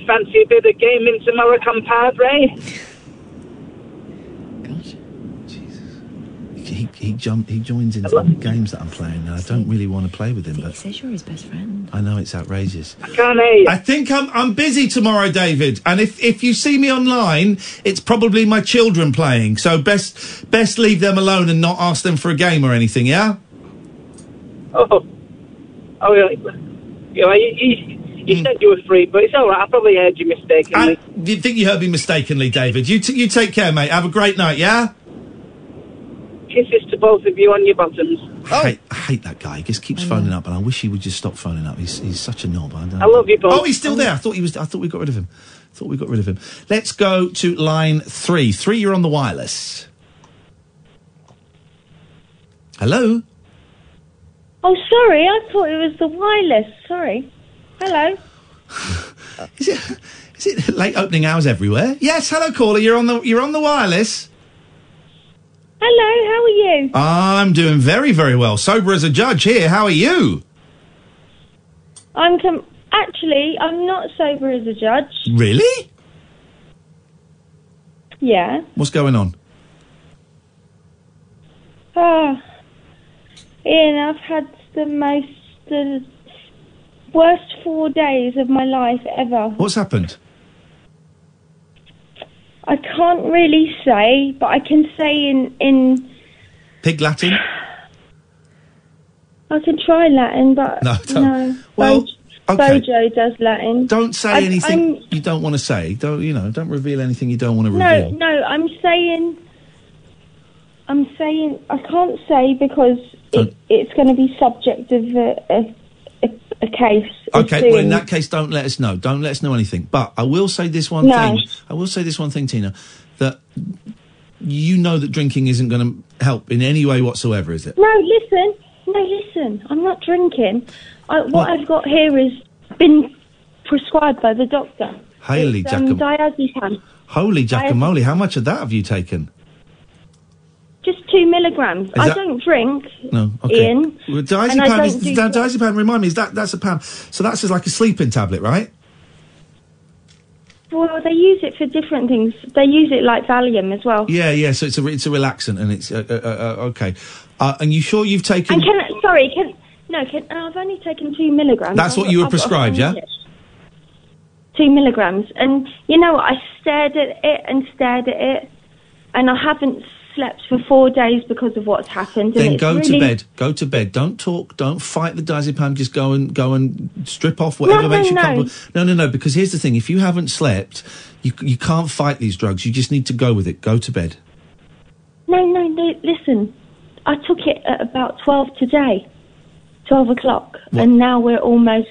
Fancy a bit of gaming tomorrow, compadre? Gosh. Jesus.
He, he, jump, he joins into the games that I'm playing, and I don't really want to play with him, but He
says you're his best friend.
I know it's outrageous.
I can't hear you.
I think I'm I'm busy tomorrow, David. And if if you see me online, it's probably my children playing. So best best leave them alone and not ask them for a game or anything. Yeah.
Oh, oh, yeah. You know, he, he, You said you were free, but it's all right. I probably heard you mistakenly.
Do you think you heard me mistakenly, David? You t- you take care, mate. Have a great night. Yeah.
Kisses to both of you on your bottoms.
I, hate, I hate that guy. He just keeps phoning up, and I wish he would just stop phoning up. He's he's such a knob. I, don't
I love you both.
Oh, he's still there. I thought he was. I thought we got rid of him. Thought we got rid of him. Let's go to line three. Three, you're on the wireless. Hello.
Oh, sorry, I thought it was the wireless. Sorry. Hello.
Is it is it late opening hours everywhere? Yes. Hello, caller. You're on the you're on the wireless.
Hello, how are you?
I'm doing very very well. Sober as a judge here. How are you?
I'm com- actually I'm not sober as a judge.
Really?
Yeah.
What's going on?
Ah, Iain, I've had the most the worst four days of my life ever.
What's happened?
I can't really say, but I can say in in
Pig Latin?
I can try Latin, but
No, don't.
no.
Well, okay.
Bojo does Latin.
Don't say
I-
anything
I'm-
you don't want to say. Don't you know? Don't reveal anything you don't want to
No,
reveal.
no, I'm saying. I'm saying I can't say because it, it's going to be subject of uh, a, a, a, case.
Okay, well in that case, don't let us know. Don't let us know anything. But I will say this one
No.
thing. I will say this one thing, Tina, that you know that drinking isn't going to help in any way whatsoever, is it?
No, listen. No, listen. I'm not drinking. I, what
What?
I've got here is been prescribed by the doctor.
Holy
It's, um, diazepam.
Holy Giacomoli, how much of that have you taken?
Just two milligrams. I don't drink,
No, okay.
Iain.
Well, diazepam, is,
do
di- diazepam, remind me, is that that's a pound? So that's just like a sleeping tablet, right?
Well, they use it for different things. They use it like Valium as well.
Yeah, yeah. So it's a it's a relaxant, and it's uh, uh, uh, okay. Uh, and you sure you've taken?
And can sorry, can no, can I've only taken two milligrams.
That's what
I've-
you were
I've
prescribed, yeah?
Two milligrams, and you know what? I stared at it and stared at it, and I haven't slept for four days because of what's happened.
Then go to bed. Go to bed. Don't talk. Don't fight the diazepam. Just go and go and strip off whatever
No,
makes
no,
you
no.
comfortable. No, no, no. Because here's the thing: if you haven't slept, you you can't fight these drugs. You just need to go with it. Go to bed.
No, no, no. Listen, I took it at about twelve today, twelve o'clock, and now we're almost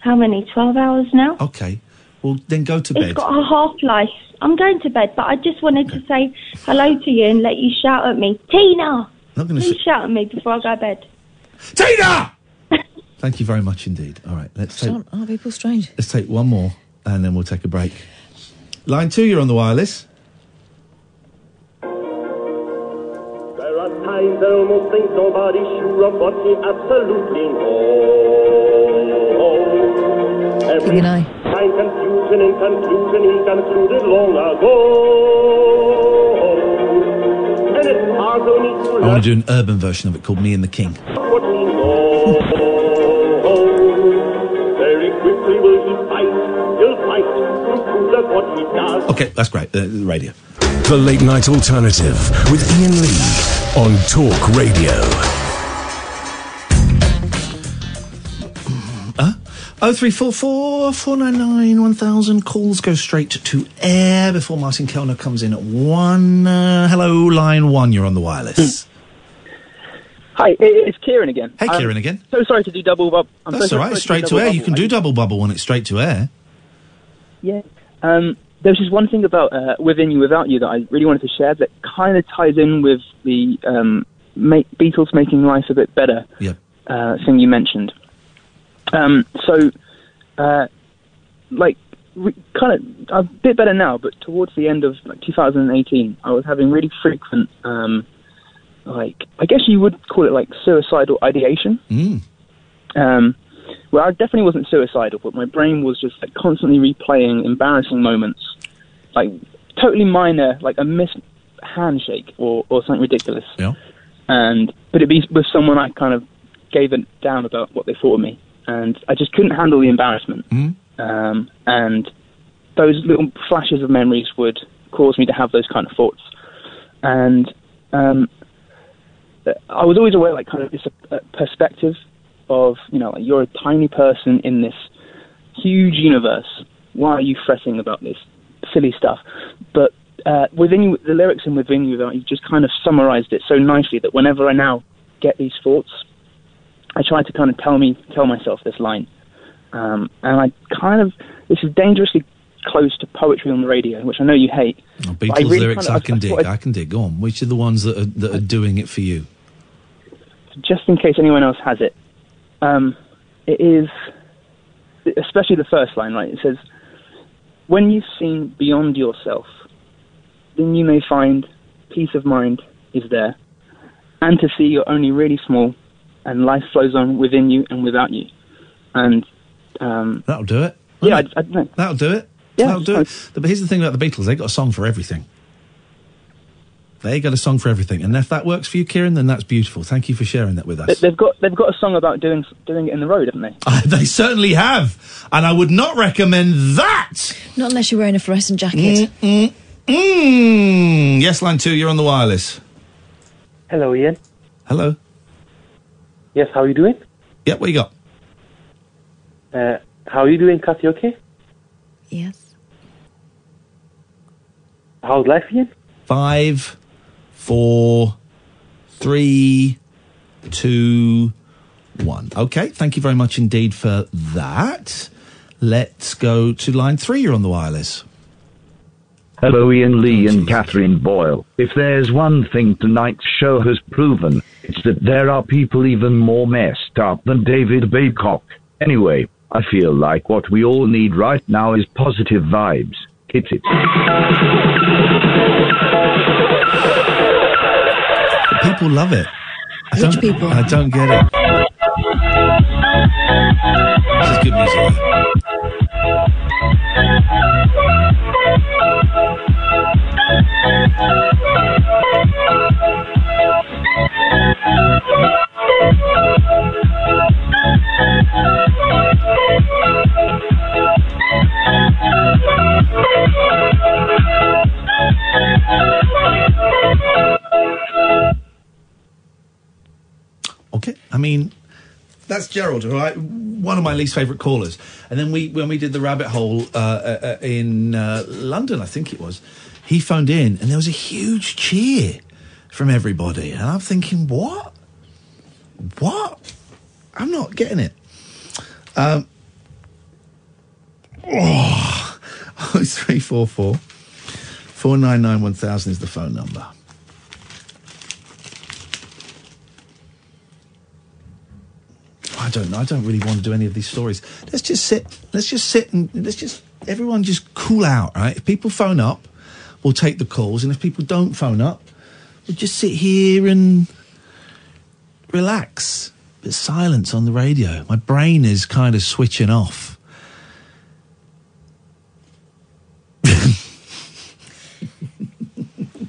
how many? Twelve hours now.
Okay. Well, then go to bed.
It's
bed.
got a half life. I'm going to bed, but I just wanted to say hello to you and let you shout at me, Tina.
Not going to.
Please shout at me before I go to bed.
Tina. Thank you very much indeed. All right, let's take
Aren't, aren't people strange?
let's take one more, and then we'll take a break. Line two, you're on the wireless.
There are times I almost think nobody's sure of what he absolutely knows. Every
Good night.
time confusion in conclusion he concluded long ago. And it's hard only to
I want to do an urban version of it called "Me and the King."
what we know. Very quickly will he fight, he'll fight to prove that what he does
Okay, that's great. Uh, radio.
The Late Night Alternative with Iain Lee on Talk Radio.
Oh three four four four nine nine one thousand calls go straight to air before Martin Kelner comes in at one. Uh, hello, line one. You're on the wireless.
Hi, it's Kieran again.
Hey,
I'm
Kieran again.
So sorry to do double bubble. I'm
That's
so
all
sorry
Straight to
double
air. You can do double bubble when it's straight to air.
Yeah. Um, there was just one thing about uh, Within You Without You that I really wanted to share that kind of ties in with the um, make, Beatles making life a bit better uh, thing you mentioned. Um, so, uh, like, re- kind of I'm a bit better now, but towards the end of like 2018, I was having really frequent, um, like, I guess you would call it like suicidal ideation.
Mm.
Um, well, I definitely wasn't suicidal, but my brain was just like constantly replaying embarrassing moments, like totally minor, like a missed handshake or, or something ridiculous.
Yeah.
And but it'd be with someone I kind of gave it down about what they thought of me, and I just couldn't handle the embarrassment.
Mm.
Um, and those little flashes of memories would cause me to have those kind of thoughts. And um, I was always aware, like, kind of this uh, perspective of, you know, like you're a tiny person in this huge universe. Why are you fretting about this silly stuff? But uh, within you, the lyrics and within you, you just kind of summarized it so nicely that whenever I now get these thoughts, I try to kind of tell me tell myself this line, um, and I kind of this is dangerously close to poetry on the radio, which I know you hate.
Oh, Beatles
really
lyrics
kind of-
I can dig.
thought
I can dig. Go on. Which are the ones that are, that are doing it for you?
just in case anyone else has it, um, it is, especially the first line, right? It says, When you've seen beyond yourself, then you may find peace of mind is there, and to see you're only really small, and life flows on within you and without you. And um,
That'll do it.
Yeah, I, I don't.
That'll do it.
Yeah,
That'll do it. But here's the thing about the Beatles: they got a song for everything. They got a song for everything, and if that works for you, Kieran, then that's beautiful. Thank you for sharing that with us.
They've got they've got a song about doing doing it in the road, haven't they?
they certainly have, and I would not recommend that.
Not unless you're wearing a fluorescent jacket.
Mm, mm. Yes, line two, you're on the wireless.
Hello, Iain.
Hello.
Yes, how are you doing?
Yeah, what you got?
Uh, how are you doing, Kathy? Okay?
Yes.
How's life, Iain?
Five, four, three, two, one. Okay, thank you very much indeed for that. Let's go to line three. You're on the wireless.
Hello, Iain Lee and Catherine Boyle. If there's one thing tonight's show has proven, it's that there are people even more messed up than David Babcock. Anyway, I feel like what we all need right now is positive vibes. Hit it.
People love it. I
Which
don't,
people?
I don't get it. This is good music. That's Gerald, right? One of my least favourite callers. And then we, when we did the rabbit hole uh, uh, uh, in uh, London, I think it was, he phoned in and there was a huge cheer from everybody. And I'm thinking, what? What? I'm not getting it. Um, oh, oh, 344 499 1000 is the phone number. I don't know. I don't really want to do any of these stories. Let's just sit. Let's just sit and let's just everyone just cool out, right? If people phone up, we'll take the calls, and if people don't phone up, we'll just sit here and relax. But silence on the radio. My brain is kind of switching off.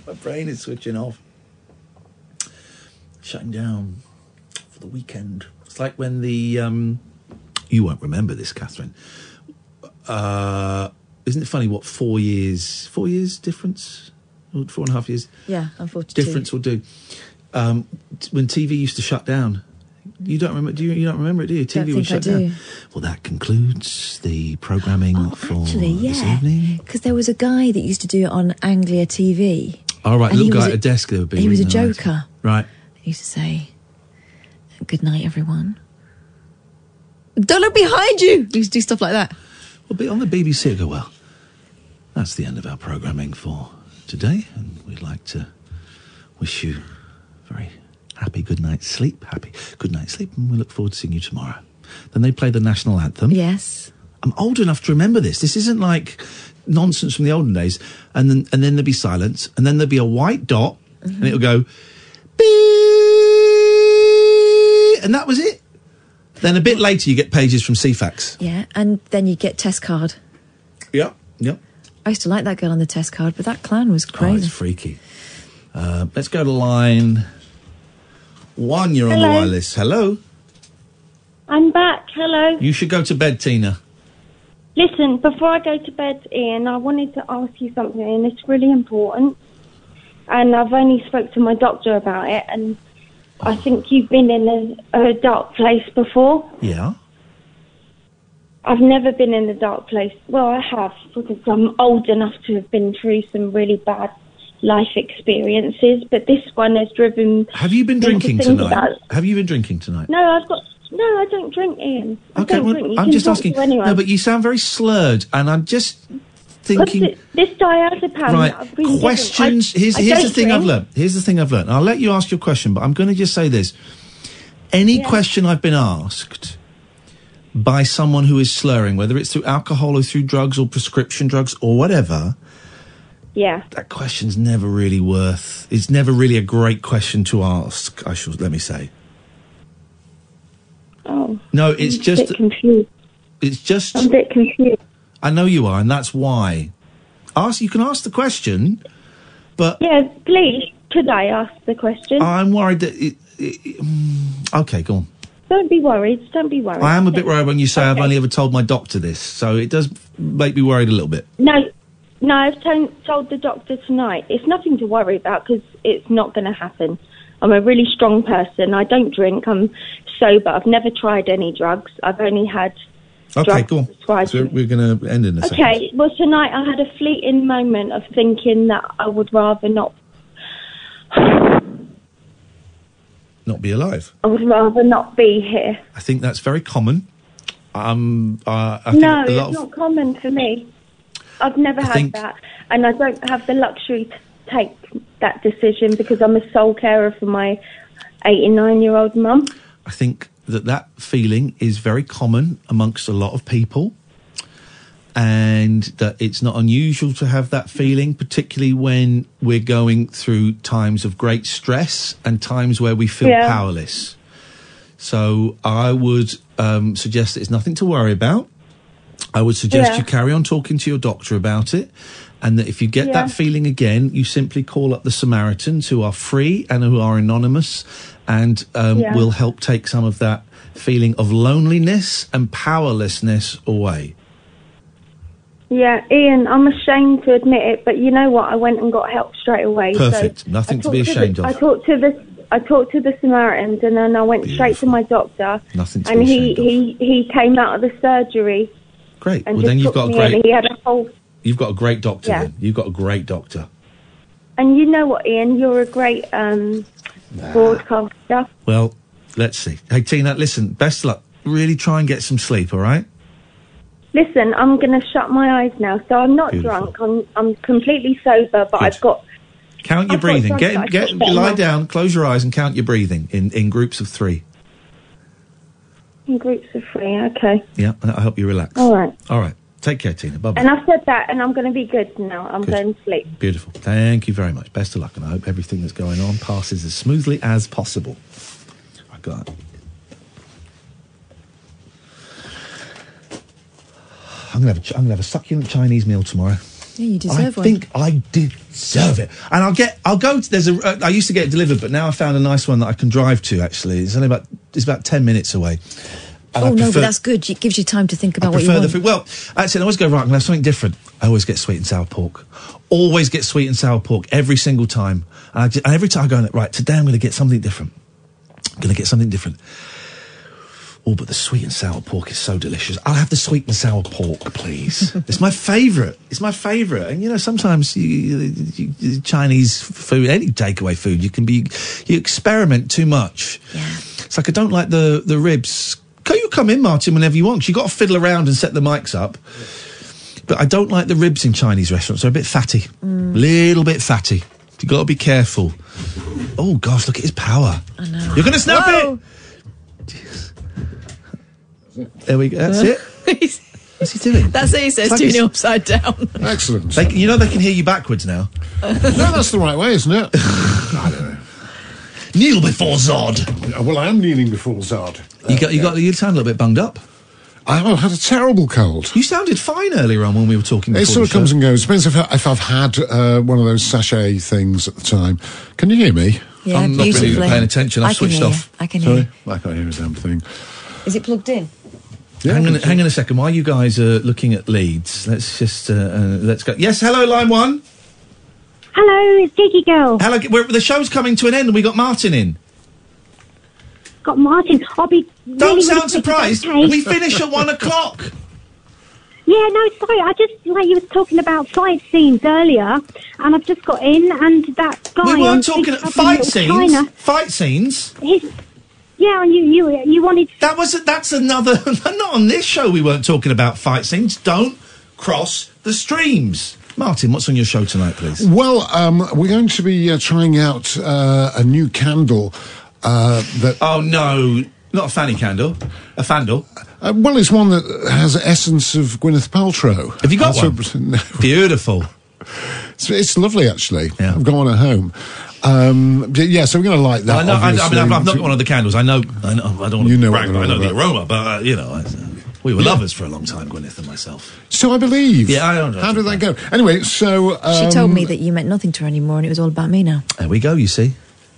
My brain is switching off. Shutting down for the weekend. Like when the um, you won't remember this, Catherine. Uh, isn't it funny what four years, four years difference, four and a half years
Yeah, 42.
difference will do? Um, t- when TV used to shut down, you don't remember? Do you? You don't remember it, do you? TV
Don't
would
think I
shut
do.
down. Well, that concludes the programming for
Oh, Actually,
this evening.
Because there was a guy that used to do it on Anglia TV.
All right,
And he
little
was
guy
a-
at a desk there would be.
He was a
reading the lines.
joker.
Right.
He used to say, Good night, everyone. Don't look behind you! He used to do stuff like that.
Well, be on the BBC. I go well. That's the end of our programming for today, and we'd like to wish you a very happy good night's sleep. Happy good night's sleep, and we look forward to seeing you tomorrow. Then they play the national anthem.
Yes.
I'm old enough to remember this. This isn't like nonsense from the olden days. And then and then there'd be silence, and then there'd be a white dot, and it'll go beep, and that was it. Then a bit later, you get pages from Ceefax.
Yeah, and then you get test card.
Yep, yep.
I used to like that girl on the test card, but that clown was
Oh,
crazy.
it's freaky. Uh, let's go to line one. You're on the wireless. Hello.
I'm back. Hello.
You should go to bed, Tina.
Listen, before I go to bed, Iain, I wanted to ask you something, and it's really important. And I've only spoke to my doctor about it, and I think you've been in a, a dark place before.
Yeah.
I've never been in a dark place. Well, I have because I'm old enough to have been through some really bad life experiences, but this one has driven.
Have you been
me to
drinking tonight?
about-
Have you been drinking tonight?
No, I've got. No, I don't drink, Iain. I
Okay, well, I'm just asking. No, but you sound very slurred, and I'm just thinking.
It- this diazepam.
Right,
given,
questions.
I-
here's
I
here's the thing I've learned. Here's the thing I've learned. I'll let you ask your question, but I'm going to just say this. Any
Yeah.
question I've been asked by someone who is slurring, whether it's through alcohol or through drugs or prescription drugs or whatever,
Yeah.
that question's never really worth. It's never really a great question to ask. I should let me say.
Oh.
No, it's
I'm a
just.
bit confused.
It's just.
I'm a bit confused.
I know you are, and that's why. Ask. You can ask the question, but
Yeah, please. Could I ask the question?
I'm worried that. It, it, mm, okay, go on.
don't be worried. Don't be worried.
I am a bit worried when you say I've only ever told my doctor this, so it does make me worried a little bit.
No, no. I've to- told the doctor tonight. It's nothing to worry about because it's not going to happen. I'm a really strong person. I don't drink. I'm sober. I've never tried any drugs. I've only had.
Okay, go on. So we're going to end in a second.
Okay. Well, tonight I had a fleeting moment of thinking that I would rather not.
Not be alive.
I would rather not be here.
I think that's very common. Um, uh, I think
no,
a
it's
lot of
not common for me. I've never
I
had
think-
that, and I don't have the luxury to take that decision because I'm a sole carer for my 89 year old mum.
I think that that feeling is very common amongst a lot of people, and that it's not unusual to have that feeling, particularly when we're going through times of great stress and times where we feel
Yeah.
powerless. So I would um, suggest that it's nothing to worry about. I would suggest
Yeah.
you carry on talking to your doctor about it. And that if you get
Yeah.
that feeling again, you simply call up the Samaritans who are free and who are anonymous and um,
Yeah.
will help take some of that feeling of loneliness and powerlessness away.
Yeah, Iain, I'm ashamed to admit it, but you know what? I went and got help straight away. so
Perfect. Nothing to be ashamed
the,
of.
I talked to the I talked to the Samaritans, and then I went straight to my doctor,
Nothing to
and
be
he,
ashamed
he he came out of the surgery
Great.
and
well, then you've got a great,
He had a whole.
you've got a great doctor.
Yeah.
Then you've got a great doctor.
And you know what, Iain? You're a great um, broadcaster.
Well, let's see. Hey Tina, listen. Best luck. Really try and get some sleep. All right.
Listen, I'm going to shut my eyes now. So I'm not
Beautiful.
drunk. I'm I'm completely sober, but I've got
Count your
I've
breathing. Get get lie down. Close your eyes and count your breathing in in groups of three.
in groups of three. Okay,
Yeah, that'll help you relax.
all right.
All right. Take care, Tina. Bye bye.
And I've said that, and I'm going to be good now. I'm
Good.
going to sleep.
Beautiful. Thank you very much. Best of luck, and I hope everything that's going on passes as smoothly as possible. I got. I'm gonna have a, ch- I'm gonna have a succulent Chinese meal tomorrow.
Yeah, you
I
deserve one.
think I deserve it, and I'll get. I'll go. To, there's a. Uh, I used to get it delivered, but now I found a nice one that I can drive to. Actually, it's only about. It's about ten minutes away.
Oh
I
no, but that's good. It gives you time to think
I
about what you want.
the food. Well, actually, I always go right. I'm gonna have something different. I always get sweet and sour pork. Always get sweet and sour pork every single time. And, I ju- and every time I go, right, today I'm going to get something different. I'm going to get something different. Oh, but the sweet and sour pork is so delicious. I'll have the sweet and sour pork, please. it's my favourite. It's my favourite. And you know, sometimes you, you, you- Chinese food, any takeaway food, you can be, you experiment too much. Yeah. It's like I don't like the the ribs. Can you come in, Martin, whenever you want? 'cause you got to fiddle around and set the mics up. But I don't like the ribs in Chinese restaurants. They're a bit fatty,
Mm.
little bit fatty. You got to be careful. Oh gosh, look at his power.
I know.
You're going to snap
Whoa.
it. There we go. That's it. What's he doing?
That's it. He says
It's like
doing it upside down.
Excellent.
They, you know they can hear you backwards now.
no, that's the right way, isn't it? I don't know.
Kneel before Zod.
Well, I am kneeling before Zod.
You got you got you sound a little bit bunged up.
I had a terrible cold.
You sounded fine earlier on when we were talking.
It
before
sort
the
of comes and goes. Depends if, I, if I've had uh, one of those sachet things at the time. Can you hear me?
Yeah,
I'm not really paying attention. I've
I can
switched
hear you.
off.
I can
Sorry,
hear.
I can't hear a damn thing.
Is it plugged in?
hang on, hang on a second. While you guys are looking at leads, let's just uh, uh, let's go. Yes, hello, line one.
Hello, it's Cheeky Girl.
Hello, we're, the show's coming to an end, and we got Martin in.
Got Martin. I'll be.
Don't
really,
sound
really
surprised.
okay?
We finish at one o'clock.
Yeah, no, sorry. I just like you were talking about fight scenes earlier, and I've just got in, and that guy.
we weren't talking
Big Trouble in
fight scenes.
China,
Fight scenes.
he's, yeah, and you, you, you wanted.
That was that's another. not on this show. We weren't talking about fight scenes. Don't cross the streams. Martin, what's on your show tonight, please?
Well, um, we're going to be uh, trying out uh, a new candle uh, that.
Oh no, not a fanny candle, a fandle.
Uh, well, it's one that has essence of Gwyneth Paltrow.
Have you got
That's
one?
no.
Beautiful.
It's, it's lovely, actually. I've got one at home. Um, yeah, so we're going to light that.
I know. I, I mean. I've, I've not got one of the candles. I know. I know. I don't want
You
to
know
brag, I know the aroma. But uh, you know, I, we were lovers for a long time, Gwyneth and myself.
So I believe.
Yeah, I don't know.
How did that go? Anyway, so um,
She told me that you meant nothing to her anymore and it was all about me now.
There we go. You see.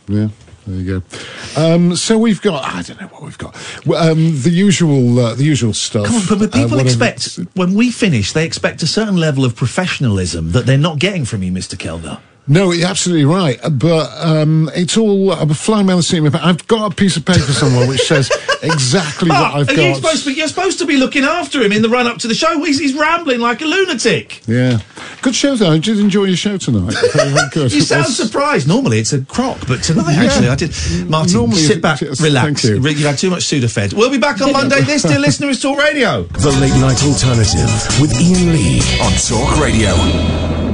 Yeah. There you go. Um, so we've got I don't know what we've got. Um, the usual uh, the usual stuff.
Come on, but, but
Uh,
people
whatever-
expect when we finish, they expect a certain level of professionalism that they're not getting from you, Mister Kelner.
No, you're absolutely right. uh, But um, it's all I'm flying around the seat. of my pa- I've got a piece of paper somewhere which says exactly what
Ah,
I've
are you
got.
supposed to be, you're supposed to be looking after him in the run up to the show. He's, he's rambling like a lunatic.
Yeah, good show though. I did enjoy your show tonight. Very, very.
You sound
Yes.
surprised. Normally it's a crock, but tonight
Yeah.
actually I did. Martin,
Normally
sit back,
yes,
relax.
you.
Re- You've had too much Sudafed. We'll be back on Monday. This, dear listener, is Talk Radio.
The Late Night Alternative with Iain Lee
on Talk Radio.